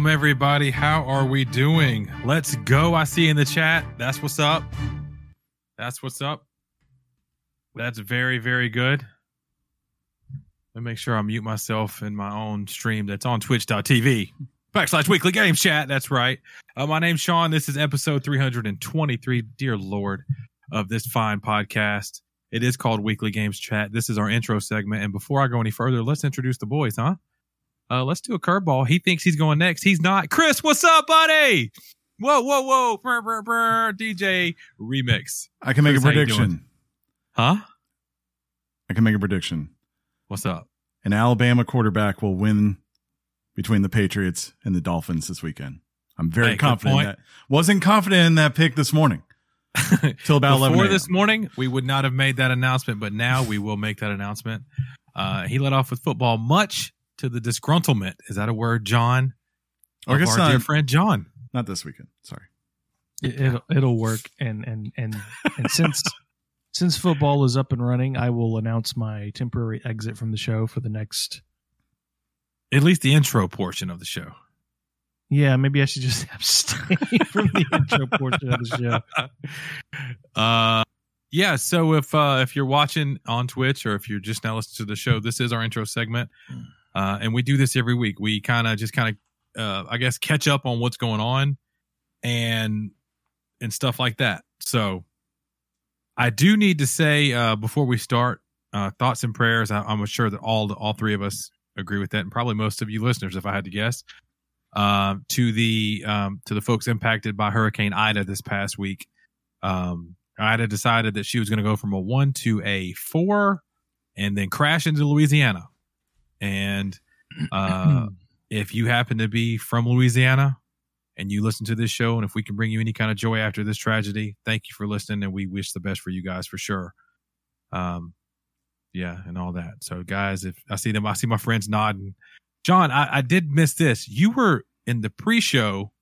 Welcome, everybody. How are we doing? Let's go. I see in the chat. That's what's up. That's what's up. That's very, very good. Let me make sure I mute myself in my own stream that's on twitch.tv backslash weekly games chat. That's right. Uh, my name's Sean. This is episode 323, dear Lord, of this fine podcast. It is called Weekly Games Chat. This is our intro segment. And before I go any further, let's introduce the boys, huh? Uh, let's do a curveball. He thinks he's going next. He's not. Chris, what's up, buddy? Whoa, whoa, whoa. Brr, brr, brr. DJ remix. I can make Chris, a prediction. Huh? I can make a prediction. What's up? An Alabama quarterback will win between the Patriots and the Dolphins this weekend. I'm very Hey, confident that. Wasn't confident in that pick this morning till about 11 Before a.m. this morning, we would not have made that announcement, but now we will make that announcement. Uh, he led off with football, much to the disgruntlement. Is that a word, John? Or I guess our not, dear friend John. not this weekend. Sorry. It, it'll it'll work, and and and and since since football is up and running, I will announce my temporary exit from the show for the next. At least the intro portion of the show. Yeah, maybe I should just abstain from the intro portion of the show. Uh, yeah. So if uh, if you're watching on Twitch or if you're just now listening to the show, this is our intro segment, uh, and we do this every week. We kind of just kind of, uh, I guess, catch up on what's going on, and and stuff like that. So I do need to say uh, before we start, uh, thoughts and prayers. I, I'm sure that all all three of us agree with that, and probably most of you listeners, if I had to guess. Uh, to the um, to the folks impacted by Hurricane Ida this past week. Um, Ida decided that she was going to go from a one to a four, and then crash into Louisiana. And uh, if you happen to be from Louisiana and you listen to this show, and if we can bring you any kind of joy after this tragedy, thank you for listening, and we wish the best for you guys for sure. Um, yeah, and all that. So, guys, if I see them, I see my friends nodding. John, I, I did miss this. You were in the pre-show.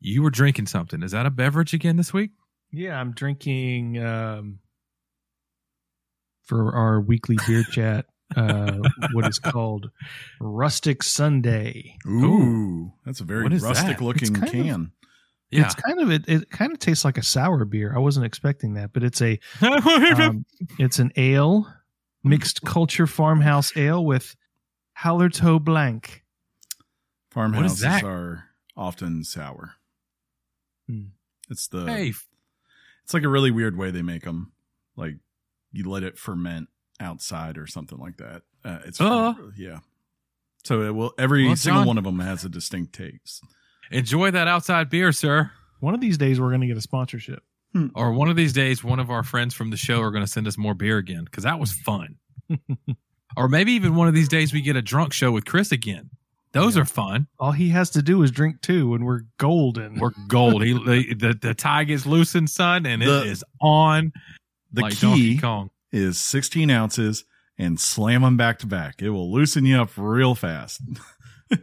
You were drinking something. Is that a beverage again this week? Yeah, I'm drinking um, for our weekly beer chat. Uh, what is called Rustic Sunday. Ooh, that's a very rustic that? looking It's kind of- can. Yeah. It's kind of it. It kind of tastes like a sour beer. I wasn't expecting that, but it's a um, it's an ale, mixed culture farmhouse ale with Hallertau Blanc. Farmhouses that? are often sour. Hmm. It's the hey, it's like a really weird way they make them. Like you let it ferment outside or something like that. Uh, it's Uh. yeah. So it will every Well, single John- one of them has a distinct taste. enjoy that outside beer, sir. One of these days, we're going to get a sponsorship. Or one of these days, one of our friends from the show are going to send us more beer again because that was fun. or maybe even one of these days we get a drunk show with Chris again. Those Yeah. are fun. All he has to do is drink two, and we're golden. We're gold. he, the, the the tie gets loosened, son, and The- it is on The like Donkey key Kong. Is 16 ounces and slam them back to back. It will loosen you up real fast.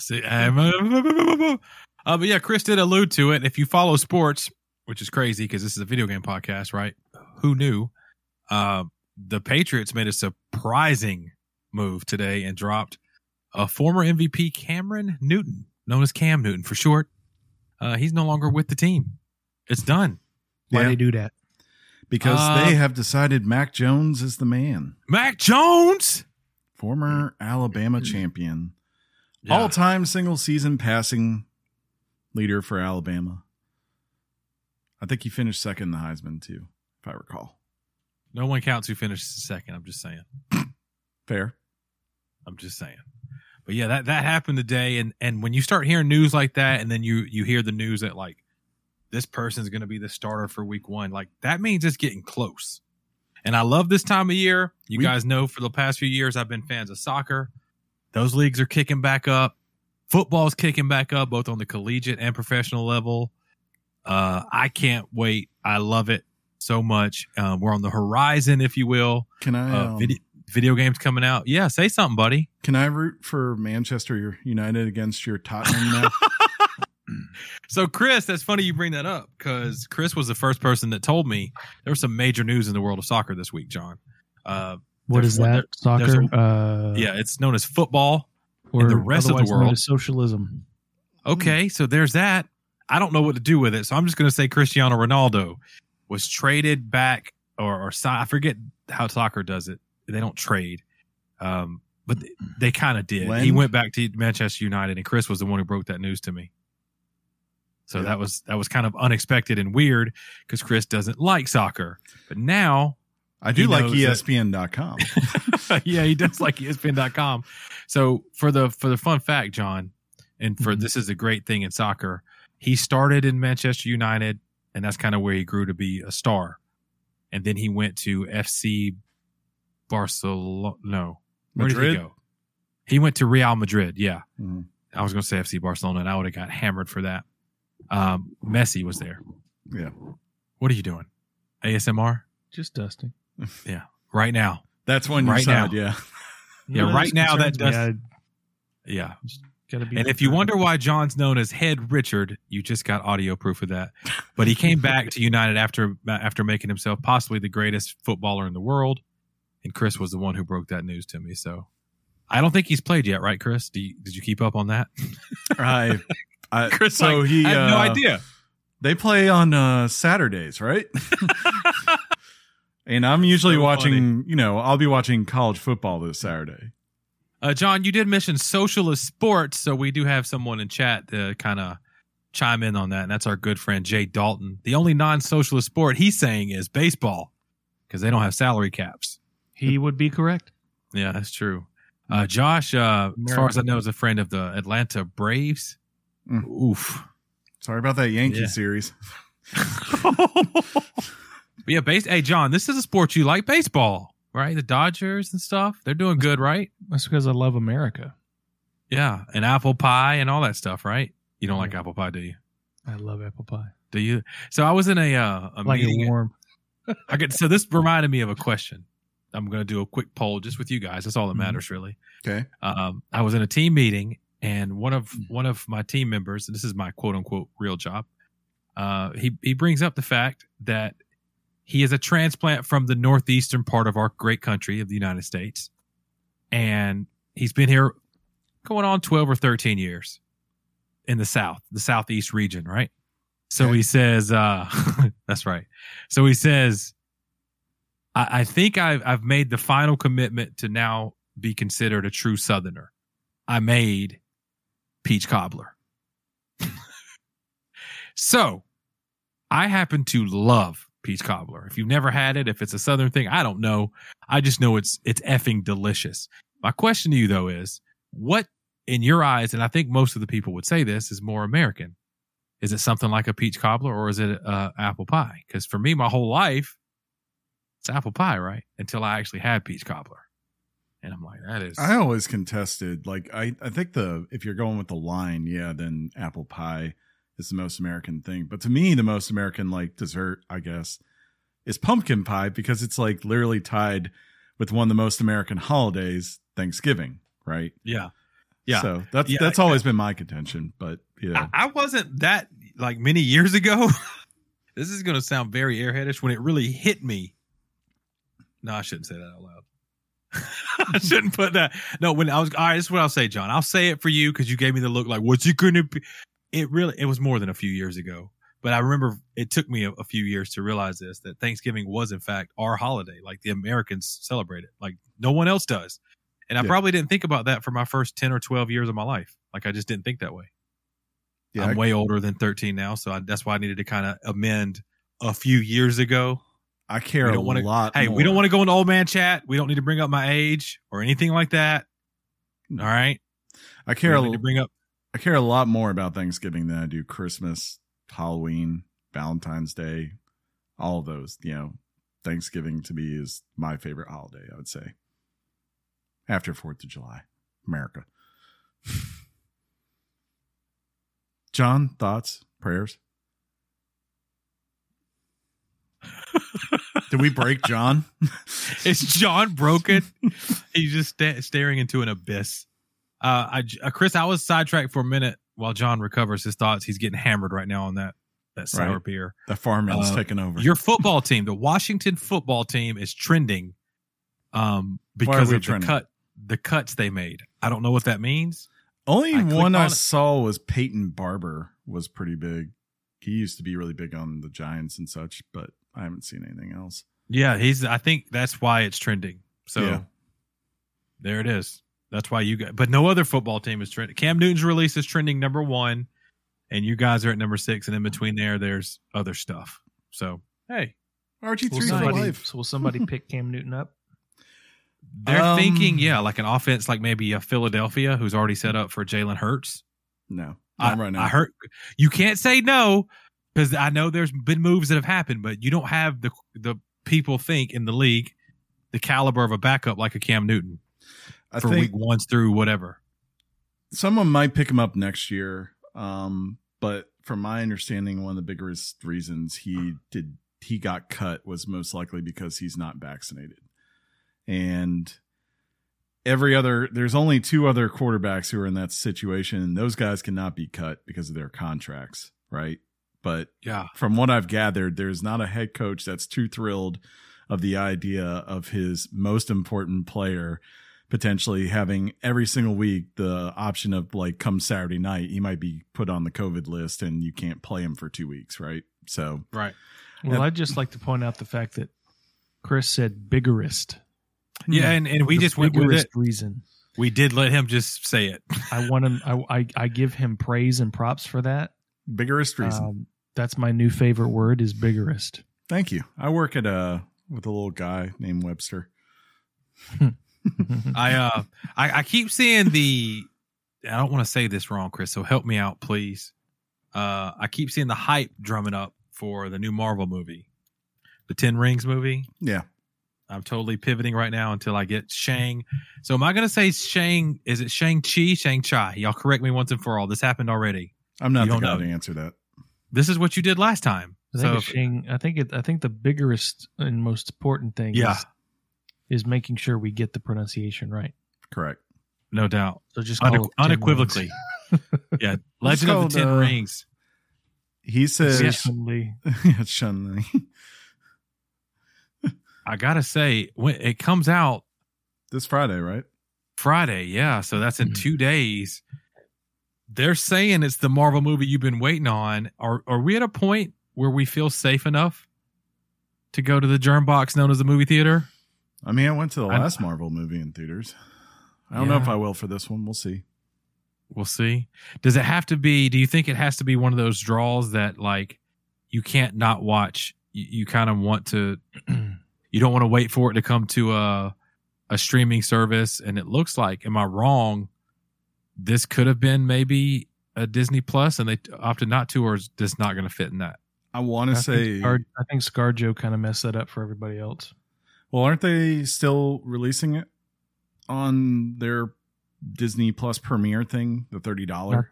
See, um, uh, but yeah, Chris did allude to it. If you follow sports, which is crazy because this is a video game podcast, right? Who knew? Uh, the Patriots made a surprising move today and dropped a former MVP Cameron Newton, known as Cam Newton for short. Uh, he's no longer with the team. It's done. Why Yeah. they do that? Because Uh, they have decided Mac Jones is the man. Mac Jones, Former Alabama champion. Yeah. All time single season passing leader for Alabama. I think he finished second in the Heisman too, if I recall. No one counts who finishes second. I'm just saying. Fair. I'm just saying. But yeah, that that happened today, and and when you start hearing news like that, and then you you hear the news that like this person's going to be the starter for week one, like that means it's getting close. And I love this time of year. You We- guys know for the past few years I've been fans of soccer. Those leagues are kicking back up. Football's kicking back up, both on the collegiate and professional level. Uh, I can't wait. I love it so much. Um, we're on the horizon, if you will. Can I Uh, um, video, video games coming out. Yeah, say something, buddy. can I root for Manchester United against your Tottenham now? So, Chris, that's funny you bring that up because Chris was the first person that told me there was some major news in the world of soccer this week, John. Uh, What There's is one- that? there's Soccer? a- uh, yeah, it's known as football. or the rest of the otherwise known world- as socialism. Okay, so there's that. I don't know what to do with it, so I'm just going to say Cristiano Ronaldo was traded back, or, or I forget how soccer does it. They don't trade, um, but they, they kind of did. He went back to Manchester United, and Chris was the one who broke that news to me. So Yeah. that was that was kind of unexpected and weird because Chris doesn't like soccer, but now I do like that- ESPN.com. yeah, he does like ESPN.com. So for the for the fun fact, John, and for Mhm. this is a great thing in soccer, he started in Manchester United, and that's kind of where he grew to be a star. And then he went to FC Barcelona. No, where did he Madrid? go? He went to Real Madrid. Yeah, Mhm. I was going to say FC Barcelona, and I would have got hammered for that. Um, Messi was there. Yeah. What are you doing? ASMR Just dusting. Yeah. Right now. That's when you Right side, now. yeah. Yeah, that right now that concerns does- I Yeah. gotta be. And if you wonder why John's known as Head Richard, you just got audio proof of that. But he came back to United after after making himself possibly the greatest footballer in the world, and Chris was the one who broke that news to me. So I don't think he's played yet, right, Chris? Do you, did you keep up on that? I, I, Chris, so like, he, I have no uh, idea. They play on uh, Saturdays, right? and I'm usually so watching, you know, I'll be watching college football this Saturday. Uh, John, you did mention socialist sports, so we do have someone in chat to kind of chime in on that, and that's our good friend Jay Dalton. The only non-socialist sport he's saying is baseball because they don't have salary caps. he would be correct. Yeah, that's true. Uh, Josh, uh, as far as I know, is a friend of the Atlanta Braves. Mm. Oof. Sorry about that Yankee Yeah. series. But yeah, base. Hey, John, this is a sport you like, baseball, right? The Dodgers and stuff. They're doing good, right? That's because I love America. Yeah, and apple pie and all that stuff, right? You don't like apple pie, do you? I love apple pie. Do you? So I was in a uh, a I like meeting. it warm. I get so this reminded me of a question. I'm going to do a quick poll just with you guys. That's all that Mhm. matters, really. Okay. um, I was in a team meeting, and one of one of my team members, and this is my quote unquote real job, uh, he he brings up the fact that he is a transplant from the northeastern part of our great country of the United States, and he's been here going on twelve or thirteen years in the south, the southeast region, right? So Okay. he says, uh, "That's right." So he says, I, "I think I've I've made the final commitment to now be considered a true Southerner. I made peach cobbler. so I happen to love peach cobbler. If you've never had it, if it's a Southern thing, I don't know. I just know it's it's effing delicious. My question to you though is, what in your eyes, and I think most of the people would say this, is more American? Is it something like a peach cobbler or is it uh, apple pie? Because for me, my whole life, it's apple pie, right? Until I actually had peach cobbler. And I'm like, that is. I always contested. Like I, I think the if you're going with the line, yeah, then apple pie is the most American thing. But to me, the most American like dessert, I guess, is pumpkin pie because it's like literally tied with one of the most American holidays, Thanksgiving, right? yeah. Yeah. So that's Yeah, that's I- always been my contention. But yeah, I, I wasn't that like many years ago. this is going to sound very airheadish when it really hit me. No, I shouldn't say that out loud. I shouldn't put that. No, when I was, all right, this is what I'll say, John. I'll say it for you because you gave me the look like, what's it to be? It really, it was more than a few years ago. But I remember it took me a, a few years to realize this that Thanksgiving was, in fact, our holiday. Like the Americans celebrate it, like no one else does. And I Yeah. probably didn't think about that for my first 10 or 12 years of my life. Like I just didn't think that way. yeah, I'm I- way older than 13 now, so I, that's why I needed to kind of amend a few years ago. I care a wanna- lot. Hey, we don't want to go into old man chat. We don't need to bring up my age or anything like that. All right. I care. a- to bring up. I care a lot more about Thanksgiving than I do Christmas, Halloween, Valentine's Day, all of those. You know, Thanksgiving to me is my favorite holiday, I would say. After 4th of July, America. John, thoughts, prayers? Did we break John? Is John broken? He's just sta- staring into an abyss. Uh, I, uh, Chris, I was sidetracked for a minute while John recovers his thoughts. He's getting hammered right now on that that sour Right. beer. the farmman's Uh, taking over. Your football team, the Washington football team, is trending um, because of trending? the cut. the cuts they made. I don't know what that means. Only I one I on it. saw was Peyton Barber was pretty big. He used to be really big on the Giants and such, but I haven't seen anything else. Yeah, he's. I think that's why it's trending. So Yeah. there it is. That's why you got. But no other football team is trending. Cam Newton's release is trending number one, and you guys are at number six. And in between there, there's other stuff. So hey, RG three for life. so will somebody pick Cam Newton up? they're Um, thinking, yeah, like an offense, like maybe a Philadelphia, who's already set up for Jalen Hurts. No, I, not right now. I heard you can't say no because I know there's been moves that have happened, but you don't have the the people think in the league the caliber of a backup like a Cam Newton I for week ones through whatever. someone might pick him up next year. Um, but from my understanding, one of the biggest reasons he did he got cut was most likely because he's not vaccinated. And every other there's only two other quarterbacks who are in that situation, and those guys cannot be cut because of their contracts, right? But Yeah, from what I've gathered, there's not a head coach that's too thrilled of the idea of his most important player potentially having every single week the option of like come Saturday night, he might be put on the COVID list and you can't play him for two weeks, right? So right. Well, Yeah. I'd just like to point out the fact that Chris said biggerest. Yeah, and, and we The just went with it. reason. We did let him just say it. I want him. I, I I give him praise and props for that. biggest reason. Um, that's my new favorite word is biggerest. Thank you. I work at uh with a little guy named Webster. I uh I, I keep seeing the I don't want to say this wrong, Chris, so help me out, please. Uh I keep seeing the hype drumming up for the new Marvel movie. The Ten Rings movie. Yeah. I'm totally pivoting right now until I get Shang. So am I gonna say Shang is it Shang Chi, Shang Chai? Y'all correct me once and for all. This happened already. I'm not You the guy know. to answer that. This is what you did last time. I think, So it's Shang- I think it. I think the biggest and most important thing Yeah. is, is making sure we get the pronunciation right. Correct. no doubt. So just call Une- it unequivocally. yeah. Let's Legend of the Ten the- Rings. He Rings. says Secondly, yeah, Chun-Li. I gotta say, when it comes out this Friday, right? Friday, yeah. So that's in Mhm. two days. They're saying it's the Marvel movie you've been waiting on. Are are we at a point where we feel safe enough to go to the germ box known as the movie theater? I mean, I went to the I- last Marvel movie in theaters. I don't know if I will for this one. We'll see. We'll see. Does it have to be? Do you think it has to be one of those draws that like you can't not watch? You, you kind of want to. You don't want to wait for it to come to a a streaming service, and it looks like. Am I wrong? This could have been maybe a Disney Plus, and they opted not to, or is this not going to fit in that? I want to say I think, Scar, I think ScarJo kind of messed that up for everybody else. well, aren't they still releasing it on their Disney Plus premiere thing, the thirty dollar?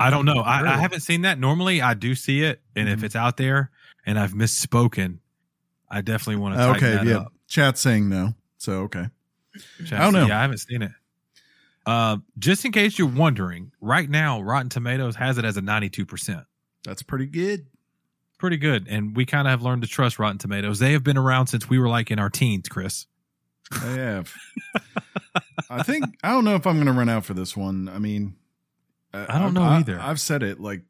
I don't know. I, I haven't seen that. Normally, I do see it, and if Mhm. it's out there and I've misspoken, I definitely want to. tighten Okay, that yeah. up. Chat saying no, so okay. Chad I don't said, know. Yeah, I haven't seen it. Uh, just in case you're wondering, right now Rotten Tomatoes has it as a 92 percent. That's pretty good. Pretty good, and we kind of have learned to trust Rotten Tomatoes. They have been around since we were like in our teens, Chris. I have. I think I don't know if I'm going to run out for this one. I mean, I don't know either. I've said it like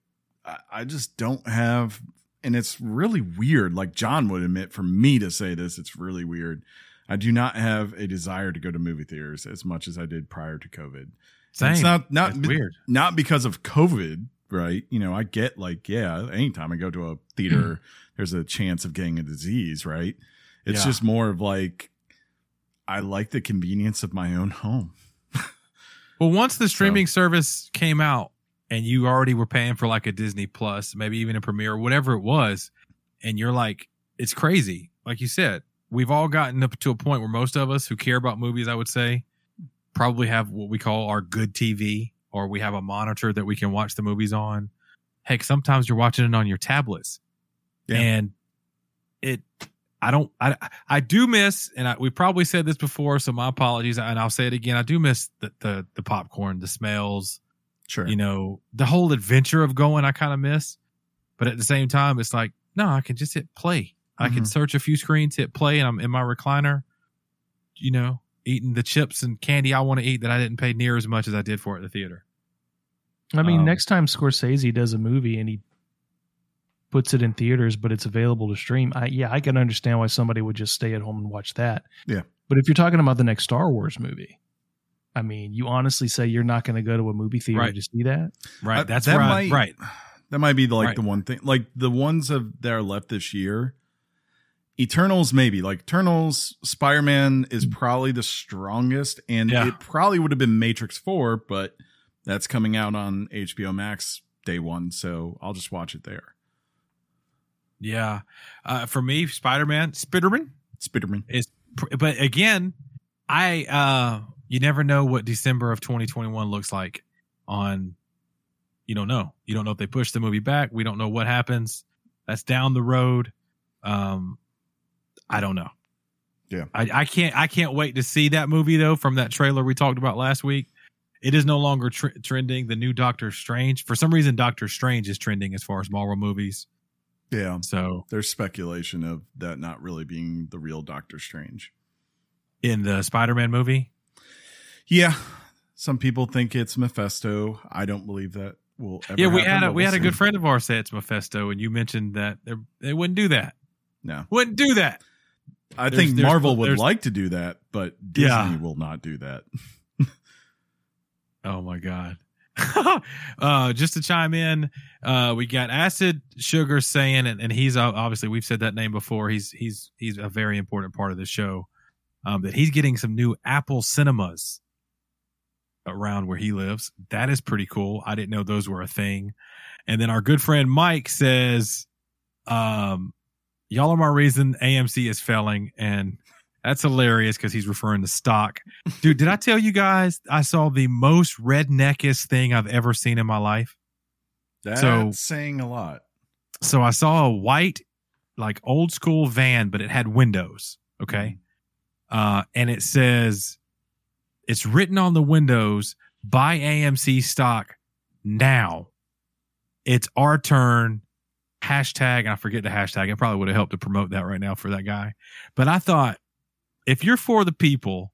I, I just don't have, and it's really weird. Like John would admit, for me to say this, it's really weird. I do not have a desire to go to movie theaters as much as I did prior to COVID. Same. It's not not That's weird. not because of COVID, right? You know, I get like, yeah, anytime I go to a theater, there's a chance of getting a disease, right? It's Yeah. just more of like, I like the convenience of my own home. Well, once the streaming service came out and you already were paying for like a Disney Plus, maybe even a Premiere, whatever it was, and you're like, it's crazy. Like you said, we've all gotten up to a point where most of us who care about movies, I would say, probably have what we call our good TV, or we have a monitor that we can watch the movies on. Heck, sometimes you're watching it on your tablets, Yeah. and it. I don't. I I do miss, and I, we probably said this before, so my apologies, and I'll say it again. I do miss the the, the popcorn, the smells, Sure. you know, the whole adventure of going. I kind of miss, but at the same time, it's like no, I can just hit play. I can Mhm. search a few screens, hit play, and I'm in my recliner. You know, eating the chips and candy I want to eat that I didn't pay near as much as I did for it in the theater. I mean, Um, next time Scorsese does a movie and he puts it in theaters, but it's available to stream, I, yeah, I can understand why somebody would just stay at home and watch that. Yeah. But if you're talking about the next Star Wars movie, I mean, you honestly say you're not going to go to a movie theater Right. to see that? Right. Uh, That's that where I- might- right. That might be the, like Right. the one thing. Like the ones of that are left this year. Eternals, maybe like Eternals. Spider Man is probably the strongest, and Yeah. it probably would have been Matrix Four, but that's coming out on HBO Max day one, so I'll just watch it there. Yeah. Uh, for me, Spider Man, Spiderman Spiderman. is, but again, I, uh, you never know what December of 2021 looks like on, you don't know. You don't know if they push the movie back. We don't know what happens. That's down the road. Um, I don't know. Yeah. I, I can't, I can't wait to see that movie though from that trailer we talked about last week. It is no longer tr- trending. The new Doctor Strange, for some reason, Doctor Strange is trending as far as Marvel movies. Yeah, So there's speculation of that not really being the real Doctor Strange. in the Spider-Man movie, Yeah, some people think it's Mephisto. I don't believe that will ever. yeah, we happen, had a we had a good friend of ours say it's Mephisto, and you mentioned that they, they wouldn't do that. No, Wouldn't do that. I There's- think there's- Marvel would like to do that, but Disney Yeah. will not do that. Oh my god. uh, just to chime in, uh, we got Acid Sugar saying, and, and he's uh, obviously we've said that name before. He's he's he's a very important part of the show. Um, that he's getting some new Apple cinemas around where he lives. That is pretty cool. I didn't know those were a thing. And then our good friend Mike says, um, y'all are my reason AMC is failing. And that's hilarious because he's referring to stock. Dude, did I tell you guys I saw the most redneckest thing I've ever seen in my life? That's So- saying a lot. So I saw a white, like old school van, but it had windows. Okay. Uh, and it says, it's written on the windows, buy AMC stock now. It's our turn. Hashtag, and I forget the hashtag. It probably would have helped to promote that right now for that guy. But I thought, if you're for the people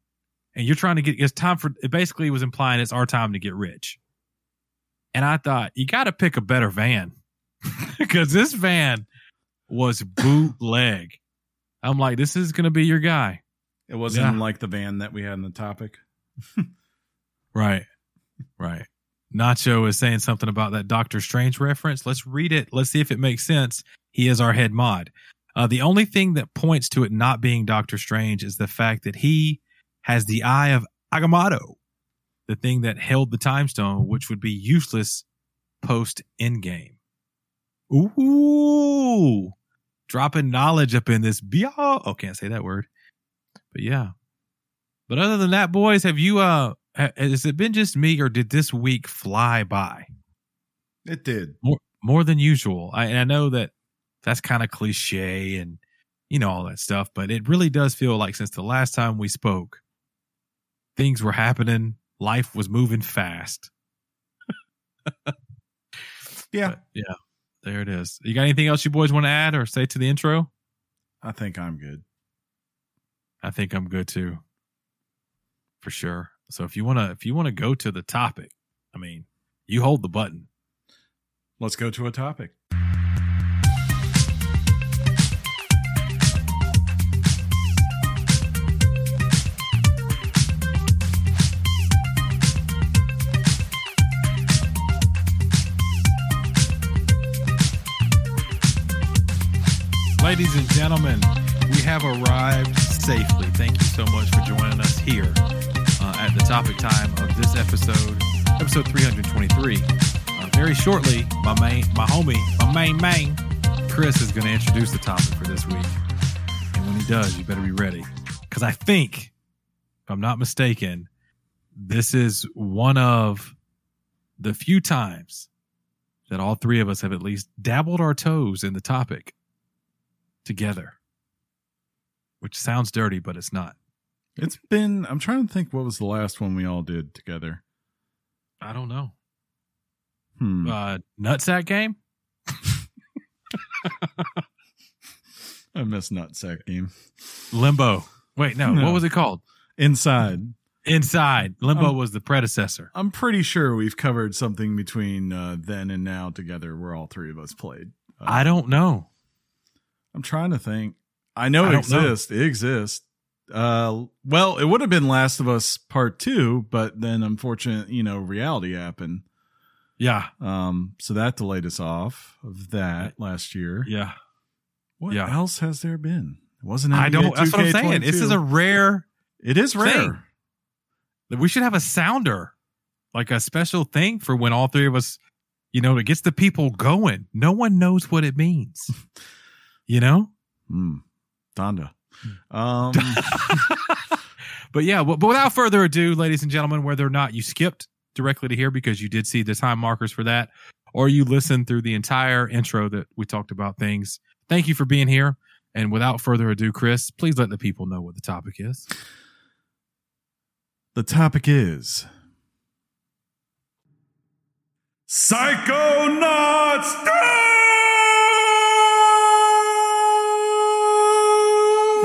and you're trying to get, it's time for, it basically was implying it's our time to get rich. And I thought, you got to pick a better van because this van was bootleg. I'm like, this is going to be your guy. It wasn't Yeah. like the van that we had in the topic. Right. Right. Nacho is saying something about that Doctor Strange reference. Let's read it. Let's see if it makes sense. He is our head mod. Uh, the only thing that points to it not being Doctor Strange is the fact that he has the eye of Agamotto, the thing that held the time stone, which would be useless post endgame. Ooh, dropping knowledge up in this. Oh, can't say that word. But yeah. But other than that, boys, have you uh Uh, has it been just me or did this week fly by It did. more more than usual? I and I know that that's kind of cliche and you know all that stuff, but it really does feel like since the last time we spoke, things were happening, life was moving fast. Yeah, But, yeah. There it is. You got anything else you boys want to add or say to the intro? I think I'm good. I think I'm good too. For sure. So if you want to if you want to go to the topic, I mean, you hold the button. Let's go to a topic. Ladies and gentlemen, we have arrived safely. Thank you so much for joining us here uh, at the topic time of this episode, episode 323. Uh, very shortly, my main, my homie, my main main, Chris is going to introduce the topic for this week. And when he does, you better be ready. Because I think, if I'm not mistaken, this is one of the few times that all three of us have at least dabbled our toes in the topic together, which sounds dirty, but it's not. It's been. I'm trying to think. What was the last one we all did together? I don't know. Hmm. Uh, nutsack game. I miss Nutsack game. Limbo. Wait, no. No. What was it called? Inside. Inside. Limbo Um, was the predecessor. I'm pretty sure we've covered something between uh, then and now together where all three of us played. Uh, I don't know. I'm trying to think. I know I it don't know. exists. It exists. Uh, well, it would have been Last of Us Part Two, but then unfortunate, you know, reality happened. Yeah. Um, so that delayed us off of that last year. Yeah. What yeah. else has there been? It wasn't I don't. That's what I'm saying. 2K22. This is a rare. It is rare. thing. We should have a sounder, like a special thing for when all three of us, you know, it gets the people going. No one knows what it means. you know. Hmm. Donda. Um, but yeah, but, but without further ado, ladies and gentlemen, whether or not you skipped directly to here because you did see the time markers for that, or you listened through the entire intro that we talked about things, thank you for being here. And without further ado, Chris, please let the people know what the topic is. the topic is Psychonauts.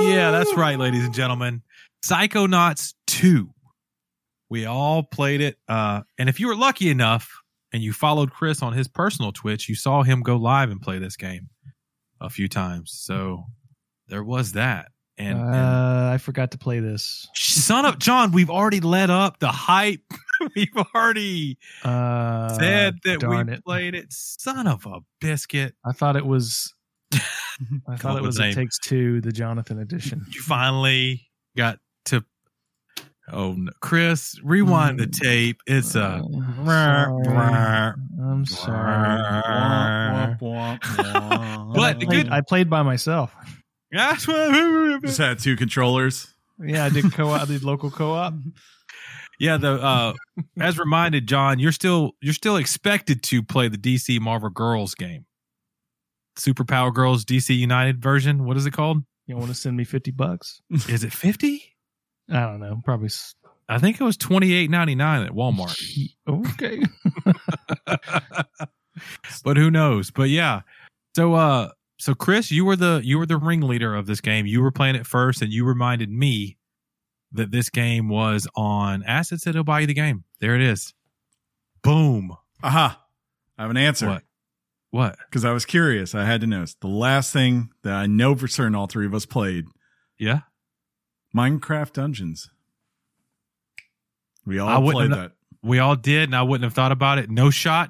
Yeah, that's right, ladies and gentlemen. Psychonauts 2. We all played it. Uh, and if you were lucky enough and you followed Chris on his personal Twitch, you saw him go live and play this game a few times. So there was that. And, and uh, I forgot to play this. son of John, we've already led up the hype. we've already Uh, said that we it. played it. Son of a biscuit. I thought it was. I thought it was a It. Takes Two, the Jonathan edition. You finally got to. Oh, no. Chris, rewind the tape. It's uh, a. I'm sorry. Womp, womp, womp. But I played, good- I played by myself. That's what. Just had two controllers. Yeah, I did co. I did local co-op. Yeah, the uh, as reminded, John, you're still you're still expected to play the DC Marvel Girls game, Superpower Girls DC United version. What is it called? You want to send me fifty bucks? Is it fifty? I don't know. Probably. I think it was twenty eight ninety nine at Walmart. Okay. but who knows? But yeah. So uh so Chris, you were the you were the ringleader of this game. You were playing it first and you reminded me that this game was on Acid said he'll buy you the game. There it is. Boom. Aha. I have an answer. What? What? Because I was curious. I had to know. The last thing that I know for certain all three of us played Yeah. Minecraft Dungeons. We all played have- that. We all did, and I wouldn't have thought about it. No shot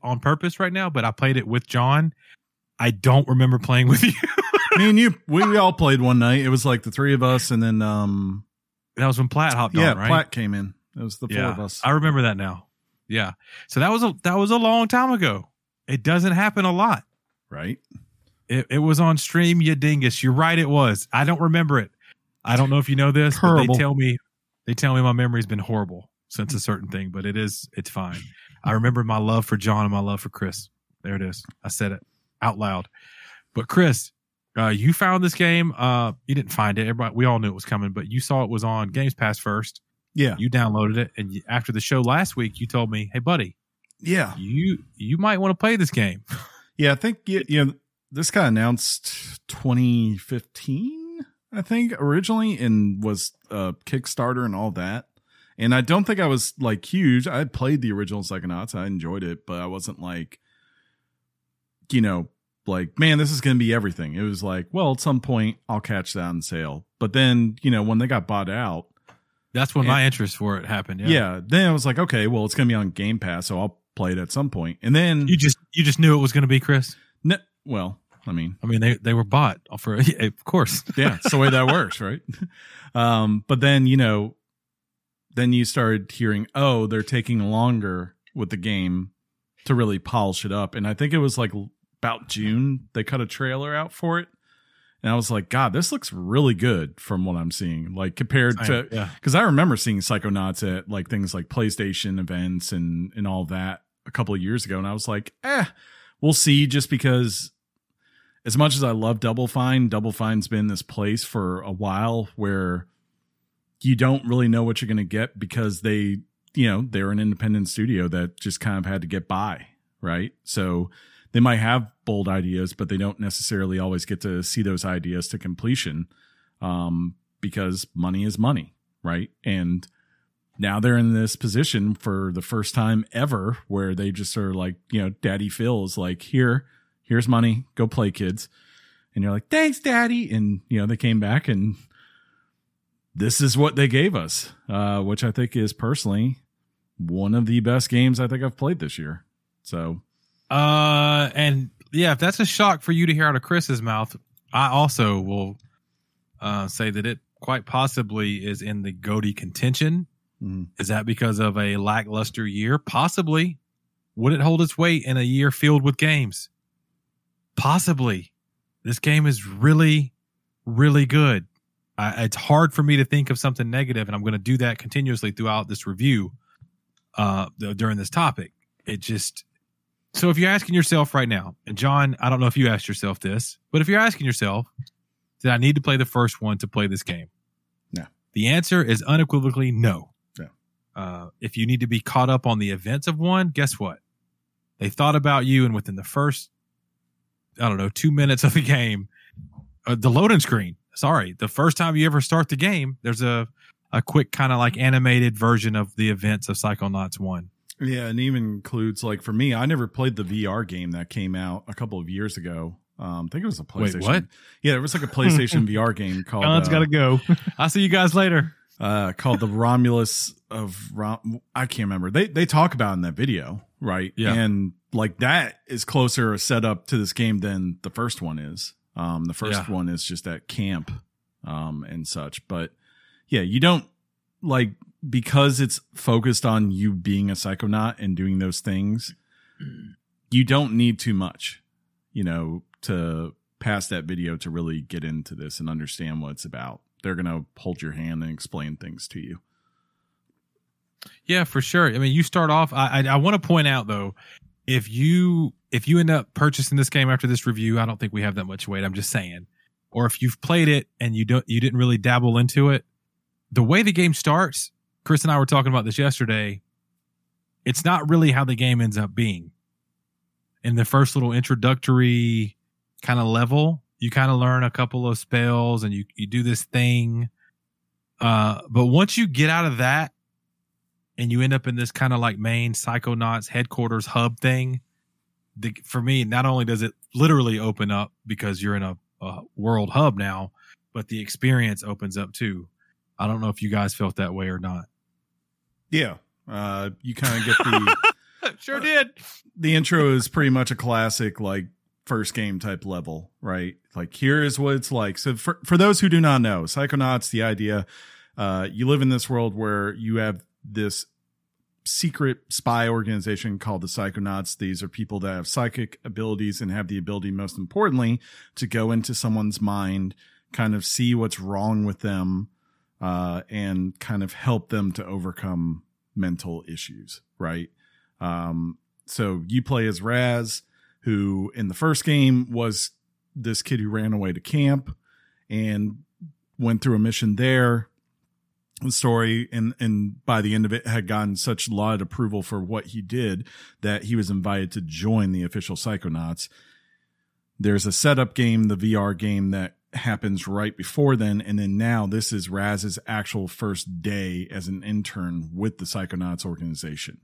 on purpose right now, but I played it with John. I don't remember playing with you. Me and you, we, we all played one night. It was like the three of us, and then um, that was when Platt hopped yeah, on, right? Platt came in. It was the four yeah, of us. I remember that now. Yeah. So that was a that was a long time ago. It doesn't happen a lot. right? It, it was on stream, you dingus. You're right. It was. I don't remember it. I don't know if you know this, but they tell me they tell me my memory's been horrible since a certain thing, but it is it's fine. I remember my love for John and my love for Chris. There it is. I said it out loud. But Chris, uh, you found this game. Uh, you didn't find it. Everybody, we all knew it was coming, but you saw it was on Games Pass first. Yeah, You downloaded it, and you, after the show last week, you told me, "Hey, buddy, yeah, you you might want to play this game." yeah. I think you, you know this got announced 2015, I think originally, and was uh, Kickstarter and all that. And I don't think I was like huge. I played the original Psychonauts. I enjoyed it, but I wasn't like, you know, like, man, this is going to be everything. It was like, well, at some point I'll catch that on sale. But then, you know, when they got bought out, That's when And- my interest for it happened. yeah. Yeah. then I was like, okay, well, it's going to be on Game Pass, so I'll play it at some point. And then, You just you just knew it was going to be Chris. no, well, I mean, I mean, they they were bought for of course. yeah, it's the way that works, right? Um, but then you know, then you started hearing, oh, they're taking longer with the game to really polish it up, and I think it was like about June they cut a trailer out for it, and I was like, God, this looks really good from what I'm seeing, like compared to yeah. because I remember seeing Psychonauts at like things like PlayStation events and and all that a couple of years ago, and I was like, eh, we'll see. Just because, as much as I love Double Fine, Double Fine's been this place for a while where you don't really know what you're going to get because they, you know, they're an independent studio that just kind of had to get by, right? So they might have bold ideas, but they don't necessarily always get to see those ideas to completion um, because money is money right? And now they're in this position for the first time ever where they just are like, you know, Daddy Phil is like, here, here's money, go play, kids. And you're like, thanks, Daddy. And you know, they came back and this is what they gave us, uh, which I think is personally one of the best games I think I've played this year. So, uh, and yeah, if that's a shock for you to hear out of Chris's mouth, I also will uh, say that it quite possibly is in the GOTY contention. Mm, Is that because of a lackluster year? Possibly. Would it hold its weight in a year filled with games? Possibly. This game is really, really good. I, it's hard for me to think of something negative, and I'm going to do that continuously throughout this review uh, th- during this topic. It just so if you're asking yourself right now, and John, I don't know if you asked yourself this, but if you're asking yourself, did I need to play the first one to play this game? No. The answer is unequivocally no. Uh, if you need to be caught up on the events of one, guess what? They thought about you, and within the first, I don't know, two minutes of the game, uh, the loading screen. Sorry, the first time you ever start the game, there's a a quick kind of like animated version of the events of Psychonauts One. yeah, and even includes like for me, I never played the VR game that came out a couple of years ago. Um, I think it was a PlayStation. Wait, what? Yeah, it was like a PlayStation VR game called. John's uh, got to go. I'll see you guys later. Uh, called the Romulus of Rom- I can't remember. They they talk about in that video, right? Yeah. And like that is closer a setup to this game than the first one is. Um, the first Yeah. one is just at camp, um, and such. But yeah, you don't like because it's focused on you being a psychonaut and doing those things. You don't need too much, you know, to pass that video to really get into this and understand what it's about. They're gonna hold your hand and explain things to you. Yeah, for sure. I mean, you start off. I I, I want to point out though, if you if you end up purchasing this game after this review, I don't think we have that much weight. I'm just saying. Or if you've played it and you don't you didn't really dabble into it, the way the game starts, Chris and I were talking about this yesterday. It's not really how the game ends up being. In the first little introductory kind of level, you kind of learn a couple of spells and you you do this thing. Uh, but once you get out of that and you end up in this kind of like main psychonauts headquarters hub thing the, for me not only does it literally open up because you're in a, a world hub now but the experience opens up too i don't know if you guys felt that way or not Yeah. Uh, you kind of get the sure did the intro is pretty much a classic like first game type level, right? Like here is what it's like. So for for those who do not know, Psychonauts, the idea, uh, you live in this world where you have this secret spy organization called the Psychonauts. These are people that have psychic abilities and have the ability, most importantly, to go into someone's mind, kind of see what's wrong with them, uh, and kind of help them to overcome mental issues, right? Um, so you play as Raz, who in the first game was this kid who ran away to camp and went through a mission there. The story and and by the end of it had gotten such laud approval for what he did that he was invited to join the official Psychonauts. There's a setup game, the VR game that happens right before then, and then now this is Raz's actual first day as an intern with the Psychonauts organization.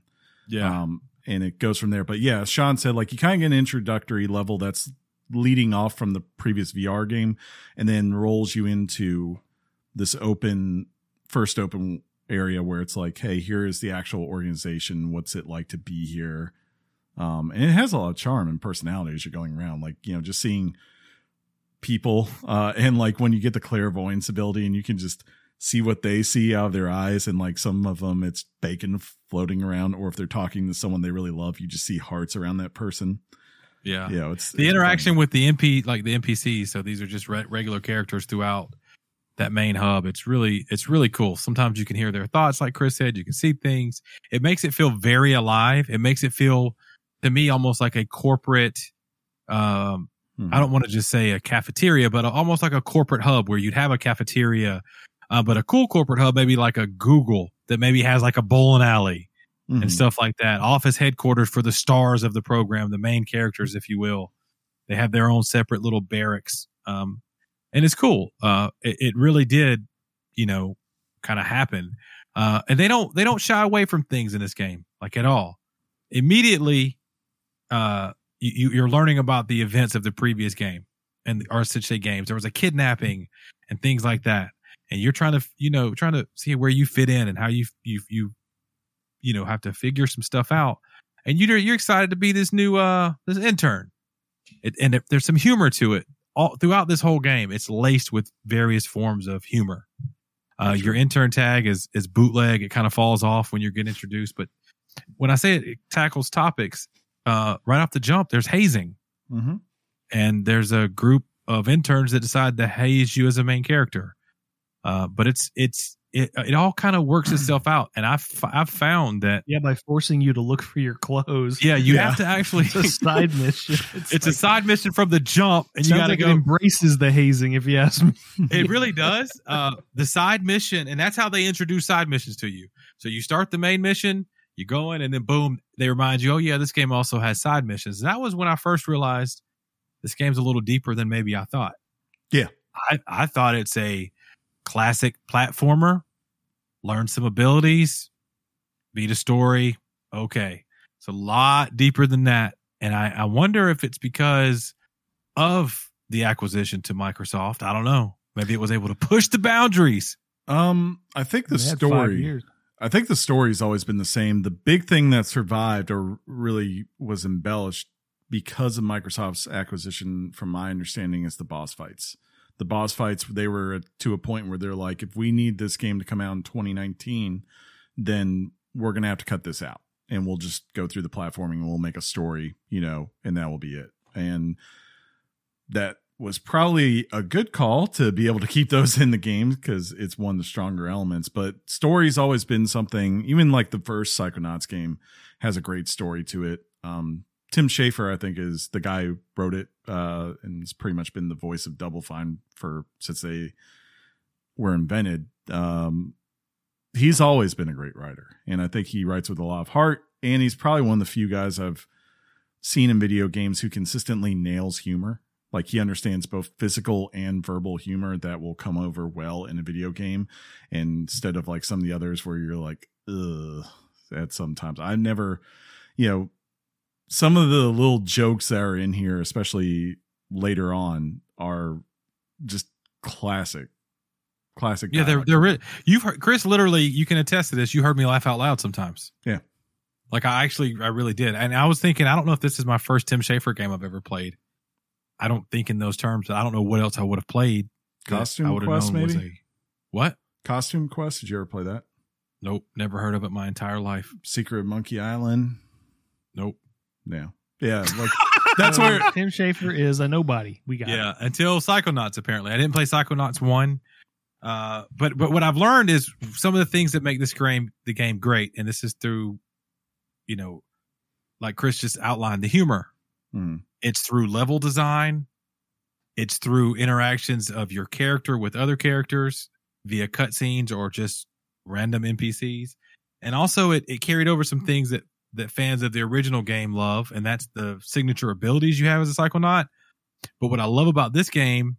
Yeah. Um, and it goes from there. But yeah, Sean said, like you kind of get an introductory level that's leading off from the previous VR game and then rolls you into this open, first open area where it's like, hey, here is the actual organization. What's it like to be here? Um, and it has a lot of charm and personality as you're going around. Like, you know, just seeing people, uh, and like when you get the clairvoyance ability and you can just see what they see out of their eyes and like some of them it's bacon floating around or if they're talking to someone they really love you just see hearts around that person. Yeah. You know it's the it's interaction fun. with the mp like the npcs so these are just re- regular characters throughout that main hub. It's really it's really cool. Sometimes you can hear their thoughts like chris said. You can see things. It makes it feel very alive. It makes it feel to me almost like a corporate um. I don't want to just say a cafeteria, but almost like a corporate hub where you'd have a cafeteria, uh, but a cool corporate hub, maybe like a Google that maybe has like a bowling alley Mhm. and stuff like that. Office headquarters for the stars of the program, the main characters, if you will. They have their own separate little barracks. Um, and it's cool. Uh, it, it really did, you know, kind of happen. Uh, and they don't they don't shy away from things in this game like at all. Immediately, uh, you, you're learning about the events of the previous game and or should say games. There was a kidnapping and things like that, and you're trying to you know trying to see where you fit in and how you you you you know have to figure some stuff out. And you're you're excited to be this new uh this intern, it, and it, there's some humor to it all throughout this whole game. It's laced with various forms of humor. Uh, your intern tag is is bootleg. It kind of falls off when you get introduced, but when I say it, it tackles topics uh, right off the jump, there's hazing, Mm-hmm. and there's a group of interns that decide to haze you as a main character. Uh, but it's it's it it all kind of works itself out, and I've I've found that Yeah, by forcing you to look for your clothes. yeah, you Yeah. have to actually. It's a side mission. it's a like- side mission from the jump, and you sounds got to like go. it embraces the hazing, if you ask me. It really does. Uh, the side mission, and that's how they introduce side missions to you. So you start the main mission, you go in, and then boom, they remind you, oh yeah, this game also has side missions. And that was when I first realized this game's a little deeper than maybe I thought. Yeah. I, I thought it's a classic platformer, learn some abilities, beat a story. Okay. It's a lot deeper than that. And I, I wonder if it's because of the acquisition to Microsoft. I don't know. Maybe it was able to push the boundaries. Um, I think the They had five story. I think the story's always been the same. The big thing that survived or really was embellished because of Microsoft's acquisition, from my understanding, is the boss fights. The boss fights, they were to a point where they're like, if we need this game to come out in 2019, then we're going to have to cut this out and we'll just go through the platforming and we'll make a story, you know, and that will be it. And that was probably a good call to be able to keep those in the game because it's one of the stronger elements. But story's always been something, even like the first Psychonauts game has a great story to it. Um, Tim Schafer, I think, is the guy who wrote it, uh, and has pretty much been the voice of Double Fine for since they were invented. Um, he's always been a great writer, and I think he writes with a lot of heart. And he's probably one of the few guys I've seen in video games who consistently nails humor. Like he understands both physical and verbal humor that will come over well in a video game, instead of like some of the others where you're like, ugh. At sometimes I never, you know, some of the little jokes that are in here, especially later on, are just classic, classic. Yeah, they're they're re- you've heard Chris literally you can attest to this. You heard me laugh out loud sometimes. Yeah. Like I actually I really did. And I was thinking, I don't know if this is my first Tim Schafer game I've ever played. I don't think in those terms. I don't know what else I would have played. Costume I Quest, known was maybe? a- what? Costume Quest. Did you ever play that? Nope, never heard of it my entire life. Secret of Monkey Island. Nope. Yeah, yeah. Like that's where Tim Schafer is a nobody. We got Yeah, until Psychonauts apparently. I didn't play Psychonauts 1. Uh but but what I've learned is some of the things that make this game the game great and this is through you know like Chris just outlined the humor. Hmm. It's through level design. It's through interactions of your character with other characters via cutscenes or just random NPCs. And also it, it carried over some things that, that fans of the original game love, and that's the signature abilities you have as a psychonaut. But what I love about this game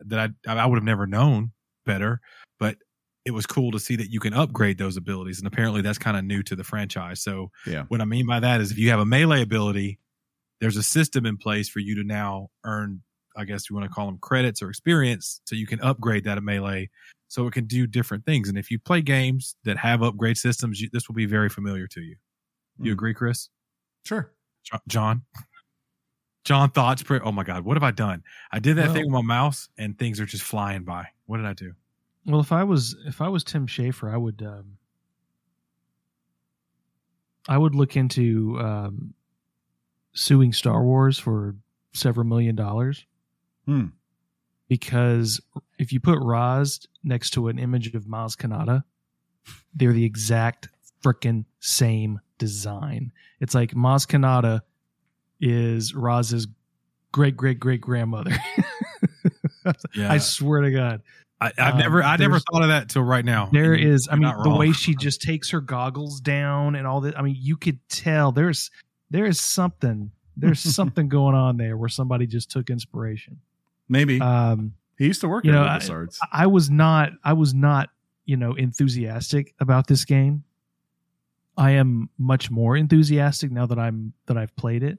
that I I would have never known better, but it was cool to see that you can upgrade those abilities. And apparently that's kind of new to the franchise. So Yeah. what I mean by that is if you have a melee ability, there's a system in place for you to now earn, I guess you want to call them credits or experience, so you can upgrade that melee so it can do different things. And if you play games that have upgrade systems, you, this will be very familiar to you. You Mhm. agree, Chris? Sure. John? John thoughts. Pre- oh my God, what have I done? I did that Well- thing with my mouse and things are just flying by. What did I do? Well, if I was if I was Tim Schafer, I would um, I would look into um, suing Star Wars for several million dollars. Hmm. Because if you put Raz next to an image of Maz Kanata, they're the exact freaking same design. It's like Maz Kanata is Raz's great great great grandmother. Yeah, I swear to God. I, I've um, never, I never thought of that till right now. There And is, I mean, the wrong. way she just takes her goggles down and all that. I mean, you could tell there's there is something there's something going on there where somebody just took inspiration. Maybe Um, he used to work you at know, I- I was not, I was not, you know, enthusiastic about this game. I am much more enthusiastic now that I'm that I've played it.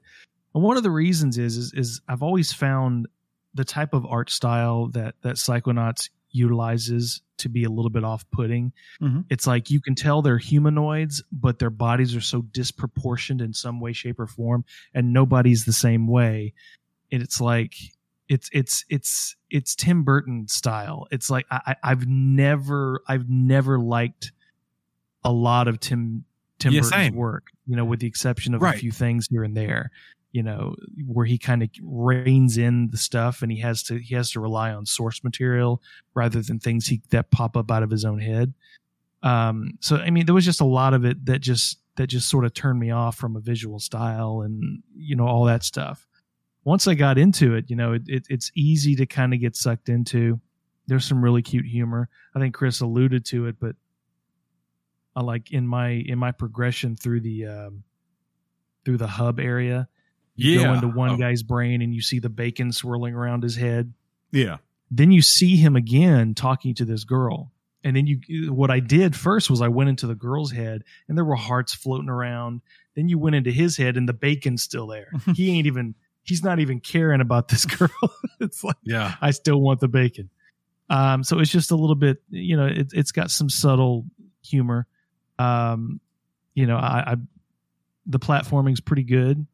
And one of the reasons is is, is I've always found the type of art style that that Psychonauts utilizes to be a little bit off-putting. Mhm. It's like you can tell they're humanoids, but their bodies are so disproportioned in some way, shape, or form, and nobody's the same way. And it's like it's it's it's it's Tim Burton style. It's like I, I- I've never I've never liked a lot of Tim Tim Yeah, Burton's same. work. You know, with the exception of Right. a few things here and there. You know, where he kind of reins in the stuff, and he has to he has to rely on source material rather than things he that pop up out of his own head. Um, so I mean, there was just a lot of it that just that just sort of turned me off from a visual style and you know all that stuff. Once I got into it, you know, it, it, it's easy to kind of get sucked into. There's some really cute humor. I think Chris alluded to it, but I like in my in my progression through the um, through the hub area, you go into one Oh. guy's brain and you see the bacon swirling around his head. Yeah. then you see him again talking to this girl. And then you what i did first was i went into the girl's head and there were hearts floating around. Then you went into his head and the bacon's still there. He ain't even he's not even caring about this girl. It's like Yeah. i still want the bacon. Um so it's just a little bit you know it, it's got some subtle humor um you know i, I the platforming's pretty good.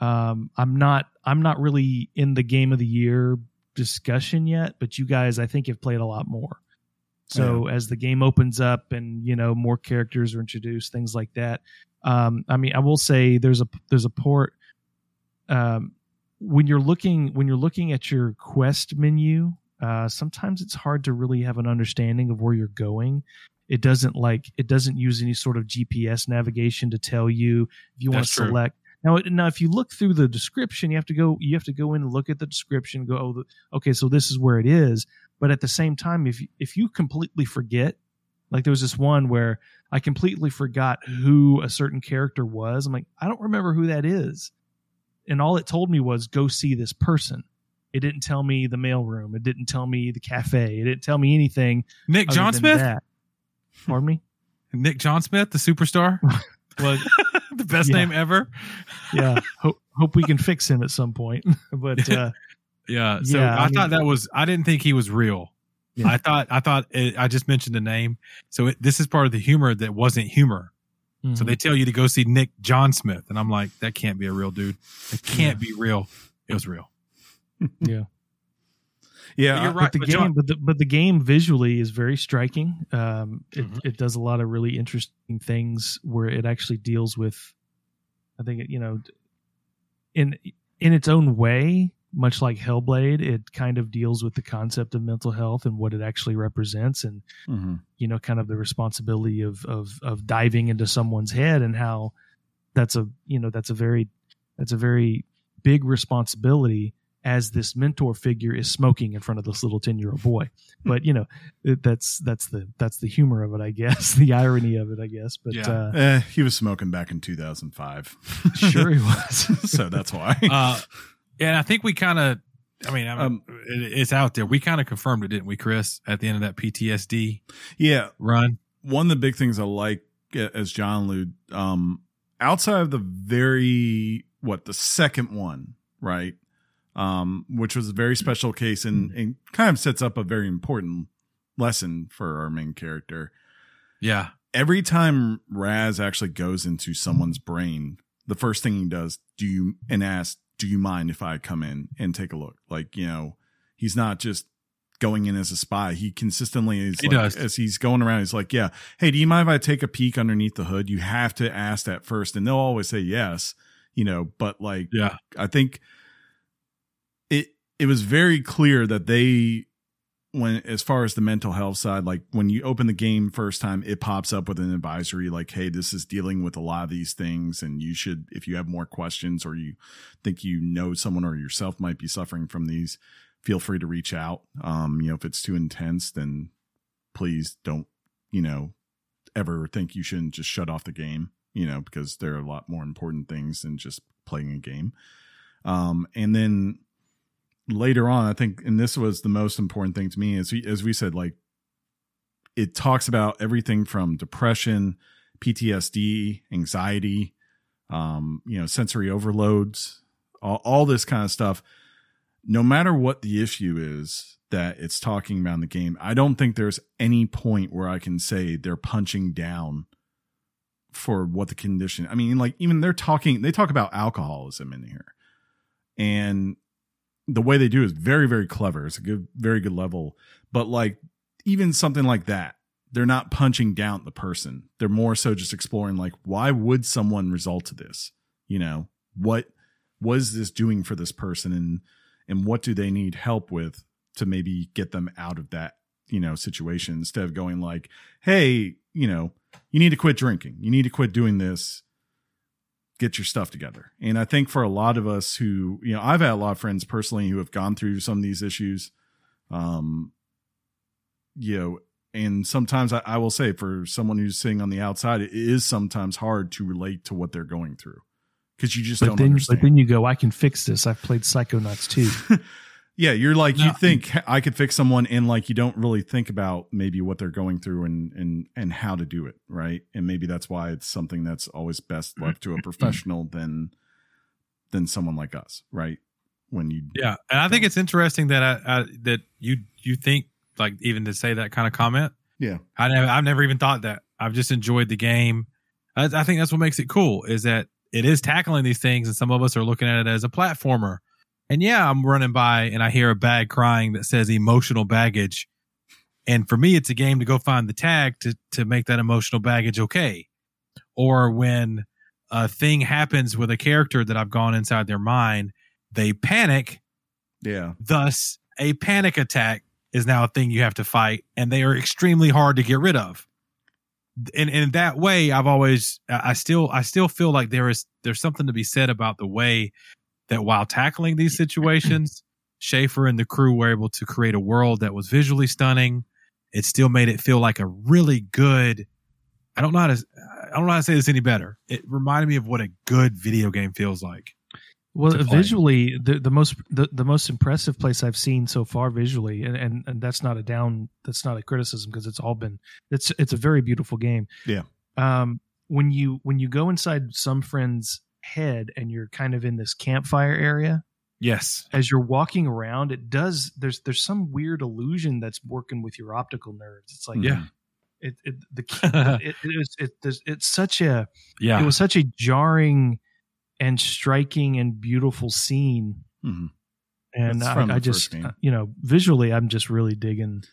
Um i'm not i'm not really in the game of the year discussion yet but you guys i think have played a lot more. So as the game opens up and you know more characters are introduced things like that um i mean i will say there's a there's a port um when you're looking when you're looking at your quest menu uh sometimes it's hard to really have an understanding of where you're going it doesn't like it doesn't use any sort of gps navigation to tell you if you want to select now, now, if you look through the description, you have to go. You have to go in and look at the description. Go, oh, the, okay, so this is where it is. But at the same time, if you, if you completely forget, like there was this one where I completely forgot who a certain character was. I'm like, I don't remember who that is, and all it told me was go see this person. It didn't tell me the mailroom. It didn't tell me the cafe. It didn't tell me anything. Nick John Smith? Pardon me. Nick John Smith, the superstar? was the best Yeah. name ever. yeah. Hope hope we can fix him at some point. but uh, Yeah. So Yeah, I, I mean- thought that was I didn't think he was real. Yeah. I thought I thought it, I just mentioned the name. So it, this is part of the humor that wasn't humor. So mhm. they tell you to go see Nick John Smith, and I'm like, that can't be a real dude. It can't be real. It was real. yeah. Yeah. But you're right. but the but game, John- but the but the game visually is very striking. Um, it Mhm. it does a lot of really interesting things where it actually deals with, I think it, you know, in in its own way, much like Hellblade, it kind of deals with the concept of mental health and what it actually represents, and Mhm. you know, kind of the responsibility of of of diving into someone's head and how that's a you know that's a very that's a very big responsibility as this mentor figure is smoking in front of this little 10 year old boy but you know it, that's that's the that's the humor of it i guess the irony of it i guess but Yeah. uh Eh, he was smoking back in 2005. sure he was so that's why. Uh, and I think we kind of, I mean, I mean Um, it, it's out there. We kind of confirmed it, didn't we, Chris? At the end of that PTSD yeah. run. one of the big things I like, uh, as John alluded, um, outside of the very what the second one, right, um, which was a very special case and, and kind of sets up a very important lesson for our main character. Yeah, Every time Raz actually goes into someone's brain, the first thing he does, do you and asks, "Do you mind if I come in and take a look?" Like you know, he's not just going in as a spy. He consistently is. He like, does. as he's going around. He's like, "Yeah, hey, do you mind if I take a peek underneath the hood?" You have to ask that first, and they'll always say yes. You know, but like, yeah, I think it was very clear that they when as far as the mental health side like when you open the game first time it pops up with an advisory like hey this is dealing with a lot of these things and you should if you have more questions or you think you know someone or yourself might be suffering from these feel free to reach out. Um you know if it's too intense then please don't you know ever think you shouldn't just shut off the game you know because there are a lot more important things than just playing a game. Um and then later on i think and this was the most important thing to me as we as we said like it talks about everything from depression, PTSD, anxiety, um, you know, sensory overloads, all, all this kind of stuff. No matter what the issue is that it's talking about in the game, I don't think there's any point where I can say they're punching down for what the condition. I mean, like even they're talking, they talk about alcoholism in here, and the way they do is very, very clever. It's a good, very good level. But like even something like that, they're not punching down the person. They're more so just exploring like why would someone result to this? You know, what was this doing for this person and and what do they need help with to maybe get them out of that, you know, situation instead of going like, "Hey, you know, you need to quit drinking. You need to quit doing this. Get your stuff together." And I think for a lot of us who, you know, I've had a lot of friends personally who have gone through some of these issues um you know and sometimes I, I, will say for someone who's sitting on the outside, it is sometimes hard to relate to what they're going through because you just but don't then, understand. But then you go, I can fix this. I've played Psychonauts too. yeah, you're like no. you think I could fix someone, and like you don't really think about maybe what they're going through and and and how to do it right. And maybe that's why it's something that's always best mm-hmm. left to a mm-hmm. professional than than someone like us, right? When you yeah, and I think it's interesting that I, I that you you think like even to say that kind of comment. Yeah, I never, I've never even thought that. I've just enjoyed the game. I, I, think that's what makes it cool is that it is tackling these things, and some of us are looking at it as a platformer. And yeah, I'm running by and I hear a bag crying that says emotional baggage. And for me, it's a game to go find the tag to to make that emotional baggage okay. Or when a thing happens with a character that I've gone inside their mind, they panic. Yeah. Thus, a panic attack is now a thing you have to fight, and they are extremely hard to get rid of. And, in that way, I've always, I still, I still feel like there is, there's something to be said about the way that while tackling these situations, Schafer and the crew were able to create a world that was visually stunning. It still made it feel like a really good. I don't know how to, I don't know how to say this any better. It reminded me of what a good video game feels like. Well, visually, the, the most the, the most impressive place I've seen so far visually, and, and, and that's not a down, that's not a criticism because it's all been it's it's a very beautiful game. Yeah. Um, when you when you go inside some friend's head and you're kind of in this campfire area, yes, as you're walking around, it does. There's there's some weird illusion that's working with your optical nerves. It's like yeah. It, it the it, it, it, it, it's such a yeah it was such a jarring and striking and beautiful scene. Mm-hmm. And I, I just, you know, visually, I'm just really digging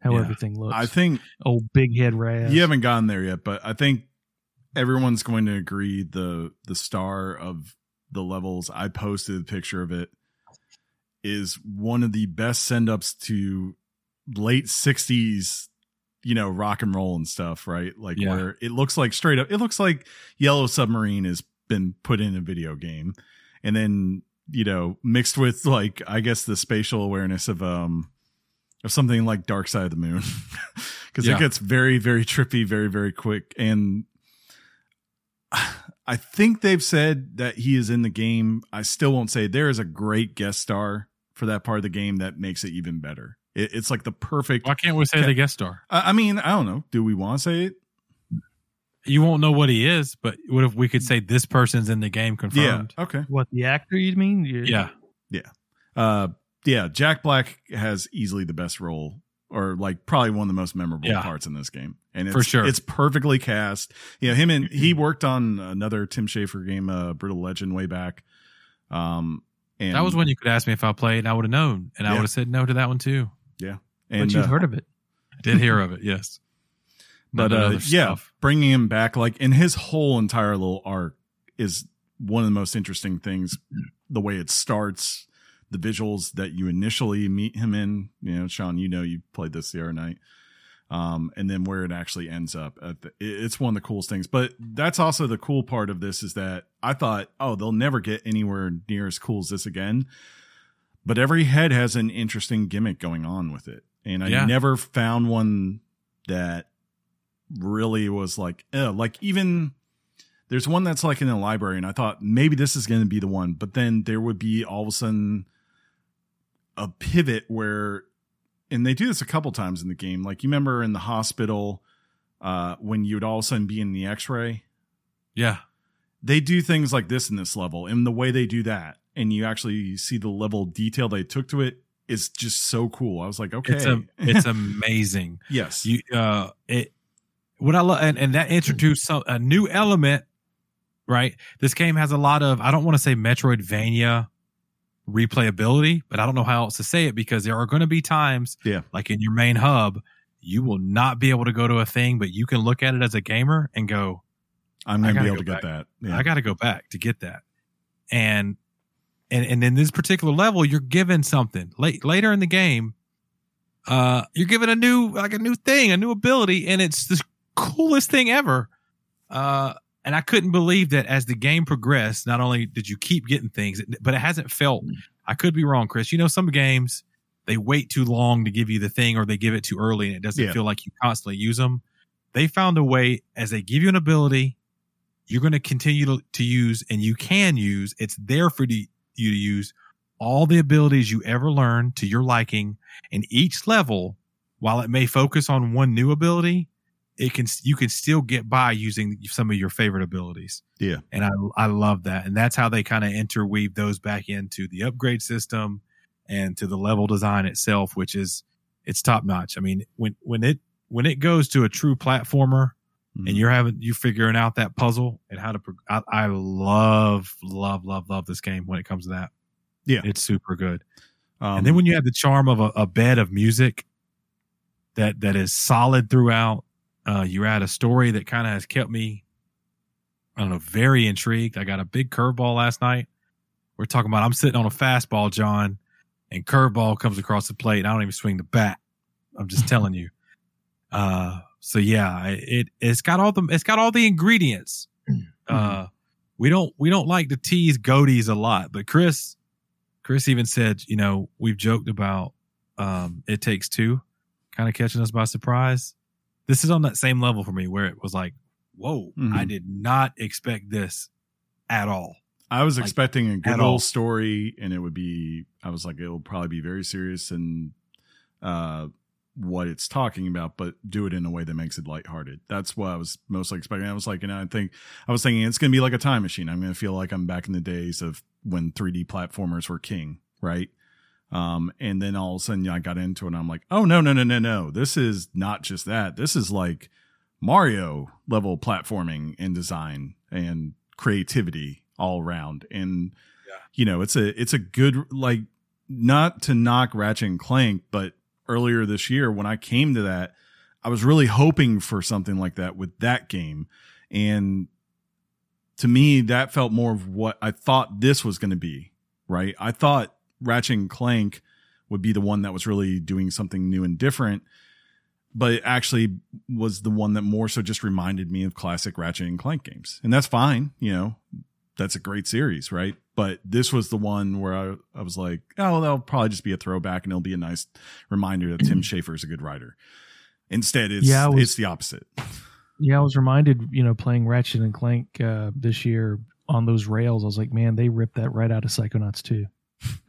how yeah. everything looks. I think old big head Raz. You haven't gotten there yet, but I think everyone's going to agree the the star of the levels. I posted a picture of it. Is one of the best send ups to late '60s you know rock and roll and stuff right like yeah. where it looks like straight up it looks like yellow submarine has been put in a video game and then you know mixed with like i guess the spatial awareness of um of something like dark side of the moon because yeah. it gets very very trippy very very quick and i think they've said that he is in the game i still won't say there is a great guest star for that part of the game that makes it even better it, it's like the perfect why can't we say ca- the guest star I, I mean i don't know do we want to say it you won't know what he is, but what if we could say this person's in the game confirmed? Yeah. Okay. What the actor you mean? Yeah. Yeah. Uh, yeah. Jack Black has easily the best role, or like probably one of the most memorable yeah. parts in this game, and it's, for sure it's perfectly cast. You know, him and he worked on another Tim Schafer game, uh, Brutal Legend, way back. Um, and that was when you could ask me if I played, and I would have known, and yeah. I would have said no to that one too. Yeah, and but you've uh, heard of it. I did hear of it. Yes but uh, yeah, bringing him back, like, and his whole entire little arc is one of the most interesting things. The way it starts, the visuals that you initially meet him in. You know, Sean, you know, you played this the other night. Um, and then where it actually ends up. The, it's one of the coolest things. But that's also the cool part of this is that I thought, oh, they'll never get anywhere near as cool as this again. But every head has an interesting gimmick going on with it. And I yeah. never found one that really was like, eh, like even there's one that's like in the library, and I thought maybe this is going to be the one, but then there would be all of a sudden a pivot where and they do this a couple times in the game. Like you remember in the hospital uh, when you'd all of a sudden be in the X-ray. Yeah. They do things like this in this level, and the way they do that, and you actually see the level detail they took to it is just so cool. I was like, okay, It's a, it's amazing. yes, You uh it what I love and, and that introduced some a new element, right? This game has a lot of I don't want to say Metroidvania replayability, but I don't know how else to say it because there are going to be times Yeah. like in your main hub, you will not be able to go to a thing, but you can look at it as a gamer and go, I'm going to be able to get that. Yeah. I got to go back to get that. And and and in this particular level, you're given something late later in the game. Uh, you're given a new like a new thing, a new ability, and it's the coolest thing ever. Uh, and I couldn't believe that as the game progressed, not only did you keep getting things, but it hasn't felt. Mm. I could be wrong, Chris. You know, some games they wait too long to give you the thing, or they give it too early, and it doesn't Yeah. feel like you constantly use them. They found a way as they give you an ability, you're going to continue to, to use, and you can use. It's there for the, you to use all the abilities you ever learn to your liking. And each level, while it may focus on one new ability, it can you can still get by using some of your favorite abilities. Yeah. and I I love that, and that's how they kind of interweave those back into the upgrade system and to the level design itself, which is it's top notch. I mean, when when it when it goes to a true platformer Mhm. and you're having you figuring out that puzzle and how to I, I love love love love this game when it comes to that Yeah. it's super good Um, and then when you have the charm of a, a bed of music that that is solid throughout uh you add a story that kind of has kept me i don't know very intrigued. I got a big curveball last night. We're talking about i'm sitting on a fastball john and curveball comes across the plate and i don't even swing the bat. I'm just telling you. Uh so yeah it it's got all the it's got all the ingredients. Uh we don't we don't like to tease GOTYs a lot but chris chris even said you know we've joked about um it takes two kind of catching us by surprise this is on that same level for me where it was like whoa Mhm. i did not expect this at all I was like, expecting a good old story, and it would be. I was like, it'll probably be very serious and uh, what it's talking about, but do it in a way that makes it lighthearted. That's what I was mostly expecting. I was like, and I think I was thinking it's going to be like a time machine. I'm going to feel like I'm back in the days of when 3D platformers were king, right? Um, and then all of a sudden I got into it and I'm like, oh no, no, no, no, no. This is not just that. This is like Mario level platforming and design and creativity all around. And Yeah. you know, it's a it's a good like not to knock Ratchet and Clank, but earlier this year when I came to that, I was really hoping for something like that with that game. And to me, that felt more of what I thought this was going to be, right? I thought Ratchet and Clank would be the one that was really doing something new and different, but it actually was the one that more so just reminded me of classic Ratchet and Clank games. And that's fine, you know, that's a great series, right? But this was the one where I, I was like, oh, that'll probably just be a throwback and it'll be a nice reminder that Tim Schafer is a good writer. Instead, it's Yeah, was- it's the opposite. Yeah, I was reminded, you know, playing Ratchet and Clank uh, this year on those rails. I was like, man, they ripped that right out of Psychonauts too.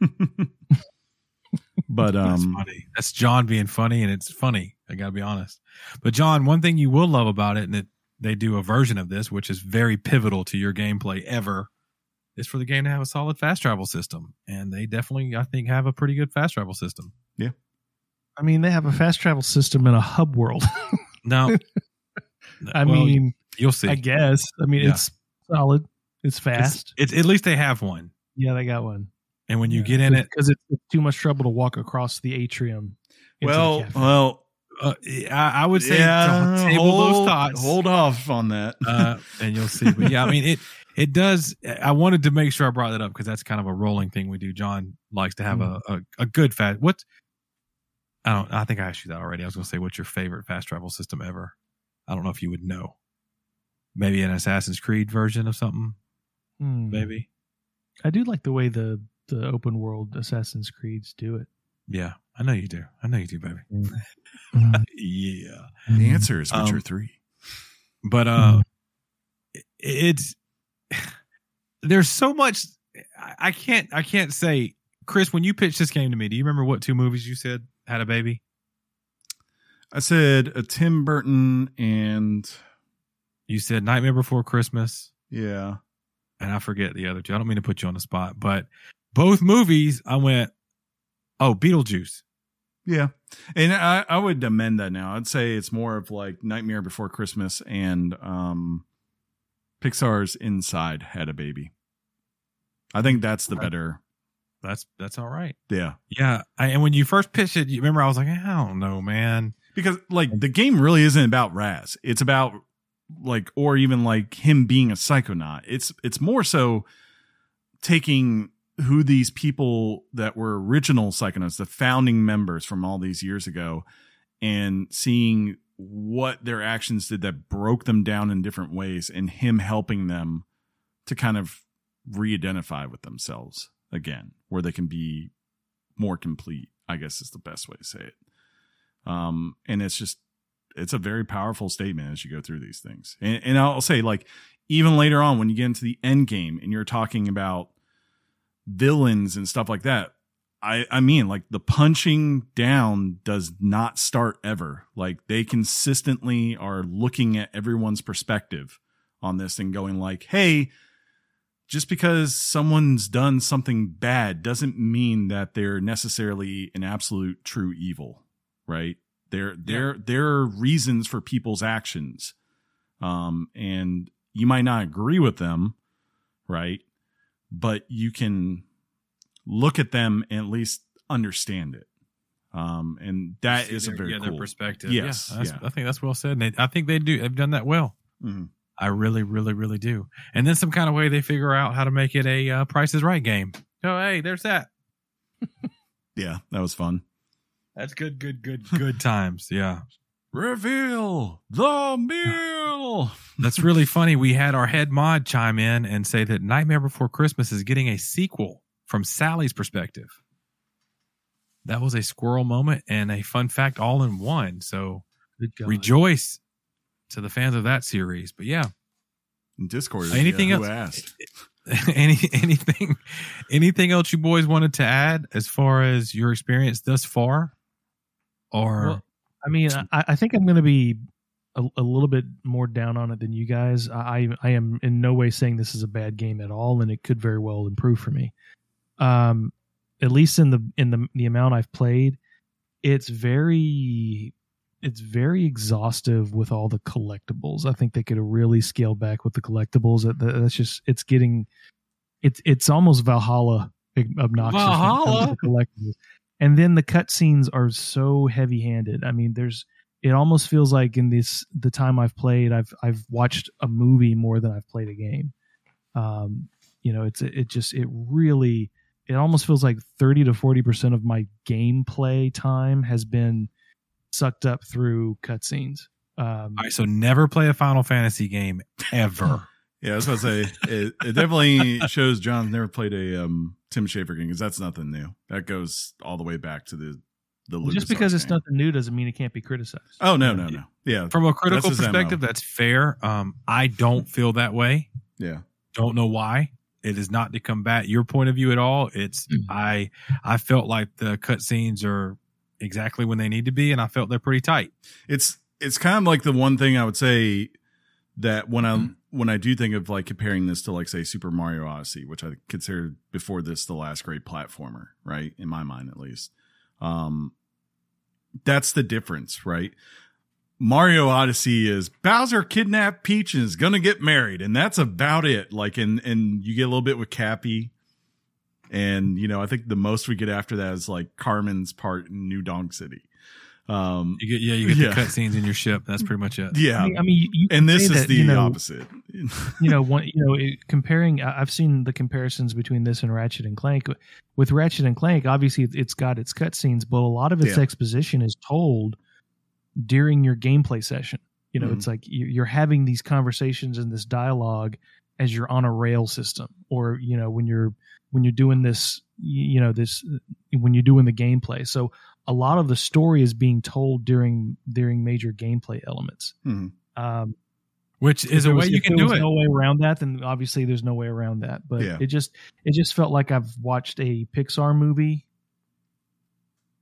but That's um, funny. That's John being funny, and it's funny. I gotta be honest. But John, one thing you will love about it, and it, they do a version of this, which is very pivotal to your gameplay ever, is for the game to have a solid fast travel system, and they definitely, I think, have a pretty good fast travel system. Yeah. I mean, they have a fast travel system in a hub world. Now, I well, mean, you'll see. I guess. I mean, Yeah. it's solid. It's It's, fast. it's at least they have one, yeah, they got one. And when you get in it, because it's, it's too much trouble to walk across the atrium. into the well, well, uh, I, I would say yeah, table hold, those thoughts. hold off on that. uh, and you'll see. But yeah, I mean it. It does. I wanted to make sure I brought that up because that's kind of a rolling thing we do. John likes to have a, a a good fast. What? I don't. I think I asked you that already. I was going to say, what's your favorite fast travel system ever? I don't know if you would know. Maybe an Assassin's Creed version of something. Hmm. Maybe. I do like the way the the open world Assassin's Creeds do it. Yeah, I know you do. I know you do, baby. Mhm. Yeah. the answer is Witcher Um, Three. but uh it- it's there's so much I- i can't i can't say chris when you pitched this game to me do you remember what two movies you said had a baby I said a Tim Burton and You said Nightmare Before Christmas, yeah, and I forget the other two. I don't mean to put you on the spot, but both movies, I went, oh, Beetlejuice. yeah, and I I would amend that now. I'd say it's more of like Nightmare Before Christmas and um, Pixar's Inside had a baby. I think that's the better. That's that's all right. Yeah, Yeah, I, and when you first pitched it, you remember I was like, I don't know, man. because like the game really isn't about Raz. It's about like or even like him being a psychonaut. It's it's more so taking who these people that were original psychonauts, the founding members from all these years ago, and seeing what their actions did that broke them down in different ways, and him helping them to kind of re-identify with themselves again, where they can be more complete. I guess is the best way to say it. Um, and it's just it's a very powerful statement as you go through these things. And, and I'll say like even later on when you get into the end game and you're talking about villains and stuff like that. I, I mean, like the punching down does not start ever. Like they consistently are looking at everyone's perspective on this and going like, Hey, just because someone's done something bad doesn't mean that they're necessarily an absolute true evil, right? There, there, there are reasons for people's actions, um, and you might not agree with them, right? But you can look at them and at least understand it, um, and that See is a very yeah, cool. their perspective. Yes, yeah, yeah. I think that's well said. And they, I think they do. They've done that well. Mhm. I really, really, really do. And then some kind of way they figure out how to make it a uh, Price is Right game. Oh, hey, there's that. Yeah, that was fun. That's good, good, good, good times. Yeah. Reveal the meal. Oh. That's really funny. We had our head mod chime in and say that Nightmare Before Christmas is getting a sequel from Sally's perspective. That was a squirrel moment and a fun fact all in one. So rejoice to the fans of that series. But yeah, In Discord. Anything yeah, else? Asked? any anything anything else you boys wanted to add as far as your experience thus far? Or Well, I mean, I, I think I'm going to be a, a little bit more down on it than you guys. I, I am in no way saying this is a bad game at all, and it could very well improve for me. Um, at least in the in the the amount I've played, it's very it's very exhaustive with all the collectibles. I think they could have really scaled back with the collectibles. That that's just it's getting it's it's almost Valhalla obnoxious. when it comes to Valhalla? collectibles. And then the cutscenes are so heavy handed. I mean, there's it almost feels like in this the time I've played, I've I've watched a movie more than I've played a game. Um, you know, it's it just it really it almost feels like 30 to 40 percent of my gameplay time has been sucked up through cutscenes. Um, all right, so never play a Final Fantasy game ever. Yeah, I was about to say it, it definitely shows John's never played a um, Tim Schafer game because that's nothing new. That goes all the way back to the the well, just LucasArts because it's game. nothing new doesn't mean it can't be criticized. Oh no no no yeah From a critical That's his MO. perspective, that's fair. Um, I don't feel that way. yeah Don't know why. It is not to combat your point of view at all. It's I I felt like the cutscenes are exactly when they need to be, and I felt they're pretty tight. it's it's kind of like the one thing I would say that when I when I do think of like comparing this to like say Super Mario Odyssey, which I considered before this the last great platformer, right? In my mind at least. Um that's the difference, right? Mario Odyssey is Bowser kidnapped Peach and is gonna get married, and that's about it. Like and and you get a little bit with Cappy. And you know, I think the most we get after that is like Carmen's part in New Donk City. Um You get yeah, you get Yeah. the cutscenes in your ship. That's pretty much it. yeah. I mean, I mean, you, you and this is that, the you know, opposite. you know, one, you know, it, comparing. I- I've seen the comparisons between this and Ratchet and Clank. With Ratchet and Clank, obviously, it- it's got its cutscenes, but a lot of its Yeah. exposition is told during your gameplay session. You know, Mhm. it's like you- you're having these conversations and this dialogue as you're on a rail system, or you know, when you're when you're doing this, you, you know, this when you're doing the gameplay. So a lot of the story is being told during during major gameplay elements. Mhm. Um, Which is a way was- you if can there do was it. No way around that. Then obviously there's no way around that. But Yeah. it just it just felt like I've watched a Pixar movie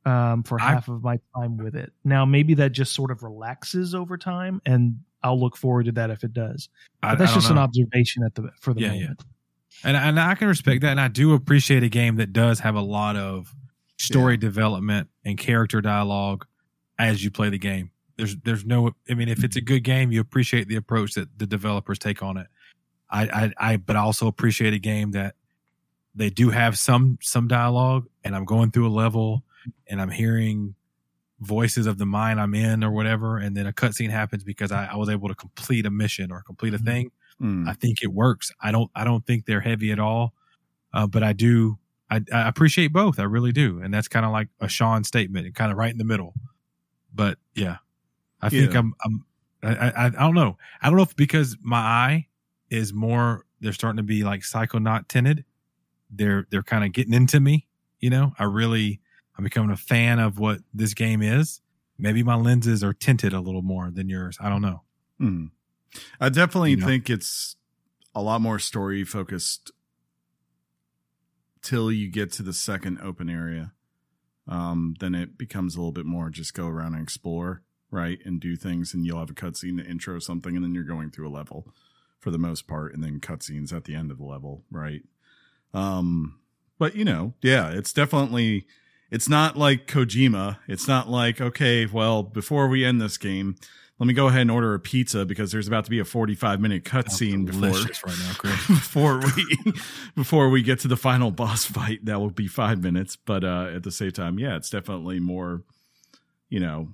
um, for I- half of my time with it. Now, maybe that just sort of relaxes over time, and I'll look forward to that if it does. I, But that's I don't just an observation at the for the Yeah, yeah. moment. and and I can respect that, and I do appreciate a game that does have a lot of story development and character dialogue as you play the game. There's there's no, I mean, if it's a good game, you appreciate the approach that the developers take on it. I I, I but I also appreciate a game that they do have some some dialogue, and I'm going through a level, and I'm hearing voices of the mine I'm in or whatever, and then a cutscene happens because I, I was able to complete a mission or complete a Mhm. thing. Mm. I think it works. I don't I don't think they're heavy at all, uh, but I do I, I appreciate both. I really do, and that's kind of like a Sean statement, kind of right in the middle. But yeah, I think Yeah. I'm I'm I, I I don't know. I don't know if because my eye is more they're starting to be like psychonaut tinted. They're they're kind of getting into me. You know, I really I'm becoming a fan of what this game is. Maybe my lenses are tinted a little more than yours. I don't know. Mm. I definitely You know? think it's a lot more story focused till you get to the second open area. Um, then it becomes a little bit more just go around and explore, right? And do things, and you'll have a cutscene to intro something, and then you're going through a level for the most part, and then cutscenes at the end of the level, right? Um, but you know, yeah, it's definitely it's not like Kojima. It's not like, okay, well, before we end this game, let me go ahead and order a pizza because there's about to be a 45 minute cutscene before right now, Chris. before we before we get to the final boss fight. That will be five minutes, but uh, at the same time, yeah, it's definitely more, you know,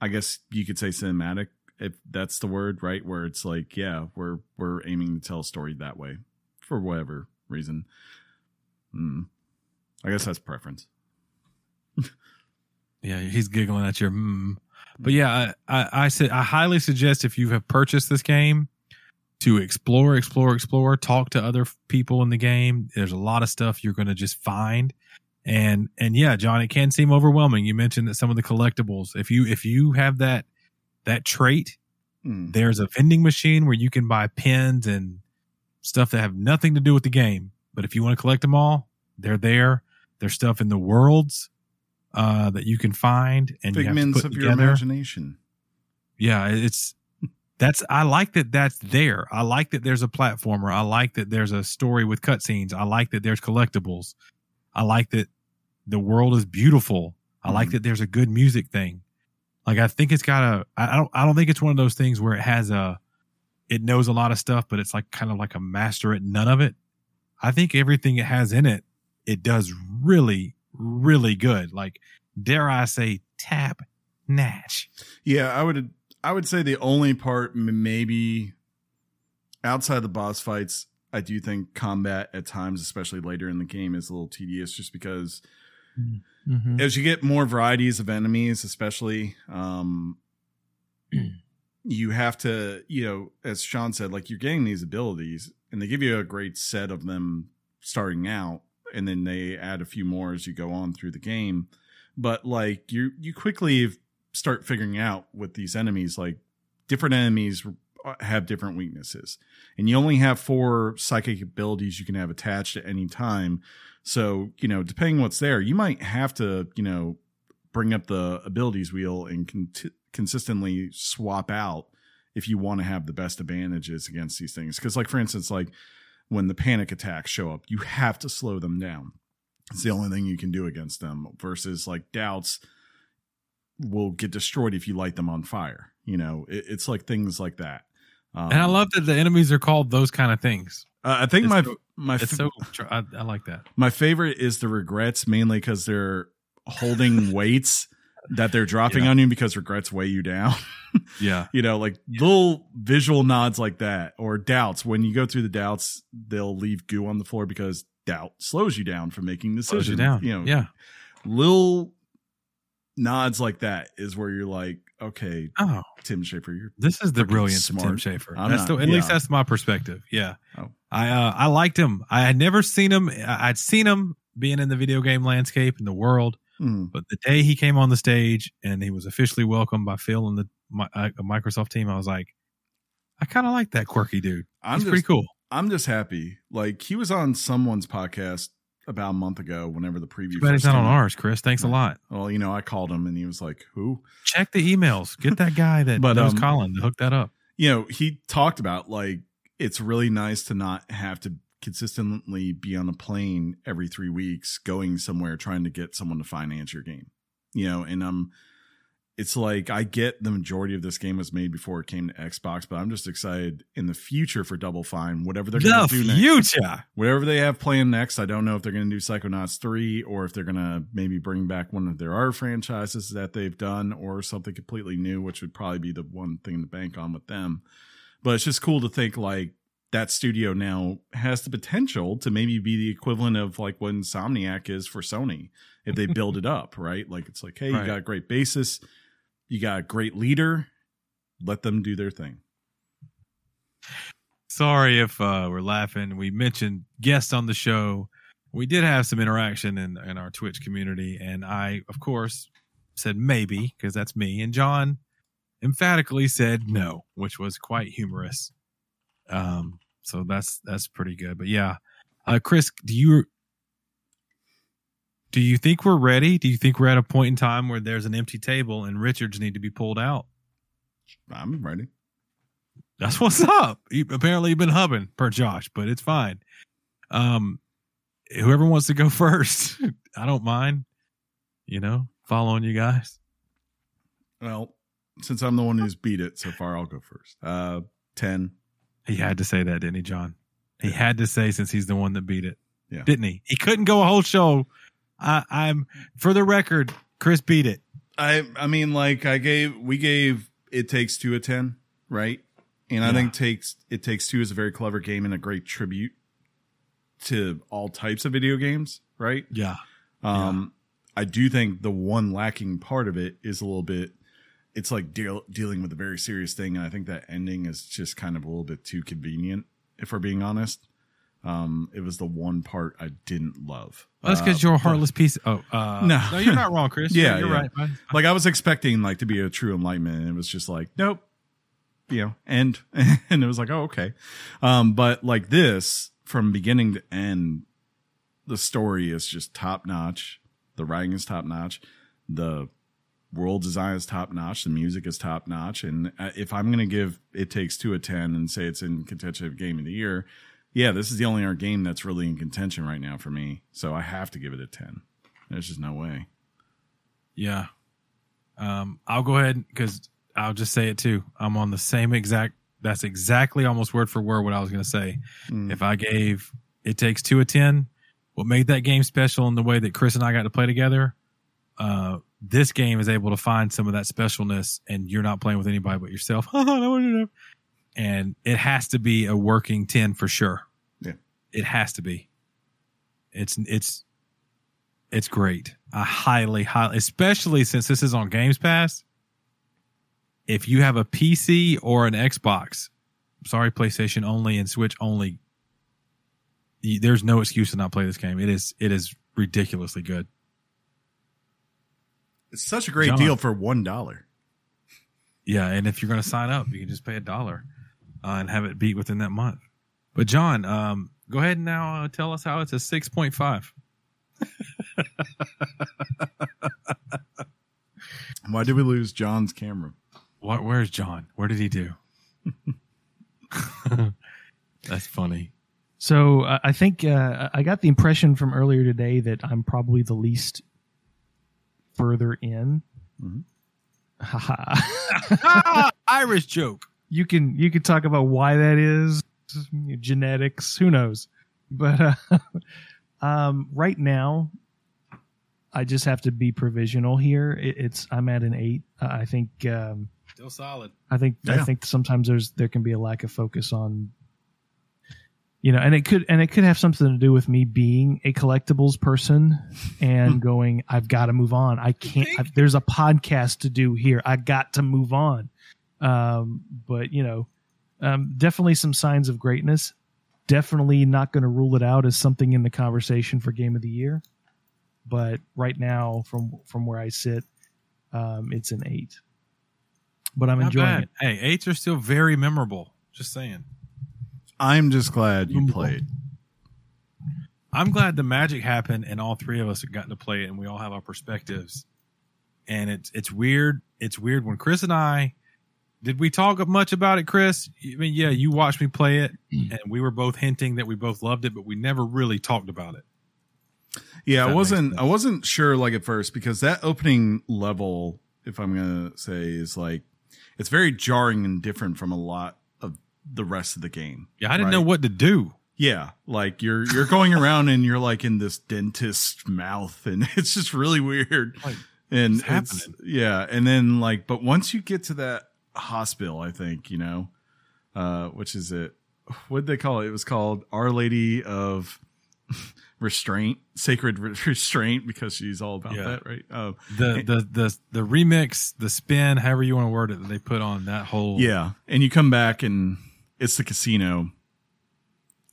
I guess you could say cinematic if that's the word, right? Where it's like, yeah, we're we're aiming to tell a story that way for whatever reason. Hmm. I guess that's preference. Yeah, he's giggling at your. Mm. But yeah, I, I, I said I highly suggest if you have purchased this game to explore, explore, explore, talk to other people in the game. There's a lot of stuff you're going to just find, and and yeah, John, it can seem overwhelming. You mentioned that some of the collectibles. If you if you have that that trait, Hmm. there's a vending machine where you can buy pins and stuff that have nothing to do with the game. But if you want to collect them all, they're there. There's stuff in the worlds uh, that you can find and you Figments put of your imagination. Yeah, it's that's I like that that's there. I like that there's a platformer. I like that there's a story with cutscenes. I like that there's collectibles. I like that the world is beautiful. I like Mhm. that there's a good music thing. Like I think it's got a I I don't I don't think it's one of those things where it has a it knows a lot of stuff, but it's like kind of like a master at none of it. I think everything it has in it, it does really, really good. Like dare I say tap natch. Yeah, I would I would say the only part maybe outside the boss fights, I do think combat at times, especially later in the game, is a little tedious just because Mhm. as you get more varieties of enemies, especially, um, you have to, you know, as Sean said, like you're getting these abilities and they give you a great set of them starting out and then they add a few more as you go on through the game. But like you, you quickly start figuring out with these enemies, like different enemies uh, have different weaknesses and you only have four psychic abilities you can have attached at any time. So, you know, depending what's there, you might have to, you know, bring up the abilities wheel and con- consistently swap out if you want to have the best advantages against these things. Because, like for instance, like when the panic attacks show up, you have to slow them down. It's the only thing you can do against them. Versus like doubts will get destroyed if you light them on fire. You know, it, it's like things like that. Um, And I love that the enemies are called those kind of things. Uh, I think it's my so- my It's so I, I like that. my favorite is the regrets mainly because they're holding weights that they're dropping Yeah. on you because regrets weigh you down. Yeah, you know, like little visual nods like that, or doubts. When you go through the doubts, they'll leave goo on the floor because doubt slows you down from making decisions. slows you down. You know, yeah. little nods like that is where you're like, okay, Oh, Tim Schafer, you're this is the brilliant of Tim smart. Schafer. I'm That's not- the, at least that's my perspective. Yeah. Oh. I uh, I liked him. I had never seen him. I'd seen him being in the video game landscape in the world, mm, but the day he came on the stage and he was officially welcomed by Phil and the Mi- uh, Microsoft team, I was like, I kind of like that quirky dude. I'm He's just pretty cool. I'm just happy. Like he was on someone's podcast about a month ago. Whenever the preview, But it's not on ours, Chris. Thanks a lot. Well, you know, I called him and he was like, "Who?" Check the emails. Get that guy that But, knows um, Colin to hook that up. you know, he talked about like it's really nice to not have to consistently be on a plane every three weeks going somewhere trying to get someone to finance your game. You know, and um it's like I get the majority of this game was made before it came to Xbox, but I'm just excited in the future for Double Fine, whatever they're gonna The do next. Whatever they have planned next, I don't know if they're gonna do Psychonauts 3 or if they're gonna maybe bring back one of their other franchises that they've done or something completely new, which would probably be the one thing to bank on with them. But it's just cool to think like that studio now has the potential to maybe be the equivalent of like what Insomniac is for Sony if they build it up, right? Like it's like, hey, Right. you got a great basis, you got a great leader, let them do their thing. Sorry if uh, we're laughing. We mentioned guests on the show. We did have some interaction in, in our Twitch community, and I, of course, said maybe because that's me. And John emphatically said no, which was quite humorous. Um, so that's that's pretty good. But yeah, uh, Chris, do you do you think we're ready? Do you think we're at a point in time where there's an empty table and Richards need to be pulled out? I'm ready. That's what's up. You, apparently, you've been hubbing per Josh, but it's fine. Um, whoever wants to go first, I don't mind. You know, following you guys. Well, since I'm the one who's beat it so far, I'll go first. Uh, 10. He had to say that, didn't he, John? He had to say since he's the one that beat it, Yeah. didn't he? He couldn't go a whole show. I, I'm for the record, Chris beat it. I I mean, like I gave we gave it takes two a ten, right? And I think takes it takes two is a very clever game and a great tribute to all types of video games, right? Yeah, Um, I do think the one lacking part of it is a little bit. It's like deal, dealing with a very serious thing, and I think that ending is just kind of a little bit too convenient. If we're being honest, um, it was the one part I didn't love. well, that's Uh, because you're a but- heartless piece. Oh, uh, No. no, you're not wrong, Chris. Yeah, you're yeah. right. bud. like I was expecting like to be a true enlightenment, and it was just like, nope, you know, end, and it was like, oh, okay. Um, but like this, from beginning to end, the story is just top notch. The writing is top notch. The world design is top notch. The music is top notch. And uh, if I'm gonna give It Takes Two a ten and say it's in contention of game of the year, yeah, this is the only art game that's really in contention right now for me. So I have to give it a ten. There's just no way. Yeah. Um, I'll go ahead because I'll just say it too. I'm on the same exact. That's exactly almost word for word what I was going to say. Mm. If I gave It Takes Two a 10, what made that game special in the way that Chris and I got to play together, uh, this game is able to find some of that specialness and you're not playing with anybody but yourself. and it has to be a working 10 for sure. Yeah. It has to be. It's, it's, it's great. I highly, highly, especially since this is on Games Pass. If you have a PC or an Xbox, sorry, PlayStation only and Switch only, there's no excuse to not play this game. It is, it is ridiculously good. It's such a great John. deal for one dollar. Yeah, and if you're going to sign up, you can just pay a dollar uh, and have it beat within that month. But John, um, go ahead and now uh, tell us how it's a six point five. Why did we lose John's camera? What? Where's John? Where did he do? That's funny. So uh, I think uh, I got the impression from earlier today that I'm probably the least further in. Mhm. Haha. ah, Irish joke. you can you can talk about why that is genetics who knows but uh, um right now i just have to be provisional here it, it's i'm at an eight Uh, i think um Still solid. i think i think sometimes there's there can be a lack of focus on you know and it could and it could have something to do with me being a collectibles person and going i've got to move on. I can't I, there's a podcast to do here. I got to move on. Um but you know um definitely some signs of greatness. Definitely not going to rule it out as something in the conversation for game of the year. But right now from from where i sit um it's an eight. But i'm Not enjoying bad. it. Hey, eights are still very memorable. Just saying. I'm just glad you Mm. played. I'm glad the magic happened and all three of us have gotten to play it and we all have our perspectives. And it's it's weird. It's weird when Chris and I did we talk much about it, Chris? I mean, yeah, you watched me play it and we were both hinting that we both loved it, but we never really talked about it. Yeah, That I wasn't. I wasn't sure like at first because that opening level, if I'm gonna say, is like it's very jarring and different from a lot of the rest of the game. Yeah, I didn't Right. know what to do. Yeah, like you're you're going around and you're like in this dentist's mouth, and it's just really weird. Like, and it's- happening? yeah, and then like, but once you get to that hospital, I think you know, uh, which is it? What they call it? It was called Our Lady of Restraint, Sacred Re- Restraint, because she's all about Yeah. that, right? Oh, The the the the remix, the spin, however you want to word it, that they put on that whole Yeah, and you come back and it's the casino.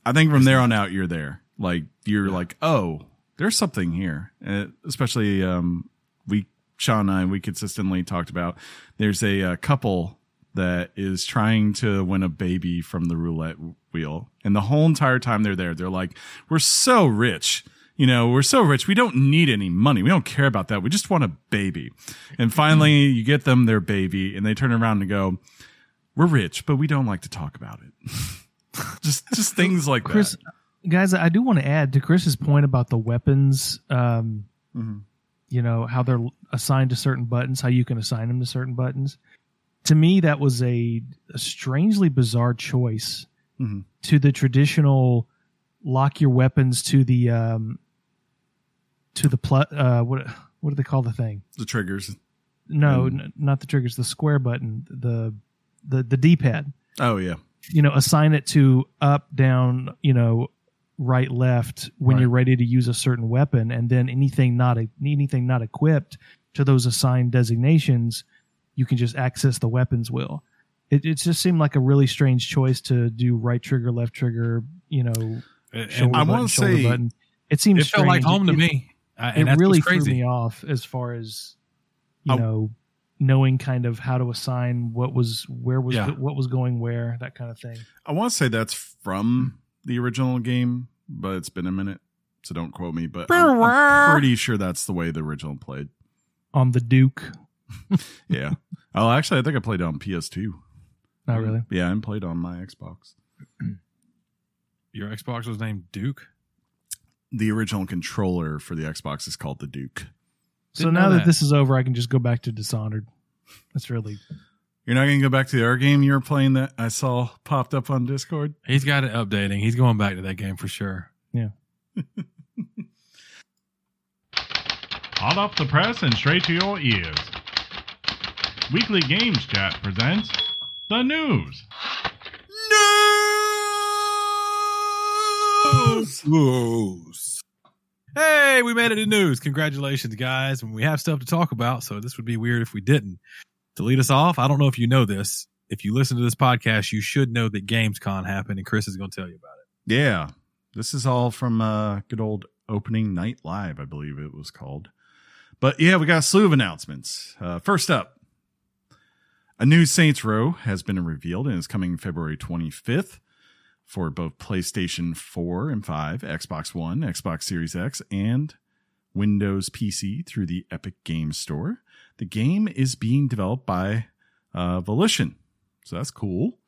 I think from there on out, you're there. Like you're like, oh, there's something here. Uh, especially um, we, Sean and I, we consistently talked about. There's a, uh couple that is trying to win a baby from the roulette wheel, and the whole entire time they're there, they're like, we're so rich. You know, we're so rich. We don't need any money. We don't care about that. We just want a baby. And finally, you get them their baby, and they turn around and go, we're rich, but we don't like to talk about it. just just things like Chris, guys, I do want to add to Chris's point about the weapons. Um, that. Mhm. you know how they're assigned to certain buttons, how you can assign them to certain buttons. To me, that was a, a strangely bizarre choice Mhm. to the traditional lock your weapons to the um, to the pl- uh, what what do they call the thing? The triggers. No, Mm. n- not the triggers. The square button. The the the D pad. Oh yeah. You know, assign it to up, down. You know, right, left when Right. you're ready to use a certain weapon, and then anything not a, anything not equipped to those assigned designations, you can just access the weapons wheel. It, it just seemed like a really strange choice to do right trigger, left trigger. You know, And- shoulder I button, shoulder say button. It seems it felt like home to It- me. I- It really threw me off as far as you I- know knowing kind of how to assign what was where was Yeah. what was going where that kind of thing. I want to say that's from the original game, but it's been a minute, so don't quote me. But I'm, I'm pretty sure that's the way the original played. On the Duke, Yeah. oh, actually, I think I played on PS2. not really. Yeah, I played on my Xbox. Your Xbox was named Duke. The original controller for the Xbox is called the Duke. So now that. that. this is over, I can just go back to Dishonored. That's really You're not going to go back to the other game you were playing that I saw popped up on Discord? He's got it updating. He's going back to that game for sure. Yeah. Hot off the press and straight to your ears. Weekly Games Chat presents the news. news. News. Hey, we made it in news. Congratulations, guys. And we have stuff to talk about, so this would be weird if we didn't. To lead us off, I don't know if you know this. If you listen to this podcast, you should know that Gamescom happened, and Chris is going to tell you about it. Yeah. This is all from uh good old opening night live, I believe it was called. But yeah, we got a slew of announcements. Uh first up, a new Saints Row has been revealed and is coming February 25th for both PlayStation 4 and 5, Xbox One, Xbox Series X, and Windows PC through the Epic Games Store. The game is being developed by uh, Volition, so that's cool.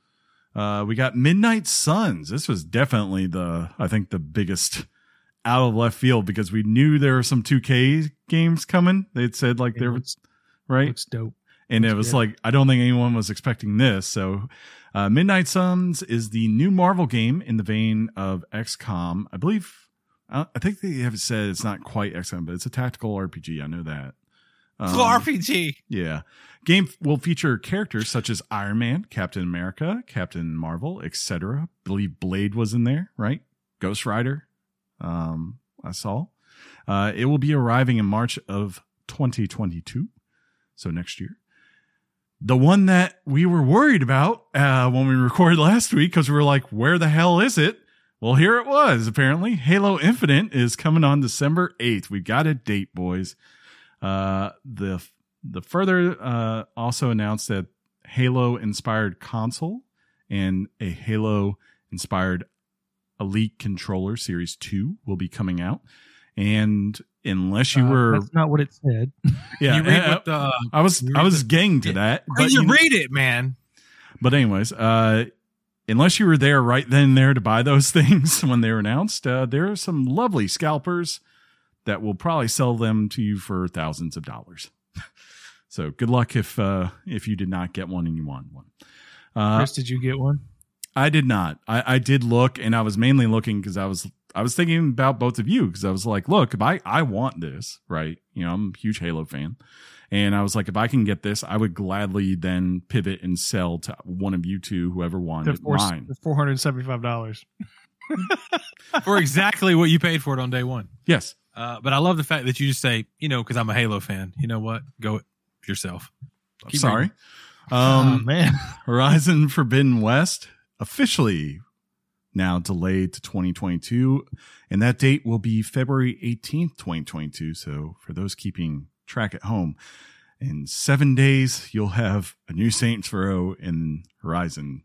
Uh, we got Midnight Suns. This was definitely the, I think, the biggest out of left field because we knew there were some 2K games coming. They'd said like it there was right, looks dope. And it was good. like I don't think anyone was expecting this. So, uh, Midnight Suns is the new Marvel game in the vein of XCOM. I believe. I I think they have said it's not quite XCOM, but it's a tactical RPG. I know that. Um, RPG. yeah. Game will feature characters such as Iron Man, Captain America, Captain Marvel, etc. believe Blade was in there, right? Ghost Rider. Um, I saw. Uh, it will be arriving in March of 2022. So next year. The one that we were worried about uh, when we recorded last week because we were like, where the hell is it? Well, here it was, apparently. Halo Infinite is coming on December 8th. We got a date, boys. Uh, the the further uh, also announced that Halo inspired console and a Halo inspired Elite Controller Series 2 will be coming out. And unless you Uh, were That's not what it said. yeah, you read uh, what the I was you I was the- getting to that. but But you you know- read it, man. But anyways, uh, unless you were there right then and there to buy those things when they were announced, uh, there are some lovely scalpers that will probably sell them to you for thousands of dollars. so good luck if uh, if you did not get one and you want one. Uh, Chris, did you get one? I did not. I, I did look, and I was mainly looking because I was I was thinking about both of you because I was like, look, if I I want this, right? You know, I'm a huge Halo fan, and I was like, if I can get this, I would gladly then pivot and sell to one of you two, whoever The wanted four, mine. four hundred seventy five dollars. For exactly what you paid for it on day one. Yes, Uh, but I love the fact that you just say, you know, because I'm a Halo fan. You know what? Go it yourself. Keep sorry. oh Um, man, Horizon Forbidden West officially now delayed to 2022, and that date will be February 18th, 2022. So for those keeping track at home, in seven days you'll have a new Saints Row in Horizon.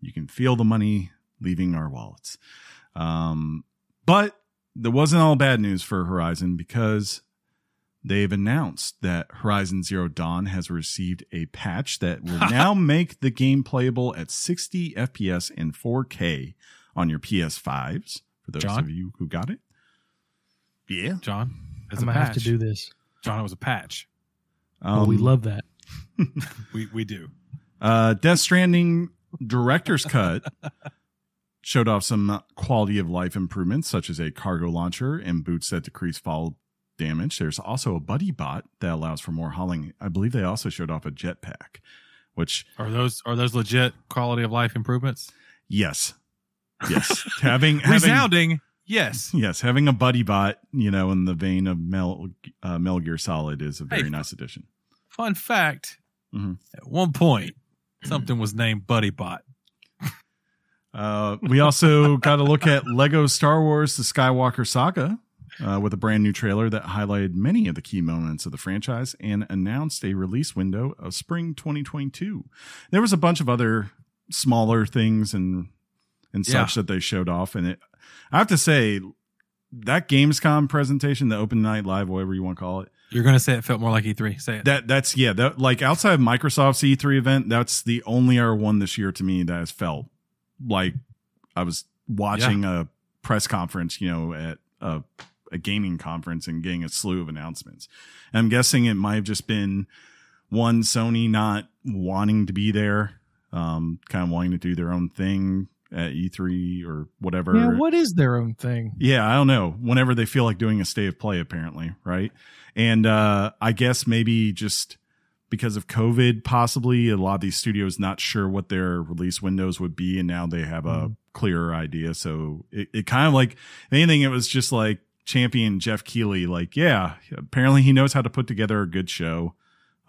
You can feel the money leaving our wallets. Um, but there wasn't all bad news for Horizon because they've announced that Horizon Zero Dawn has received a patch that will now make the game playable at 60 FPS and 4K on your PS5s. For those John? of you who got it, yeah, John, I'm as a gonna patch. have to do this. John, it was a patch. Oh, we Um, love that. We we do. Uh, Death Stranding director's cut showed off some quality of life improvements, such as a cargo launcher and boots that decrease fall damage. There's also a buddy bot that allows for more hauling. I believe they also showed off a jetpack, which Are those are those legit quality of life improvements? yes, yes, having having Resounding, yes. yes, having a buddy bot, you know, in the vein of Mel uh, Metal Gear Solid is a very Hey. nice addition. Fun fact: Mhm. at one point, something was named Buddy Bot. Uh, we also got to look at Lego Star Wars: The Skywalker Saga uh, with a brand new trailer that highlighted many of the key moments of the franchise and announced a release window of spring 2022. There was a bunch of other smaller things and and Yeah. such that they showed off, and it. I have to say that Gamescom presentation, the Open Night Live, whatever you want to call it, You're gonna say it felt more like E3. Say it. that that's yeah, that like outside of Microsoft's E3 event, that's the only other one this year to me that has felt like I was watching a press conference, you know, at a, a gaming conference and getting a slew of announcements. And I'm guessing it might have just been one Sony not wanting to be there, um, kind of wanting to do their own thing at E3 or whatever. Yeah, what is their own thing? Yeah, I don't know. Whenever they feel like doing a state of play, apparently, right? And uh I guess maybe just because of COVID, possibly a lot of these studios not sure what their release windows would be, and now they have a Mhm. clearer idea. So it, it kind of like if anything, it was just like champion Jeff Keighley, like, yeah, apparently he knows how to put together a good show.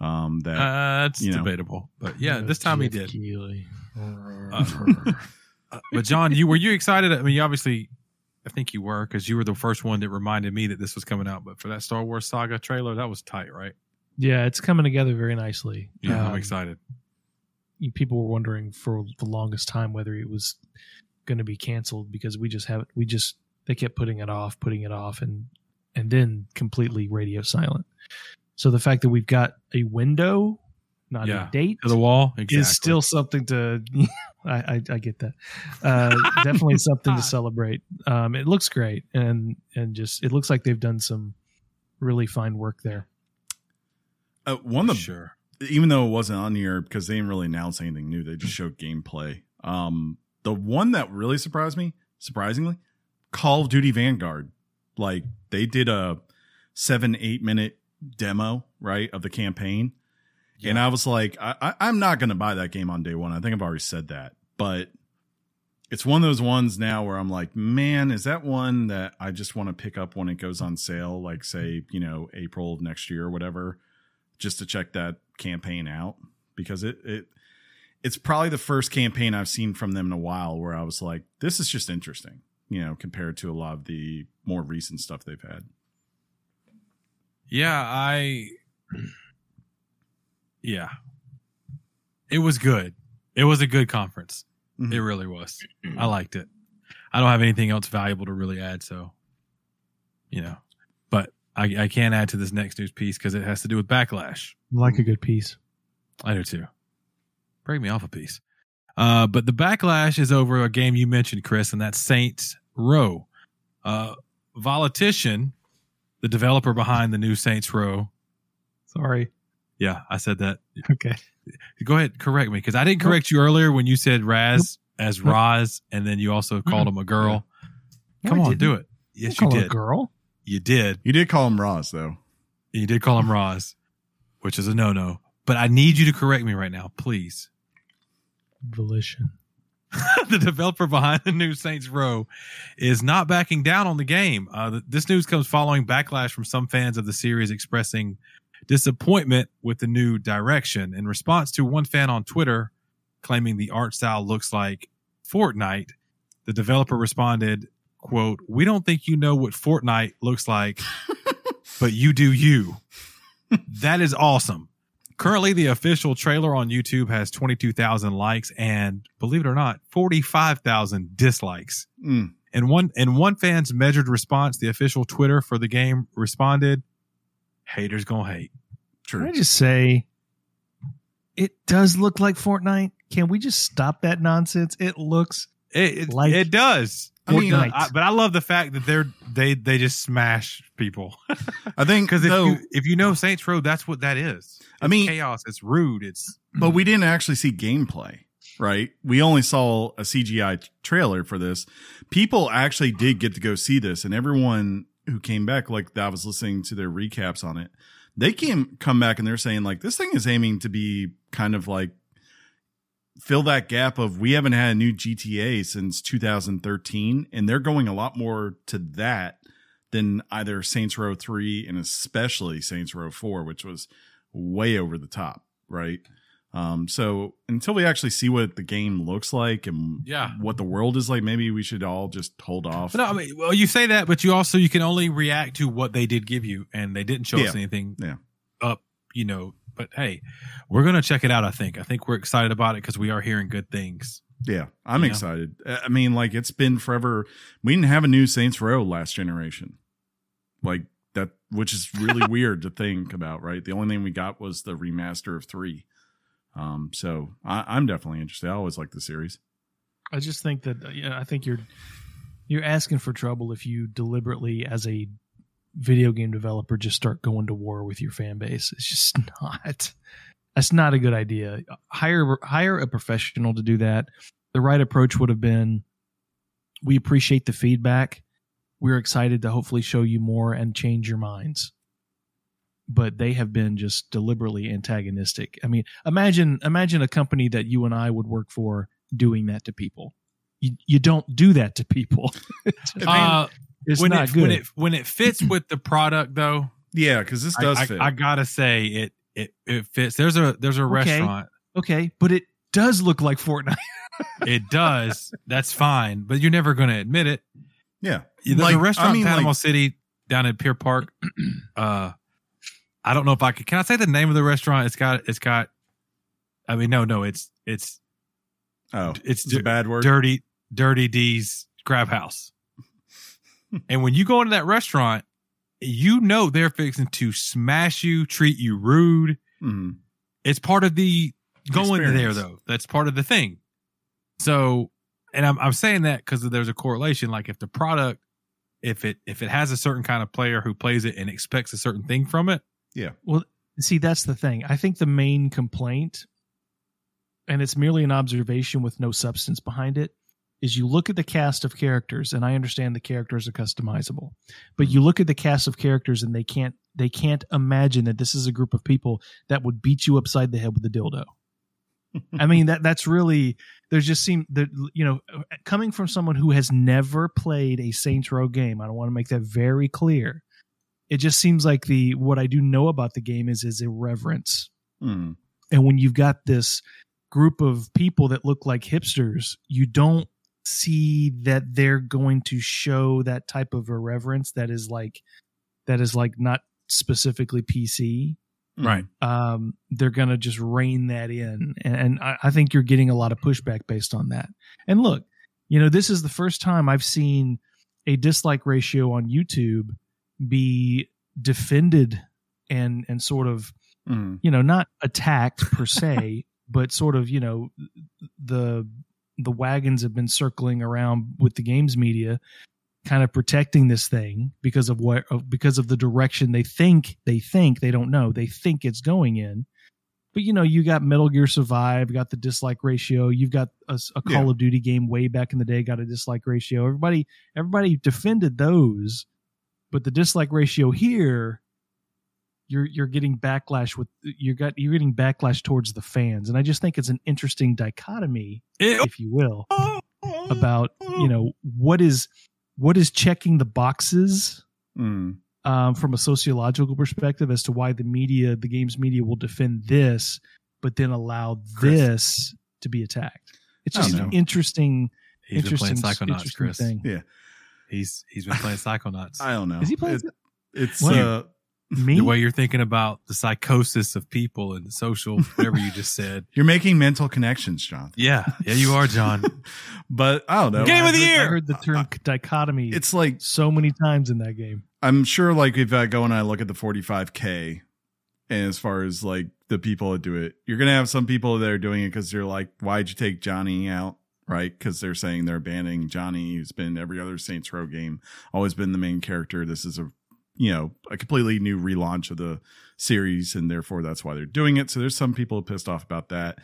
Um that Uh, it's you know. debatable, but yeah, this time he did. Keighley. Uh, but John, you were you excited? I mean, you obviously, I think you were because you were the first one that reminded me that this was coming out. But for that Star Wars Saga trailer, that was tight, right? yeah, it's coming together very nicely. Yeah, I'm Um, excited. people were wondering for the longest time whether it was going to be canceled because we just haven't. we just they kept putting it off, putting it off, and and then completely radio silent. So the fact that we've got a window, not Yeah. a date, To the wall, exactly. is still something to. I, I, I get that. Uh, definitely something to celebrate. Um, it looks great, and and just it looks like they've done some really fine work there. uh, one of the sure. even though it wasn't on here because they didn't really announce anything new, they just showed gameplay. Um, the one that really surprised me, surprisingly, Call of Duty Vanguard. Like they did a seven, eight minute demo, right, of the campaign. And I was like, I, I, I'm not going to buy that game on day one. I think I've already said that. But it's one of those ones now where I'm like, man, is that one that I just want to pick up when it goes on sale, like, say, you know, April of next year or whatever, just to check that campaign out? Because it, it, it's probably the first campaign I've seen from them in a while where I was like, this is just interesting, you know, compared to a lot of the more recent stuff they've had. Yeah, I. Yeah, it was good. It was a good conference. Mhm. It really was. I liked it. I don't have anything else valuable to really add. So, you know, but I, I can't add to this next news piece because it has to do with backlash. Like a good piece. I do too. Break me off a piece. Uh, but the backlash is over a game you mentioned, Chris, and that's Saints Row. Uh, Volatition, the developer behind the new Saints Row. Sorry. Yeah, I said that. Okay. Go ahead, correct me because I didn't correct you earlier when you said Raz as Roz, and then you also called him a girl. No, Come I on, didn't. do it. Yes, you Call her a did. girl. You did. You did call him Ross though. You did call him Roz, which is a no no. But I need you to correct me right now, please. Volition. the developer behind the new Saints Row is not backing down on the game. Uh, this news comes following backlash from some fans of the series expressing disappointment with the new direction. In response to one fan on Twitter claiming the art style looks like Fortnite, the developer responded, quote, We don't think you know what Fortnite looks like, but you do you. that is awesome. Currently, the official trailer on YouTube has 22,000 likes and, believe it or not, 45,000 dislikes. Mm. And one in one fan's measured response, the official Twitter for the game responded, "Haters gonna hate." Can I just say, it does look like Fortnite. Can we just stop that nonsense? It looks It it, Like it does. I mean, Fortnite. I- but I love the fact that they're they they just smash people I think because if though, you if you know Saints Row, that's what that is. I mean- chaos. It's rude. It's but we didn't actually see gameplay, right? We only saw a CGI trailer for this. People actually did get to go see this, and everyone who came back, like that, I was listening to their recaps on it. They came come back and they're saying like this thing is aiming to be kind of like fill that gap of we haven't had a new GTA since 2013, and they're going a lot more to that than either Saints Row 3 and especially Saints Row 4, which was way over the top, right? Um, so until we actually see what the game looks like and Yeah. what the world is like, maybe we should all just hold off. No, I mean, well, you say that, but you also you can only react to what they did give you, and they didn't show us anything Yeah. up, you know. But hey, we're gonna check it out. I think. I think we're excited about it because we are hearing good things. Yeah, I'm Yeah. excited. I mean, like it's been forever. We didn't have a new Saints Row last generation, like that, which is really weird to think about, right? The only thing we got was the remaster of three. Um, so I, I'm definitely interested. I always like the series. I just think that uh, yeah, I think you're you're asking for trouble if you deliberately, as a video game developer, just start going to war with your fan base. It's just not. That's not a good idea. Hire hire a professional to do that. The right approach would have been: we appreciate the feedback. We're excited to hopefully show you more and change your minds. But they have been just deliberately antagonistic. I mean, imagine imagine a company that you and I would work for doing that to people. You you don't do that to people. Uh, it's when not it good. when it when it fits with the product, though, Yeah, because this does I- fit. I gotta say it it it fits. There's a there's a Okay. restaurant. okay, but it does look like Fortnite. It does. That's fine, but you're never gonna admit it. yeah, There's Like, a restaurant I mean, in Panama like- City down at Pier Park. uh, I don't know if I could. Can I say the name of the restaurant? It's got. It's got. I mean, no, no. It's it's oh, it's it's a bad word. dirty dirty D's Crab House. and when you go into that restaurant, you know they're fixing to smash you, treat you rude. Mhm. It's part of the going there though. That's part of the thing. So, and I'm I'm saying that because there's a correlation. Like if the product, if it if it has a certain kind of player who plays it and expects a certain thing from it, See, that's the thing. I think the main complaint, and it's merely an observation with no substance behind it, is you look at the cast of characters, and I understand the characters are customizable, but you mm-hmm. look at the cast of characters and they can't they can't imagine that this is a group of people that would beat you upside the head with a dildo. I mean that that's really there's just seem that you know coming from someone who has never played a Saints Row game. I don't want to make that very clear. It just seems like the what I do know about the game is is irreverence. Mhm. And when you've got this group of people that look like hipsters, you don't see that they're going to show that type of irreverence that is like that is like not specifically PC right? um, they're going to just rein that in. And I, I think you're getting a lot of pushback based on that. And look, You know, this is the first time I've seen a dislike ratio on YouTube be defended and and sort of Mhm. you know not attacked per se but sort of you know the the wagons have been circling around with the games media kind of protecting this thing because of what because of the direction they think they think they don't know they think it's going in but you know you got metal gear survive got the dislike ratio you've got a call Yeah. of duty game way back in the day got a dislike ratio everybody everybody defended those but the dislike ratio here you're you're getting backlash with you got you're getting backlash towards the fans. And i just think it's an interesting dichotomy if you will about you know what is what is checking the boxes Mm. um, from a sociological perspective as to why the media the games media will defend this but then allow Chris. this to be attacked. It's just an interesting he's interesting Psychonauts, interesting Chris. thing He's he's been playing Psychonauts. I don't know. is he playing It- it's What? uh, me the way you're thinking about the psychosis of people and the social whatever you just said. you're making mental connections, John. Yeah, yeah, you are, John. but I don't know. Game I of the heard- I heard the term dichotomy It's like so many times in that game I'm sure, like if I go and I look at the 45k, and as far as like the people that do it, you're gonna have some people that are doing it because they're like, "Why'd you take Johnny out?" Right? Because they're saying they're banning Johnny, who's been every other Saints Row game, always been the main character. This is a you know a completely new relaunch of the series, and therefore that's why they're doing it. So there's some people pissed off about that.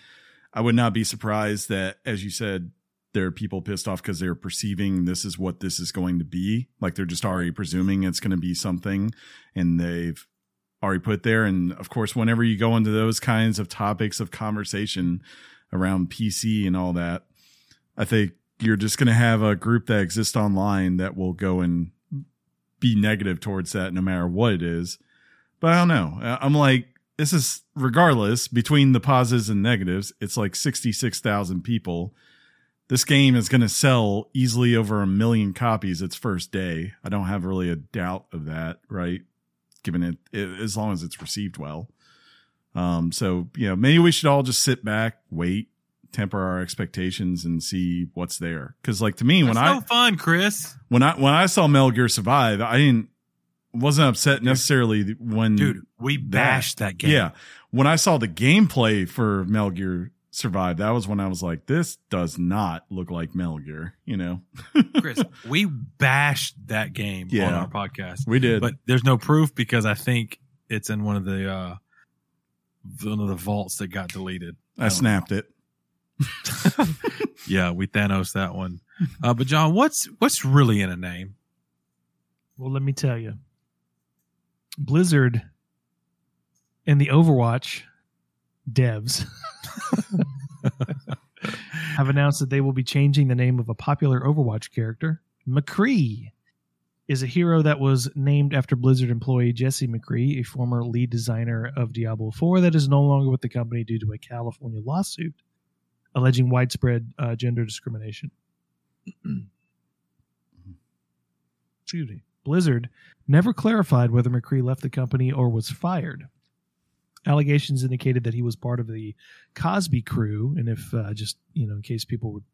I would not be surprised that, as you said, there are people pissed off because they're perceiving this is what this is going to be. Like they're just already presuming it's going to be something and they've already put there. And of course, whenever you go into those kinds of topics of conversation around PC and all that, I think you're just going to have a group that exists online that will go and be negative towards that no matter what it is. But I don't know. I'm like, this is regardless between the positives and negatives, it's like 66,000 people this game is going to sell easily over a million copies its first day. I don't have really a doubt of that, right? Given it, it as long as it's received well. Um, so you know, maybe we should all just sit back, wait, temper our expectations, and see what's there. Because, like to me, when That's I no fun, Chris. when I when I saw Metal Gear Survive, I didn't wasn't upset necessarily when Dude, we bashed that game. yeah. When I saw the gameplay for Metal Gear Survive, that was when I was like, this does not look like Metal Gear, you know? Chris, we bashed that game on Yeah. our podcast. We did. But there's no proof because I think it's in one of the uh one of the vaults that got deleted. I snapped it. Yeah, we Thanos that one. Uh, but John, what's what's really in a name? Well, let me tell you. Blizzard and the Overwatch devs have announced that they will be changing the name of a popular Overwatch character. McCree is a hero that was named after Blizzard employee Jesse McCree, a former lead designer of Diablo 4 that is no longer with the company due to a California lawsuit alleging widespread uh, gender discrimination. Excuse me. Blizzard never clarified whether McCree left the company or was fired. Allegations indicated that he was part of the Cosby crew, and if uh, just you know, in case people would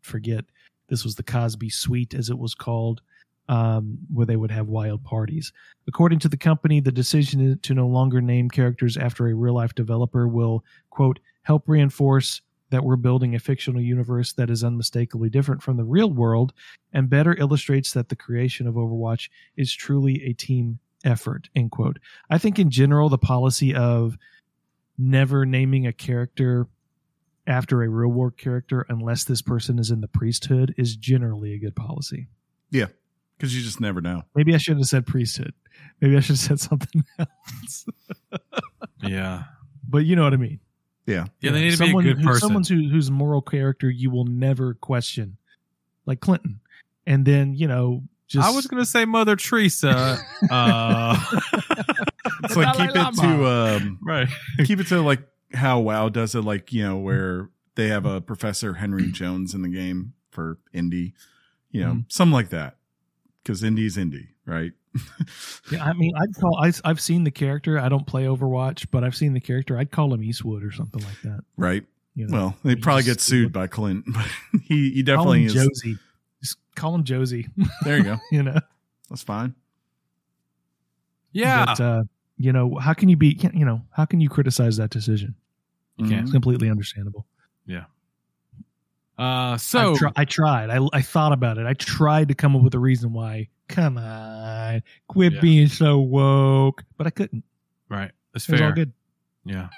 forget, this was the Cosby Suite, as it was called, um, where they would have wild parties. According to the company, the decision to no longer name characters after a real life developer will quote help reinforce that we're building a fictional universe that is unmistakably different from the real world and better illustrates that the creation of Overwatch is truly a team effort end quote i think in general the policy of never naming a character after a real world character unless this person is in the priesthood is generally a good policy Yeah. Because you just never know. maybe i should have said priesthood maybe i should have said something else Yeah. but you know what i mean Yeah. Yeah, they need to be a someone good who- person. someone who, whose moral character you will never question like clinton and then you know just I was gonna say Mother Teresa. uh, It's like Dalai keep it to um right. keep it to like how WoW does it, like, you know, where they have a Professor Henry Jones in the game for indie. You know, something like that. Because indie's indie, right? Yeah, I mean, I'd call. I, I've seen the character. I don't play Overwatch, but I've seen the character. I'd call him Eastwood or something like that. right. You know? Well, they You probably get sued by Clint, but he he call definitely him is. Josie. Just call him Josie. There you go. you know. That's fine. Yeah. But, uh, you know, how can you be? You know, how can you criticize that decision? You can't. It's completely understandable. Yeah. Uh, so I, I tried. I, I thought about it. I tried to come up with a reason why. Come on, quit Yeah. being so woke. But I couldn't. right, that's It was all fair. good. Yeah.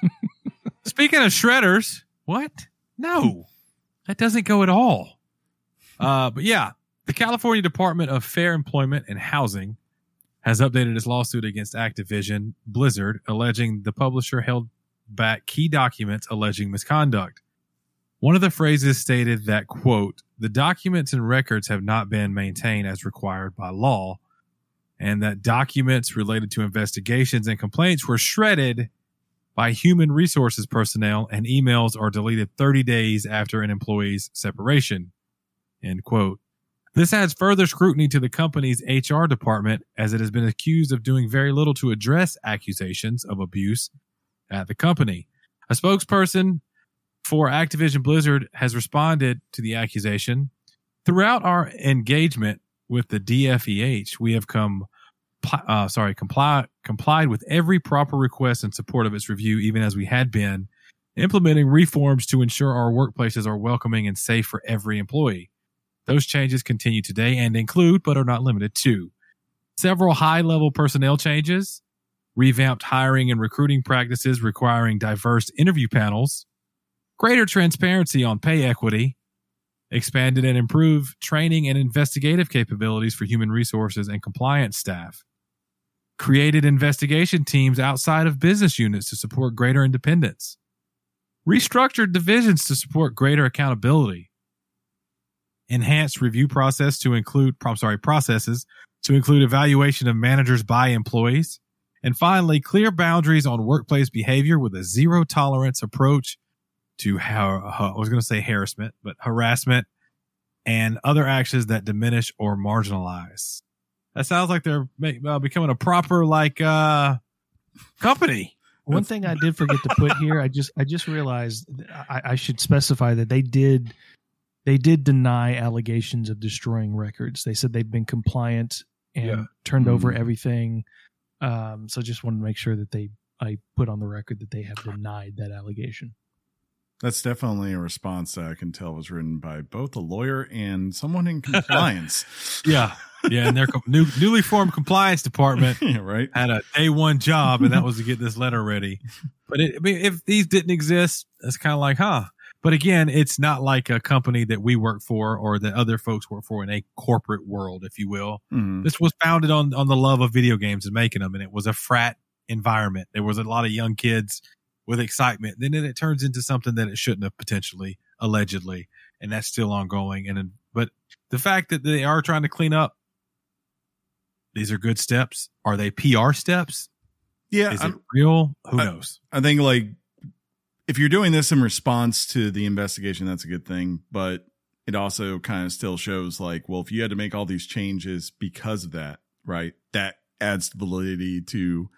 Speaking of shredders, what? No, that doesn't go at all. Uh, but yeah, the California Department of Fair Employment and Housing has updated its lawsuit against Activision Blizzard, alleging the publisher held back key documents alleging misconduct. One of the phrases stated that, quote, the documents and records have not been maintained as required by law, and that documents related to investigations and complaints were shredded by human resources personnel and emails are deleted 30 days after an employee's separation. End quote. This adds further scrutiny to the company's HR department as it has been accused of doing very little to address accusations of abuse at the company. A spokesperson for Activision Blizzard has responded to the accusation. Throughout our engagement with the DFEH, we have come uh, sorry, comply, complied with every proper request in support of its review, even as we had been implementing reforms to ensure our workplaces are welcoming and safe for every employee. Those changes continue today and include, but are not limited to, several high level personnel changes, revamped hiring and recruiting practices requiring diverse interview panels, greater transparency on pay equity, expanded and improved training and investigative capabilities for human resources and compliance staff, created investigation teams outside of business units to support greater independence, restructured divisions to support greater accountability, enhanced review process to include, I'm sorry, processes to include evaluation of managers by employees, and finally, clear boundaries on workplace behavior with a zero tolerance approach to how I was going to say harassment, but harassment and other actions that diminish or marginalize. That sounds like they're make, uh, becoming a proper like uh company. One thing I did forget to put here, I just I just realized I, I should specify that they did they did deny allegations of destroying records. They said they've been compliant and Yeah. turned over Mhm. everything. Um, so just wanted to make sure that they I put on the record that they have denied that allegation. That's definitely a response that I can tell was written by both a lawyer and someone in compliance. Yeah, yeah, and their new, newly formed compliance department yeah, right. had a day one job, and that was to get this letter ready. But it, I mean, if these didn't exist, it's kind of like, huh? But again, it's not like a company that we work for or that other folks work for in a corporate world, if you will. Mhm. This was founded on on the love of video games and making them, and it was a frat environment. There was a lot of young kids with excitement. Then it turns into something that it shouldn't have potentially, allegedly, and that's still ongoing. And but the fact that they are trying to clean up, these are good steps. Are they PR steps? Yeah, Is it I'm- real? Who I- knows? I think like if you're doing this in response to the investigation, that's a good thing. But it also kind of still shows like, well, if you had to make all these changes because of that, right? That adds validity to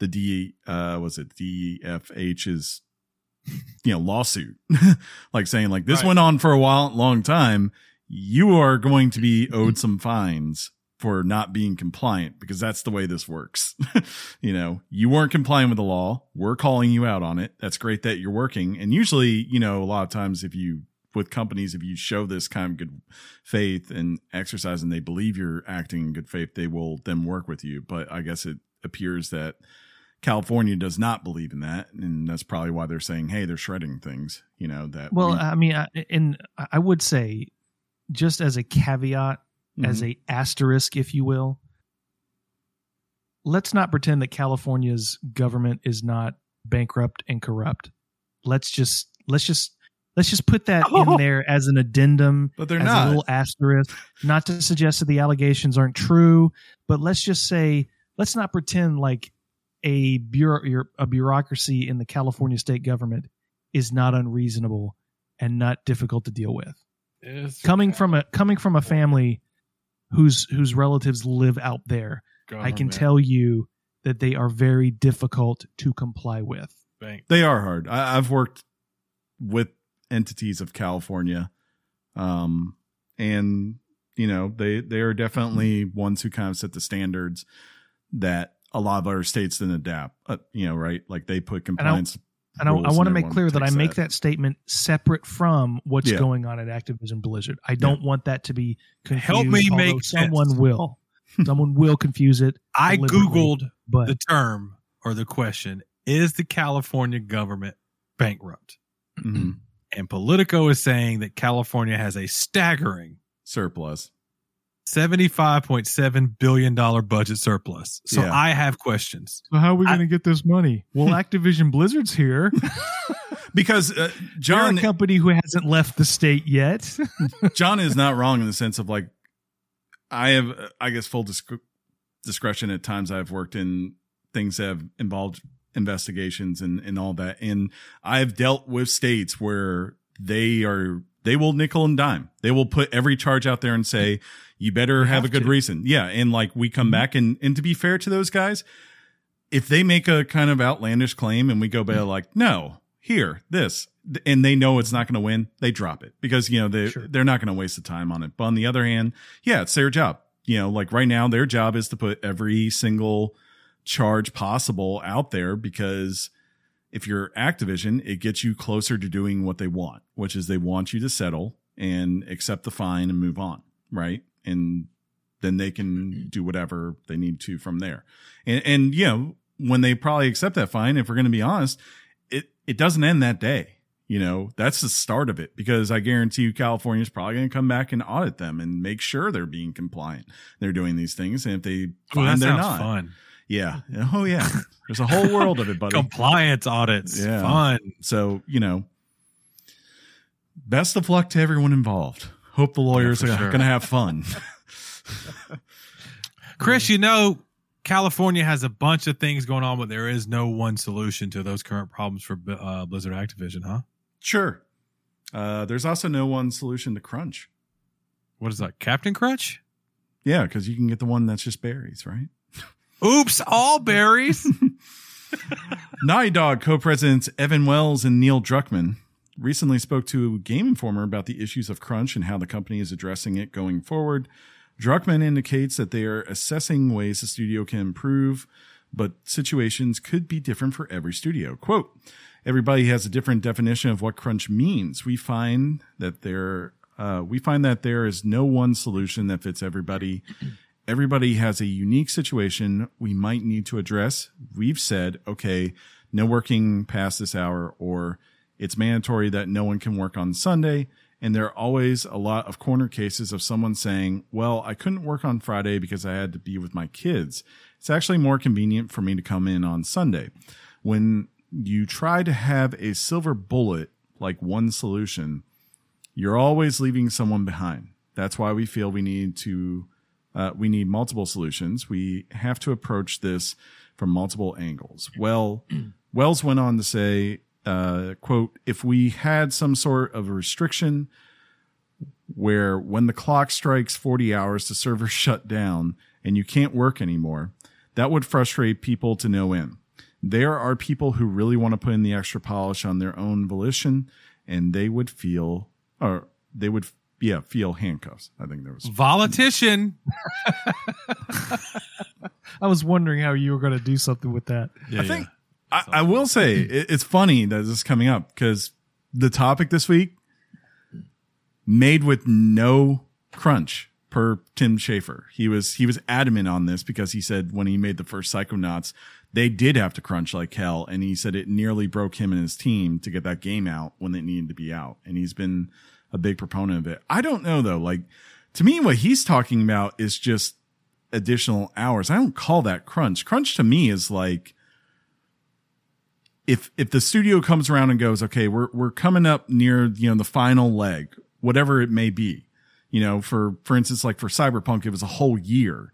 the D uh was it DFH's you know lawsuit. like saying like this Right. went on for a while long time. You are going to be owed some fines for not being compliant because that's the way this works. you know, you weren't complying with the law. We're calling you out on it. That's great that you're working. And usually, you know, a lot of times if you with companies, if you show this kind of good faith and exercise and they believe you're acting in good faith, they will then work with you. But I guess it appears that California does not believe in that. And that's probably why they're saying, hey, they're shredding things, you know, that Well, we- I mean, I, and I would say, just as a caveat, as Mhm. a asterisk, if you will, let's not pretend that California's government is not bankrupt and corrupt. Let's just let's just let's just put that in there as an addendum, but they're as a not. little asterisk. Not to suggest that the allegations aren't true, but let's just say let's not pretend like a bureau a bureaucracy in the California state government is not unreasonable and not difficult to deal with coming from a coming from a family whose whose relatives live out there i can tell you that they are very difficult to comply with Bank. They are hard. I, I've worked with entities of California. Um, and you know, they, they are definitely ones who kind of set the standards that a lot of other states didn't adapt, uh, you know, right? Like they put compliance. And I, I rules want to make clear that I make that statement separate from what's Yeah. going on at Activision Blizzard. I don't want that to be confused. Help me make someone sense. will. Someone will confuse it. I googled but the term or the question: Is the California government bankrupt? Mhm. And Politico is saying that California has a staggering surplus. $75.7 billion budget surplus. So Yeah. I have questions. so how are we going to get this money? Well, Activision Blizzard's here. Because uh, John, John, a company who hasn't left the state yet. John is not wrong in the sense of like, I have, uh, I guess, full disc- discretion at times. I've worked in things that have involved investigations and, and all that. And I've dealt with states where they are, they will nickel and dime. They will put every charge out there and say, you better have, have a good to. reason. Yeah. And like we come Mhm. back and, and to be fair to those guys, if they make a kind of outlandish claim and we go by like, no, here, this, and they know it's not going to win, they drop it because, you know, they, Sure. they're not going to waste the time on it. But on the other hand, yeah, it's their job. You know, like right now, their job is to put every single charge possible out there because if you're Activision, it gets you closer to doing what they want, which is they want you to settle and accept the fine and move on. Right. And then they can do whatever they need to from there. And, and, you know, when they probably accept that fine, if we're going to be honest, it, it doesn't end that day. You know, that's the start of it because I guarantee you California's probably going to come back and audit them and make sure they're being compliant. They're doing these things. And if they find they're not, fun. Yeah. Oh yeah. There's a whole world of it, buddy. Compliance audits. Yeah. Fun. So, you know, best of luck to everyone involved. Hope the lawyers for are sure. going to have fun. Chris, you know, California has a bunch of things going on, but there is no one solution to those current problems for uh, Blizzard Activision, huh? sure. Uh, there's also no one solution to crunch. What is that? Captain Crunch? Yeah, because you can get the one that's just berries, right? Oops, all berries. Naughty Dog co-presidents Evan Wells and Neil Druckmann recently spoke to Game Informer about the issues of crunch and how the company is addressing it going forward. Druckmann indicates that they are assessing ways the studio can improve, but situations could be different for every studio. Quote, everybody has a different definition of what crunch means. We find that there uh, we find that there is no one solution that fits everybody. Everybody has a unique situation we might need to address. We've said, okay, no working past this hour, or it's mandatory that no one can work on Sunday. And there are always a lot of corner cases of someone saying, well, I couldn't work on Friday because I had to be with my kids. It's actually more convenient for me to come in on Sunday. When you try to have a silver bullet, like one solution, you're always leaving someone behind. That's why we feel we need to, uh, we need multiple solutions. We have to approach this from multiple angles. Well, Wells went on to say, uh, quote, if we had some sort of restriction where when the clock strikes 40 hours, the servers shut down and you can't work anymore, that would frustrate people to no end. There are people who really want to put in the extra polish on their own volition and they would feel, or they would, yeah, feel handcuffs. I think there was Politician. I was wondering how you were going to do something with that. Yeah, I think I, I will say it, it's funny that this is coming up because the topic this week made with no crunch per Tim Schafer. He was he was adamant on this because he said when he made the first Psychonauts, they did have to crunch like hell, and he said it nearly broke him and his team to get that game out when it needed to be out. And he's been a big proponent of it. I don't know though, like to me, what he's talking about is just additional hours. I don't call that crunch. Crunch to me is like if if the studio comes around and goes, okay, we're we're coming up near you know the final leg, whatever it may be, you know, for for instance, like for Cyberpunk, it was a whole year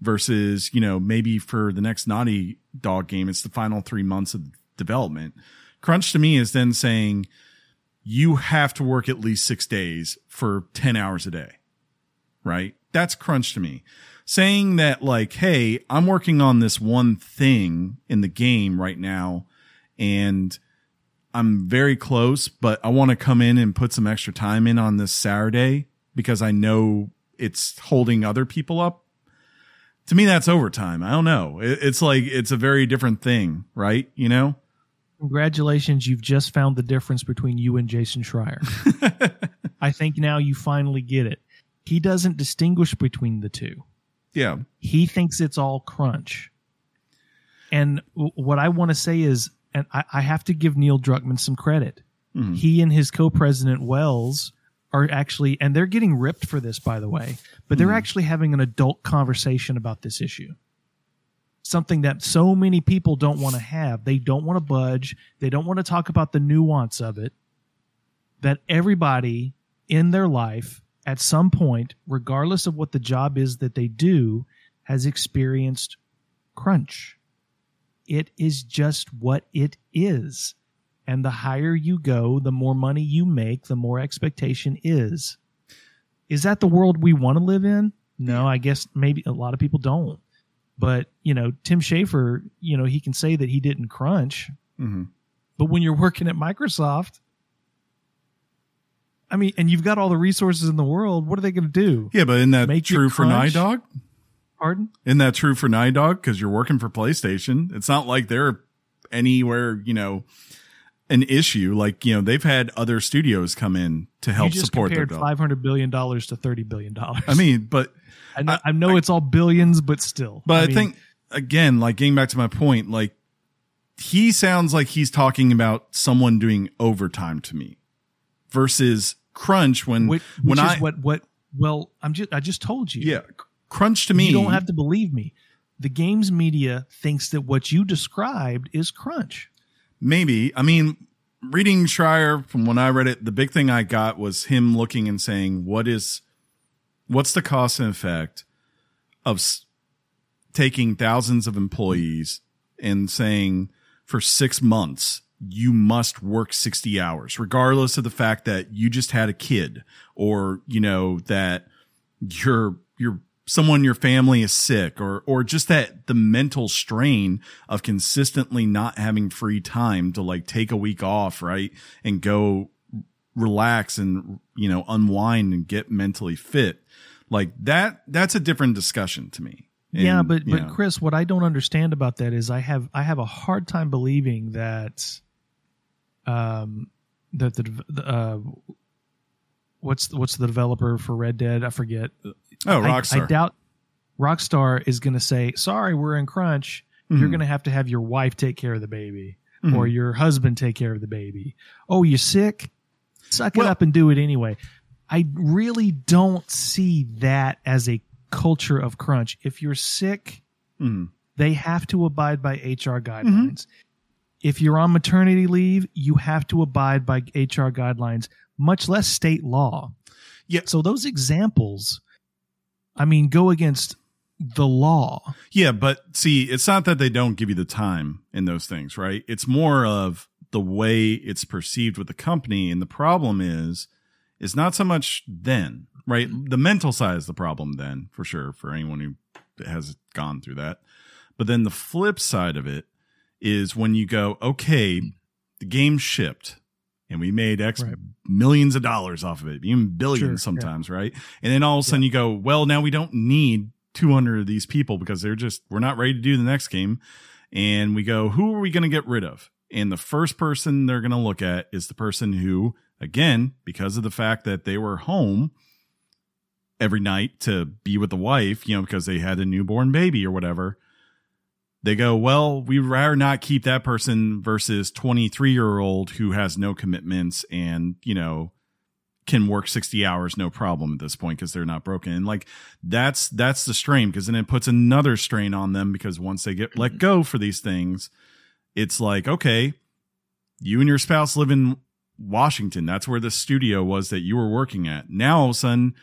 versus you know maybe for the next Naughty Dog game, it's the final three months of development. Crunch to me is then saying you have to work at least six days for ten hours a day, right? That's crunch to me. Saying that like, hey, I'm working on this one thing in the game right now and I'm very close, but I want to come in and put some extra time in on this Saturday because I know it's holding other people up. To me, that's overtime. I don't know. It's like it's a very different thing, right? You know? Congratulations, you've just found the difference between you and Jason Schreier. I think now you finally get it. He doesn't distinguish between the two. yeah. He thinks it's all crunch. And what I want to say is, and I, I have to give Neil Druckmann some credit. Mhm. He and his co-president Wells are actually, and they're getting ripped for this, by the way, but they're Mhm. actually having an adult conversation about this issue. Something that so many people don't want to have. They don't want to budge. They don't want to talk about the nuance of it. That everybody in their life, at some point, regardless of what the job is that they do, has experienced crunch. It is just what it is. And the higher you go, the more money you make, the more expectation is. Is that the world we want to live in? No, I guess maybe a lot of people don't. But, you know, Tim Schafer, you know, he can say that he didn't crunch, hmm but when you're working at Microsoft, I mean, and you've got all the resources in the world, what are they going to do? Yeah, but isn't that Make true for Night crunch? Dog? Pardon? Isn't that true for Naughty Dog? Because you're working for PlayStation. It's not like they're anywhere, you know, an issue. Like, you know, they've had other studios come in to help you just support their compared dog. five hundred billion dollars to thirty billion dollars. I mean, but I know, I, know it's all billions, but still. but I, mean, think again, like getting back to my point, like he sounds like he's talking about someone doing overtime to me versus crunch when which, when which I what what. Well, I'm just I just told you. yeah crunch to me You don't have to believe me. The games media thinks that what you described is crunch. Maybe. I mean, reading Schreier from when I read it, the big thing I got was him looking and saying, "What is, what's the cost and effect of s- taking thousands of employees and saying for six months you must work sixty hours, regardless of the fact that you just had a kid or you know that you're you're someone in your family is sick or or just that the mental strain of consistently not having free time to like take a week off right and go relax and you know unwind and get mentally fit like that that's a different discussion to me yeah, but but know, Chris, what I don't understand about that is I have I have a hard time believing that um that the, the uh what's what's the developer for Red Dead? I forget. Oh I- rockstar I, doubt Rockstar is going to say, "Sorry, we're in crunch. You're Mhm. going to have to have your wife take care of the baby, Mhm. or your husband take care of the baby. Oh, you're sick? Suck Well- it up and do it anyway." I really don't see that as a culture of crunch. If you're sick, Mhm. they have to abide by HR guidelines. If you're on maternity leave, you have to abide by HR guidelines, much less state law. Yeah. So those examples, I mean, go against the law. Yeah, but see, it's not that they don't give you the time in those things, right? It's more of the way it's perceived with the company. And the problem is, is not so much then, right? The mental side is the problem then, for sure, for anyone who has gone through that. But then the flip side of it is when you go, okay, the game shipped and we made X Right. millions of dollars off of it, even billions Sure, yeah. sometimes, right? And then all of a sudden you go, well, now we don't need 200 of these people because they're just, we're not ready to do the next game. And we go, who are we going to get rid of? And the first person they're going to look at is the person who, again, because of the fact that they were home every night to be with the wife, you know, because they had a newborn baby or whatever, they go, well, we'd rather not keep that person versus 23 year old who has no commitments and, you know, can work 60 hours no problem at this point because they're not broken. And like that's that's the strain because then it puts another strain on them because once they get let mm-hmm. go for these things it's like okay you and your spouse live in washington. That's where the studio was that you were working at. Now all of a sudden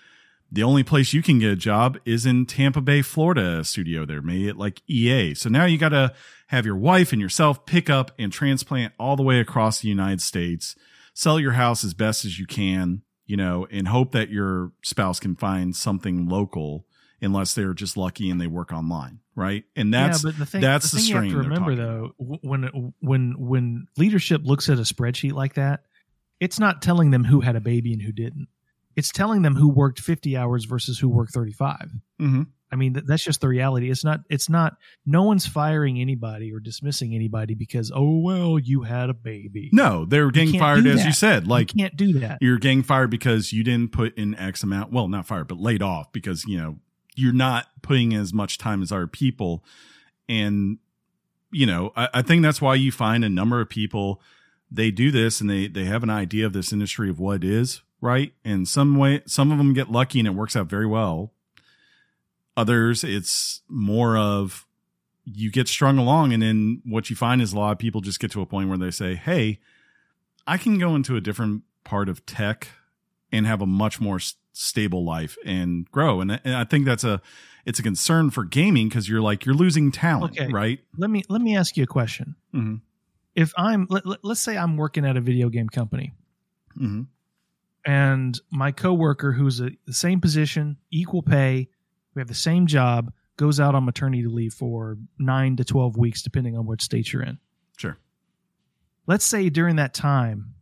the only place you can get a job is in tampa bay florida studio there made it like ea so now you got to have your wife and yourself pick up and transplant all the way across the united states sell your house as best as you can, you know, and hope that your spouse can find something local unless they're just lucky and they work online, right? And that's yeah, but the thing, that's the the thing you have to remember though, when when when leadership looks at a spreadsheet like that, it's not telling them who had a baby and who didn't. It's telling them who worked 50 hours versus who worked 35. Mhm. I mean, th- that's just the reality. It's not. It's not. No one's firing anybody or dismissing anybody because oh well, you had a baby. No, they're getting fired as you said. Like you can't do that. you're getting fired because you didn't put in X amount. Well, not fired, but laid off because you know you're not putting in as much time as other people, and you know I, I think that's why you find a number of people they do this and they they have an idea of this industry of what it is, right? And some way, some of them get lucky and it works out very well. Others, it's more of you get strung along, and then what you find is a lot of people just get to a point where they say, "Hey." I can go into a different part of tech and have a much more stable life and grow. And, and I think that's a it's a concern for gaming because you're like you're losing talent, Okay. right? Let me let me ask you a question. Mm-hmm. If I'm let, let's say I'm working at a video game company Mm-hmm. And my coworker who's a, the same position, equal pay, we have the same job, goes out on maternity leave for nine to twelve weeks, depending on which state you're in. Sure. Let's say during that time,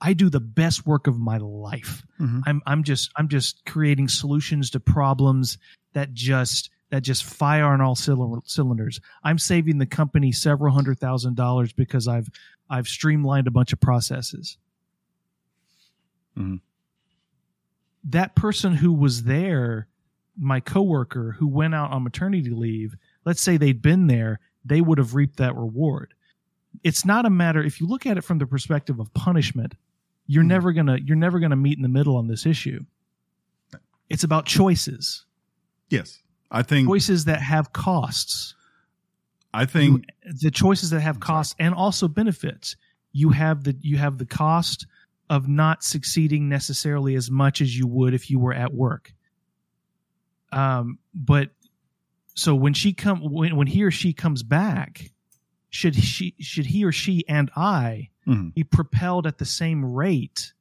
I do the best work of my life. Mhm. I'm I'm just I'm just creating solutions to problems that just that just fire on all cylinders. I'm saving the company several hundred thousand dollars because I've I've streamlined a bunch of processes. Mhm. That person who was there, my coworker who went out on maternity leave, let's say they'd been there, they would have reaped that reward. It's not a matter if you look at it from the perspective of punishment, you're Mhm. never gonna you're never gonna meet in the middle on this issue. It's about choices, Yes, I think choices that have costs. I think the choices that have costs and also benefits. You have the you have the cost of not succeeding necessarily as much as you would if you were at work. Um, but so when she come when, when he or she comes back, should she should he or she and I Mhm. be propelled at the same rate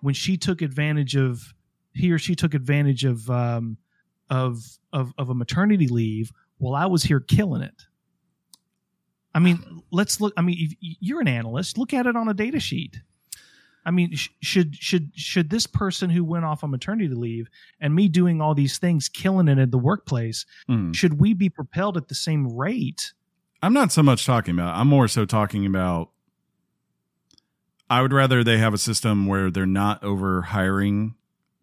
when she took advantage of he or she took advantage of um, of of of a maternity leave while I was here killing it. I mean, let's look. I mean, you're an analyst. Look at it on a data sheet. I mean, sh- should should should this person who went off on maternity leave and me doing all these things, killing it at the workplace, mhm. should we be propelled at the same rate? I'm not so much talking about. I'm more so talking about. I would rather they have a system where they're not over hiring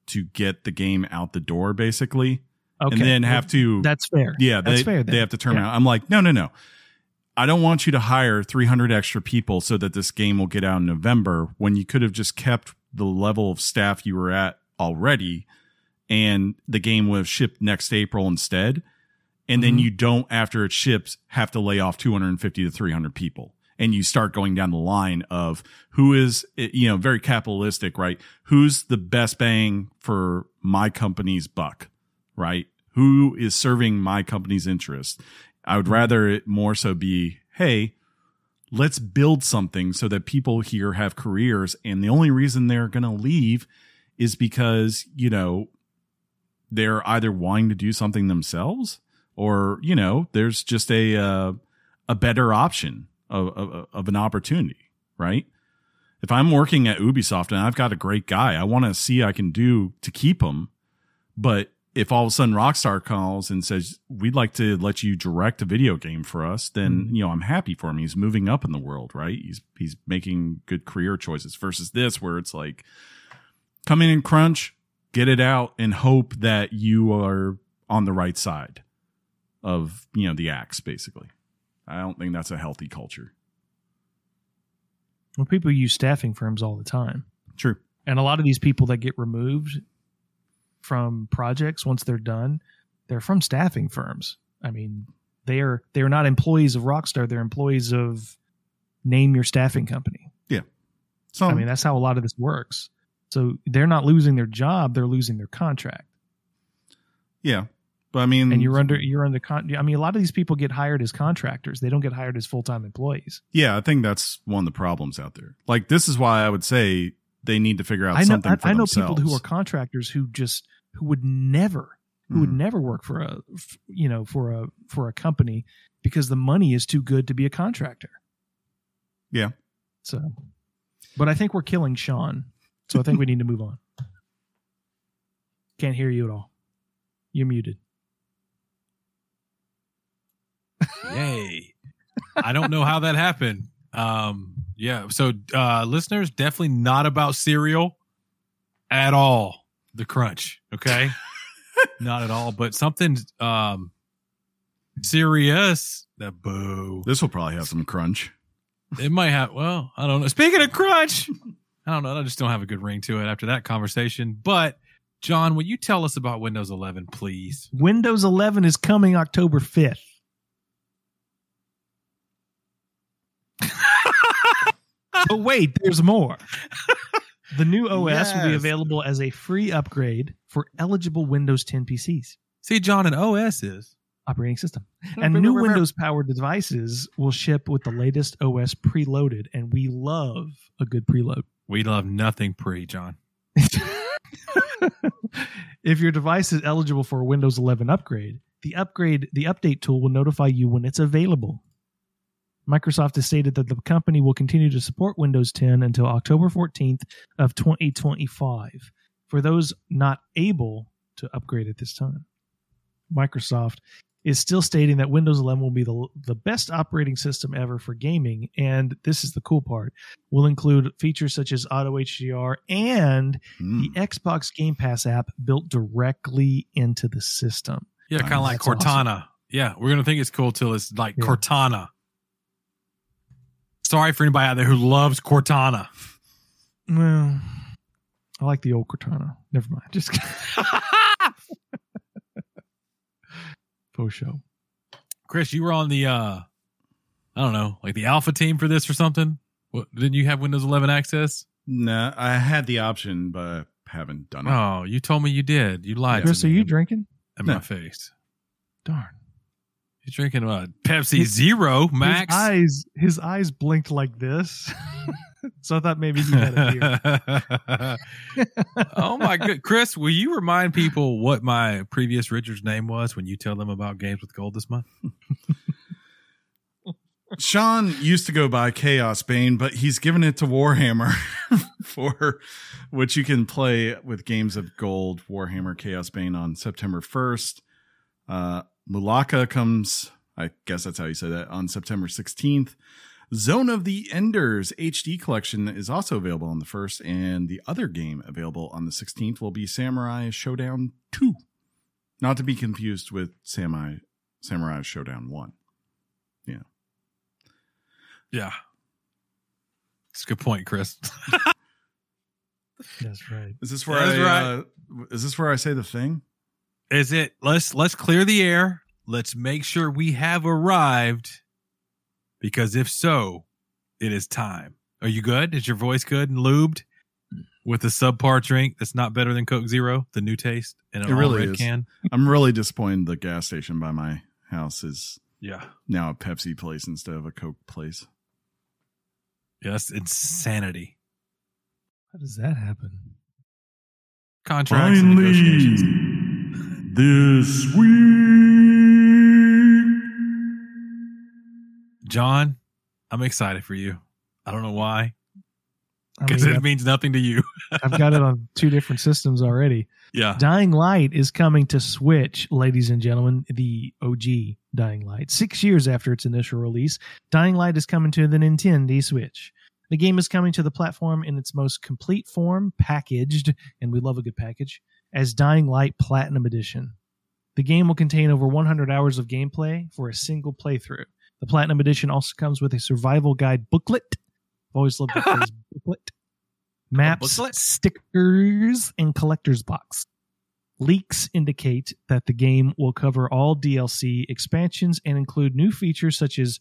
to get the game out the door, basically, Okay, and then have to That's fair. Yeah, that's they, fair. they have to turn Yeah. around. I'm like, no, no, no. I don't want you to hire 300 extra people so that this game will get out in November when you could have just kept the level of staff you were at already and the game would have shipped next April instead. And then Mhm. you don't, after it ships, have to lay off 250 to 300 people. And you start going down the line of who is, you know, very capitalistic, right? Who's the best bang for my company's buck, right? Who is serving my company's interest? I would rather it more so be, hey, let's build something so that people here have careers. And the only reason they're going to leave is because, you know, they're either wanting to do something themselves or, you know, there's just a, uh, a better option of, of, of an opportunity, right? If I'm working at Ubisoft and I've got a great guy, I want to see I can do to keep him. But if all of a sudden Rockstar calls and says, we'd like to let you direct a video game for us, then, Mhm. you know, I'm happy for him. He's moving up in the world, right? He's, he's making good career choices versus this where it's like, come in and crunch, get it out and hope that you are on the right side of, you know, the axe, basically. I don't think that's a healthy culture. Well, people use staffing firms all the time. True. And a lot of these people that get removed from projects once they're done, they're from staffing firms. I mean, they are they are not employees of Rockstar, they're employees of name your staffing company. Yeah. So, I mean, that's how a lot of this works. So they're not losing their job, they're losing their contract. yeah. But I mean, And you're under you're under con- I mean, a lot of these people get hired as contractors. They don't get hired as full-time employees. Yeah, I think that's one of the problems out there. Like this is why I would say they need to figure out I know something I, I know people who are contractors who just who would never who would Mhm. never work for a you know for a for a company because the money is too good to be a contractor. Yeah. So, but I think we're killing Sean. So I think we need to move on. Can't hear you at all. You're muted. Yay. I don't know how that happened. Um, yeah. So, uh, listeners, definitely not about cereal at all. The crunch. Okay. not at all, but something, um, serious. That boo. This will probably have some crunch. It might have, well, I don't know. Speaking of crunch, I don't know. I just don't have a good ring to it after that conversation. But, John, will you tell us about Windows 11, please? Windows 11 is coming October 5th. but wait, there's more. The new OS will be available as a free upgrade for eligible Windows 10 PCs See, John, an OS is. operating system. And new Windows powered devices will ship with the latest OS preloaded, and we love a good preload. We love nothing pre, John. if your device is eligible for a Windows 11 upgrade, the upgrade the update tool will notify you when it's available. Microsoft has stated that the company will continue to support Windows 10 until October 14th of 2025 for those not able to upgrade at this time. Microsoft is still stating that Windows 11 will be the, the best operating system ever for gaming and this is the cool part will include features such as auto HDR and Mm. the Xbox Game Pass app built directly into the system. Yeah, kind of like That's awesome. Cortana. Yeah, we're gonna think it's cool till it's like Yeah. Cortana. Sorry for anybody out there who loves Cortana. Well, I like the old Cortana. Never mind. Just faux show. Chris, you were on the uh I don't know, like the alpha team for this or something. What, didn't you have Windows 11 access? Nah, I had the option, but haven't done it. Oh, you told me you did. You lied Chris, to are you in- drinking? in No. my face. Darn. You're drinking uh, Pepsi Zero Max. His eyes, his eyes blinked like this. so I thought maybe he had a beer. oh my good, Chris, will you remind people what my previous Richard's name was when you tell them about games with gold this month? Sean used to go by Chaos Bane, but he's given it to Warhammer for which you can play with games of gold. Warhammer Chaosbane on September 1st. Uh, Mulaka comes, I guess that's how you say that, on September 16th. Zone of the Enders HD collection is also available on the 1st, and the other game available on the 16th will be Samurai Shodown 2. Not to be confused with Samurai, Samurai Shodown 1. Yeah. Yeah. It's a good point, Chris. That's right. Is this where That's I right. uh, is this where I say the thing? Is it let's let's clear the air. Let's make sure we have arrived. Because if so, it is time. Are you good? Is your voice good and lubed? With a subpar drink that's not better than Coke Zero, the new taste in an It really red is. can. I'm really disappointed the gas station by my house is Yeah. now a Pepsi place instead of a Coke place. Yeah, that's insanity. How does that happen? Contracts and negotiations. This week. John, I'm excited for you. I don't know why. I Because mean, it means nothing to you. I've got it on two different systems already. Yeah. Dying Light is coming to Switch, ladies and gentlemen. The OG Dying Light. Six years after its initial release, Dying Light is coming to the Nintendo Switch. The game is coming to the platform in its most complete form, packaged, and we love a good package, as Dying Light Platinum Edition. The game will contain over 100 hours of gameplay for a single playthrough. The Platinum Edition also comes with a survival guide booklet. I've always loved that phrase, booklet. Maps, booklet? stickers, and collector's box. Leaks indicate that the game will cover all DLC expansions and include new features such as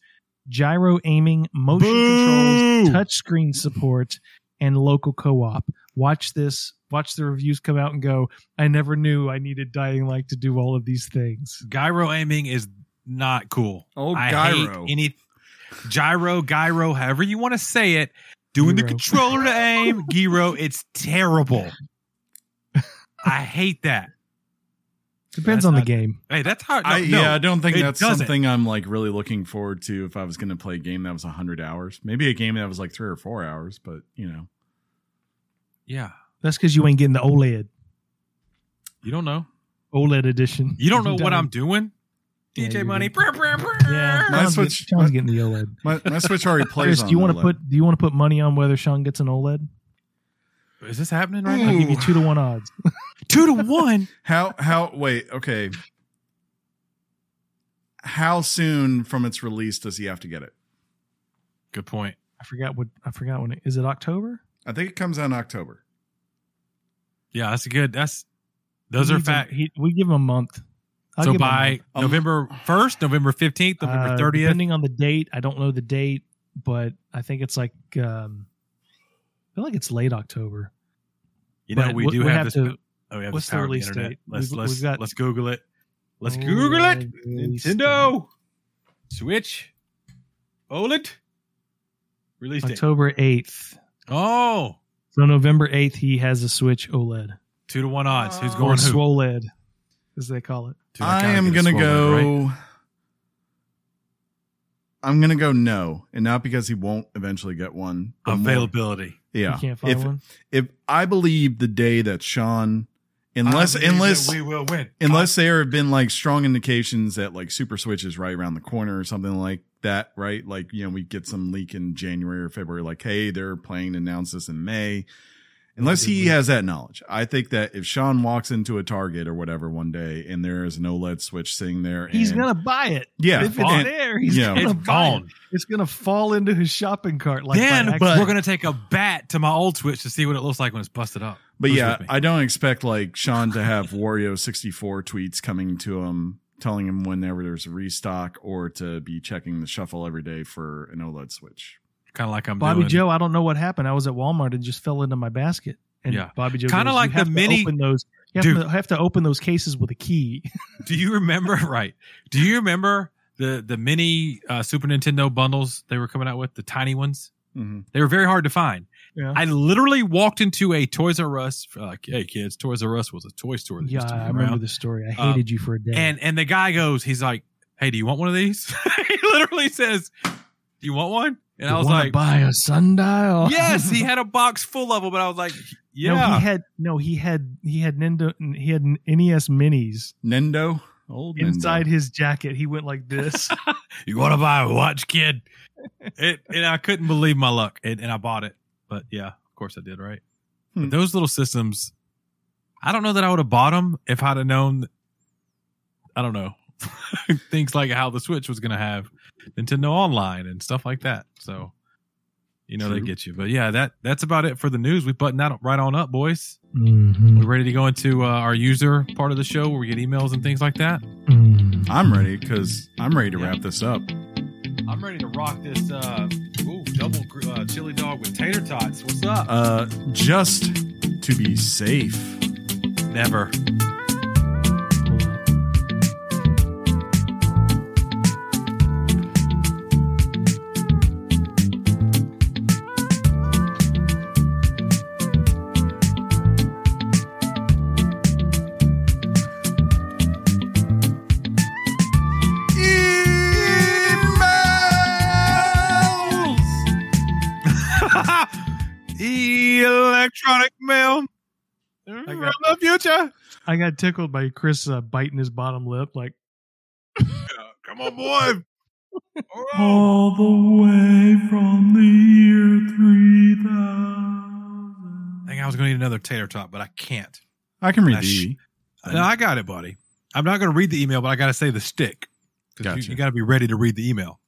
gyro aiming, motion Boo! controls, touchscreen support, and local co-op. Watch this. Watch the reviews come out and go. I never knew I needed Dying Light to do all of these things. Gyro aiming is not cool. Oh, I gyro. hate any gyro, gyro, however you want to say it. Doing the controller to aim, gyro, it's terrible. I hate that. Depends That's on the not- game. Hey, that's hard. I, no, yeah, I don't think that's doesn't. something I'm like really looking forward to if I was going to play a game that was 100 hours. Maybe a game that was like three or four hours, but you know. Yeah, That's because you ain't getting the OLED you don't know. OLED edition. You don't know what I'm doing. Yeah, DJ you're Money. good. Brr, brr, brr. Yeah, My Sean's, Switch- get, Sean's getting the OLED. My, my Switch already plays Chris, on do you want OLED. to put do you want to put money on whether Sean gets an OLED? Is this happening right I'll now? give you two to one odds. Two to one. How how wait, okay. How soon from its release does he have to get it? Good point. I forgot what I forgot when it is it October? I think it comes out in October. Yeah, that's a good. That's those We are give him- fact. he- we give him a month. I'll So give him a by month. November first, November fifteenth, November Uh, thirtieth. depending on the date, I don't know the date, but I think it's like um, I feel like it's late October. you know, but we we- do we have, have this. to- oh, we have what's this the power the release internet. date? Let's We've- let's we've got- let's Google it. Let's Oh, Google it. release Nintendo Switch OLED release date. date. October eighth. Oh, So November eighth, he has a Switch OLED two to one odds. Who's Oh. or going who? SWOLED, as they call it. Dude, I gotta am gonna go right? I'm gonna go no. And not because he won't eventually get one. but more- availability. Yeah. You can't find if one. if I believe the day that Sean unless unless we will win. unless there have been like strong indications that like Super Switch is right around the corner or something like that, right? Like, you know, we get some leak in January or February, like, hey, they're planning to announce this in May. Unless he has that knowledge. I think that if Sean walks into a Target or whatever one day and there is an OLED switch sitting there, He's and- gonna buy it. Yeah, if it's and- there, he's yeah. gonna it's buy gone. it. It's gonna fall into his shopping cart. Like then accident. we're gonna take a bat to my old Switch to see what it looks like when it's busted up. But Who's yeah. I don't expect like Sean to have Wario64 tweets coming to him telling him whenever there's a restock or to be checking the shuffle every day for an OLED switch. Kind of like I'm Bobby doing. Joe, I don't know what happened. I was at Walmart and just fell into my basket. And Yeah. Bobby Joe, Kinda like you the mini- Open those. You have Dude. to, have to open those cases with a key. Do you remember? Right. Do you remember the the mini uh, Super Nintendo bundles they were coming out with? The tiny ones. Mm-hmm. They were very hard to find. Yeah. I literally walked into a Toys R Us. Uh, hey kids, Toys R Us was a toy store. That yeah, used to be I remember around. the story. I Um, hated you for a day. And and the guy goes, he's like, "Hey, do you want one of these?" he literally says, "Do you want one?" And I was like, buy a sundial. "Yes." He had a box full of them, but I was like, "Yeah." No, he had no. He had he had Nintendo. He had NES minis Nendo, old inside Nendo. his jacket. He went like this. you want to buy a watch, kid? it, and I couldn't believe my luck, and, and I bought it. But yeah, of course I did, right? Hmm. But those little systems, I don't know that I would have bought them if I'd have known. I don't know things like how the Switch was going to have Nintendo Online and stuff like that. So, you know, they get you. But yeah, that that's about it for the news. We button that right on up, boys. Mhm. We're ready to go into uh, our user part of the show where we get emails and things like that. Mhm. I'm ready because I'm ready to Yeah. wrap this up. I'm ready to rock this uh, ooh, double uh, chili dog with tater tots. What's up? Uh, just to be safe. Never. Electronic mail from got- the future. I got tickled by Chris uh, biting his bottom lip. Like Come on, boy. All the way from the year 3000. I think I was going to need another tater tot, but I can't. I can read the sh-. No, I got it, buddy. I'm not going to read the email, but I got to say the stick. Because Gotcha. you, got to be ready to read the email.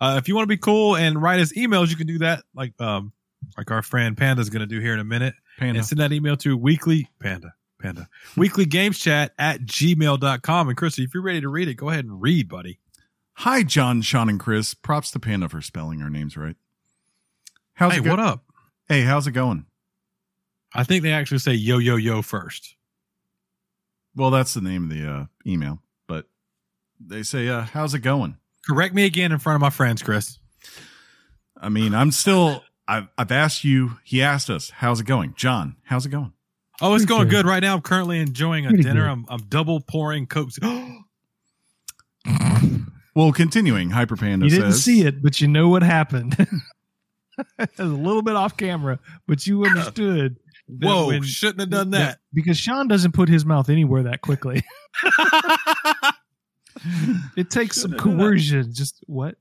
Uh, if you want to be cool and write us emails, you can do that, like um, like our friend Panda's going to do here in a minute. Panda. And send that email to weekly panda panda weekly games chat at gmail.com. And Chris, if you're ready to read it, go ahead and read, buddy. Hi, John, Sean, and Chris. Props to Panda for spelling our names right. How's hey, it go- what up? Hey, how's it going? I think they actually say yo yo yo first. Well, that's the name of the uh, email, but they say, uh, "How's it going?" Correct me again in front of my friends, Chris. I mean, I'm still. I've I've asked you. He asked us, "How's it going?" John, how's it going? Oh, it's Pretty going good. good right now. I'm currently enjoying a Pretty dinner. I'm, I'm double pouring Coke. Well, continuing, Hyper Panda You didn't says, see it, but you know what happened. it was a little bit off camera, but you understood. Whoa, when- shouldn't have done that. because Sean doesn't put his mouth anywhere that quickly. It takes some Shouldn't have done that. coercion. Just what?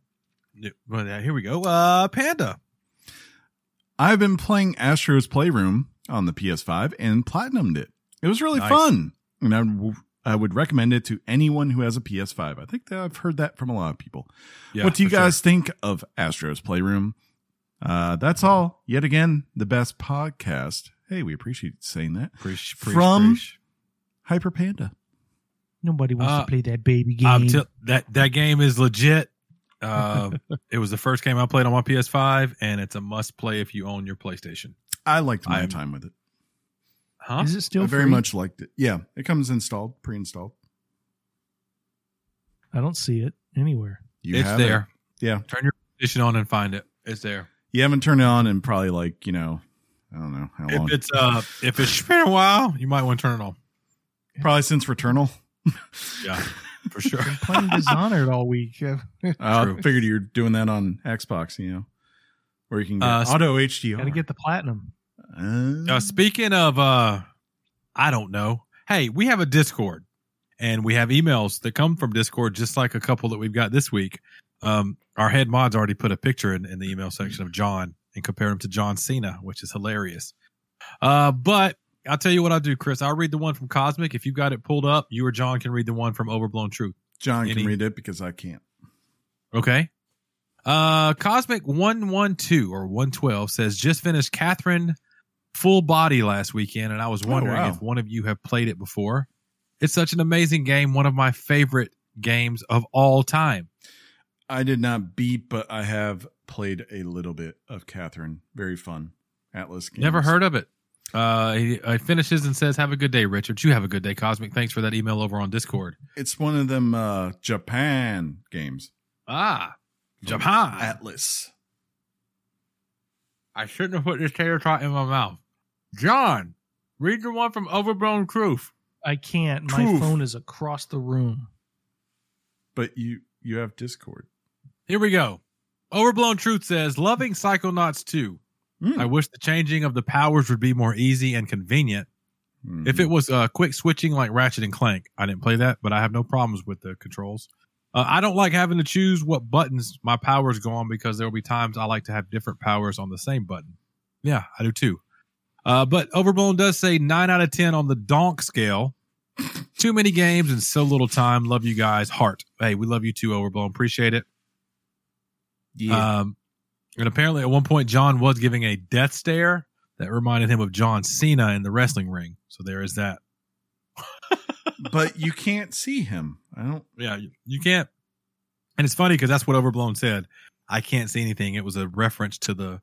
Yeah, Well, yeah, here we go. Uh, Panda. I've been playing Astro's Playroom on the PS5 and platinumed it. It was really Nice. fun, and I, w- I would recommend it to anyone who has a PS5. I think that I've heard that from a lot of people. Yeah, what do you for sure. guys think of Astro's Playroom? Uh, that's all. Yet again, the best podcast. Hey, we appreciate you saying that. Preach, preach, From- preach. Hyper Panda. Nobody wants Uh, to play that baby game. I'm that that game is legit. Uh, it was the first game I played on my PS5, and it's a must play if you own your PlayStation. I liked my I'm- time with it. Huh? Is it still I very free? much liked it. Yeah, it comes installed, pre-installed. I don't see it anywhere. You it's have there. It. Yeah, Turn your PlayStation on and find it. It's there. you haven't turned it on in probably like you know, I don't know how long. If it's uh, if it's been a while, you might want to turn it on. probably since Returnal. Yeah, for sure. Been playing Dishonored all week. I True. figured you're doing that on Xbox, you know, where you can get Uh, auto HDR. Got to get the platinum. Uh, Uh, speaking of, uh, I don't know. Hey, we have a Discord, and we have emails that come from Discord, just like a couple that we've got this week. Um, our head mods already put a picture in, in the email section of John and compared him to John Cena, which is hilarious. Uh, but I'll tell you what I'll do, Chris. I'll read the one from Cosmic. If you've got it pulled up, you or John can read the one from Overblown Truth. John any- can read it because I can't. Okay. Uh Cosmic 112 or 112 says just finished Catherine full body last weekend and I was Oh, wondering wow. if one of you have played it before. It's such an amazing game, one of my favorite games of all time. I did not beat, but I have played a little bit of Catherine. Very fun. Atlus games. Never heard of it. Uh he, he finishes and says have a good day Richard. You have a good day Cosmic. Thanks for that email over on Discord. It's one of them uh Japan games. Ah, Japan. Atlus. I shouldn't have put this tater tot in my mouth. John, read the one from Overblown Truth. I can't. My phone is across the room. But you you have Discord. Here we go. Overblown Truth says, loving Psychonauts 2. Mm. I wish the changing of the powers would be more easy and convenient. Mhm. If it was uh, quick switching like Ratchet and Clank, I didn't play that, but I have no problems with the controls. Uh, I don't like having to choose what buttons my powers go on because there will be times I like to have different powers on the same button. Yeah, I do too. Uh, but Overblown does say 9 out of 10 on the donk scale. Too many games and so little time. Love you guys. Heart. Hey, we love you too, Overblown. Appreciate it. yeah. Um, and apparently, at one point, John was giving a death stare that reminded him of John Cena in the wrestling ring. So there is that. but you can't see him. I don't Yeah, you, you can't. And it's funny because that's what Overblown said. I can't see anything. It was a reference to the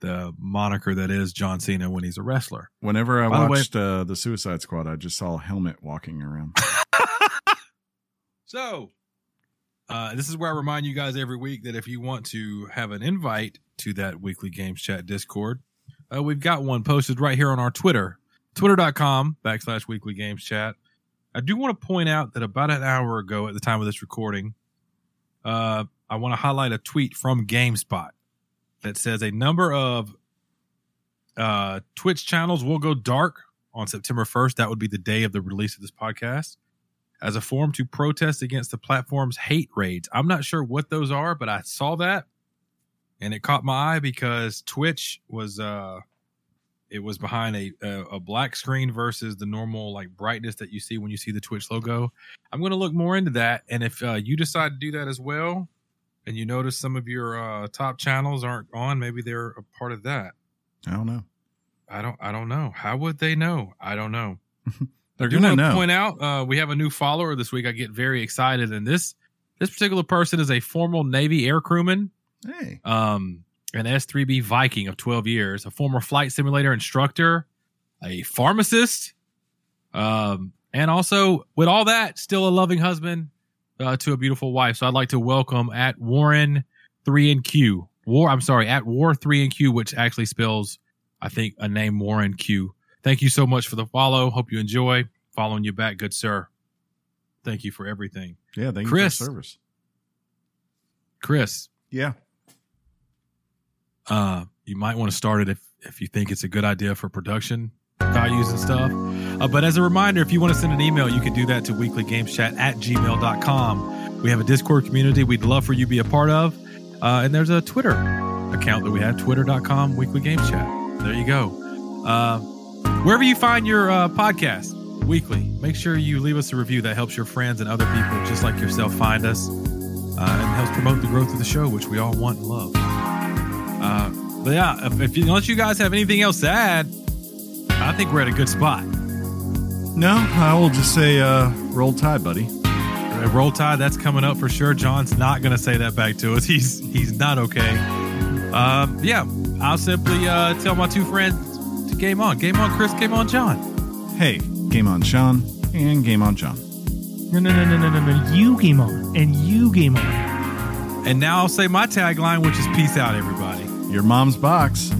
the moniker that is John Cena when he's a wrestler. Whenever I By the way- watched uh, the Suicide Squad, I just saw a helmet walking around. So, uh, this is where I remind you guys every week that if you want to have an invite to that weekly games chat Discord, uh, we've got one posted right here on our Twitter, twitter.com backslash weekly games chat. I do want to point out that about an hour ago at the time of this recording, uh, I want to highlight a tweet from GameSpot that says a number of uh, Twitch channels will go dark on September 1st. That would be the day of the release of this podcast as a form to protest against the platform's hate raids. I'm not sure what those are, but I saw that and it caught my eye because Twitch was uh it was behind a a, a black screen versus the normal like brightness that you see when you see the Twitch logo. I'm going to look more into that and if uh, you decide to do that as well and you notice some of your uh top channels aren't on, maybe they're a part of that. I don't know. I don't I don't know. How would they know? I don't know. They're I do gonna want to point out uh, we have a new follower this week. I get very excited, and this this particular person is a former Navy air crewman, Hey, um, an S3B Viking of 12 years, a former flight simulator instructor, a pharmacist, um, and also with all that, still a loving husband uh, to a beautiful wife. So I'd like to welcome at Warren three and Q War. I'm sorry, at War three and Q, which actually spells I think a name Warren Q. Thank you so much for the follow. Hope you enjoy following you back, good sir. Thank you for everything, Yeah, thank Chris. you for your service. Chris. Yeah. Uh, you might want to start it if if you think it's a good idea for production values and stuff. Uh, but as a reminder, if you want to send an email, you can do that to weeklygameschat at gmail.com. We have a Discord community we'd love for you to be a part of. Uh, and there's a Twitter account that we have, twitter.com weekly games chat. There you go. Uh, wherever you find your uh, podcast weekly, make sure you leave us a review that helps your friends and other people just like yourself find us uh, and helps promote the growth of the show, which we all want and love. Uh, but yeah, if, if you, unless you guys have anything else to add, I think we're at a good spot. No, I will just say uh, roll tide, buddy. Uh, Roll Tide, that's coming up for sure. John's not going to say that back to us. He's he's not okay. Um, yeah, I'll simply uh, tell my two friends game on, game on, Chris, game on, John. Hey, game on Sean and game on John. No, no, no, no, no, no, no. You game on, and you game on. And now I'll say my tagline, which is "Peace out, everybody." Your mom's box.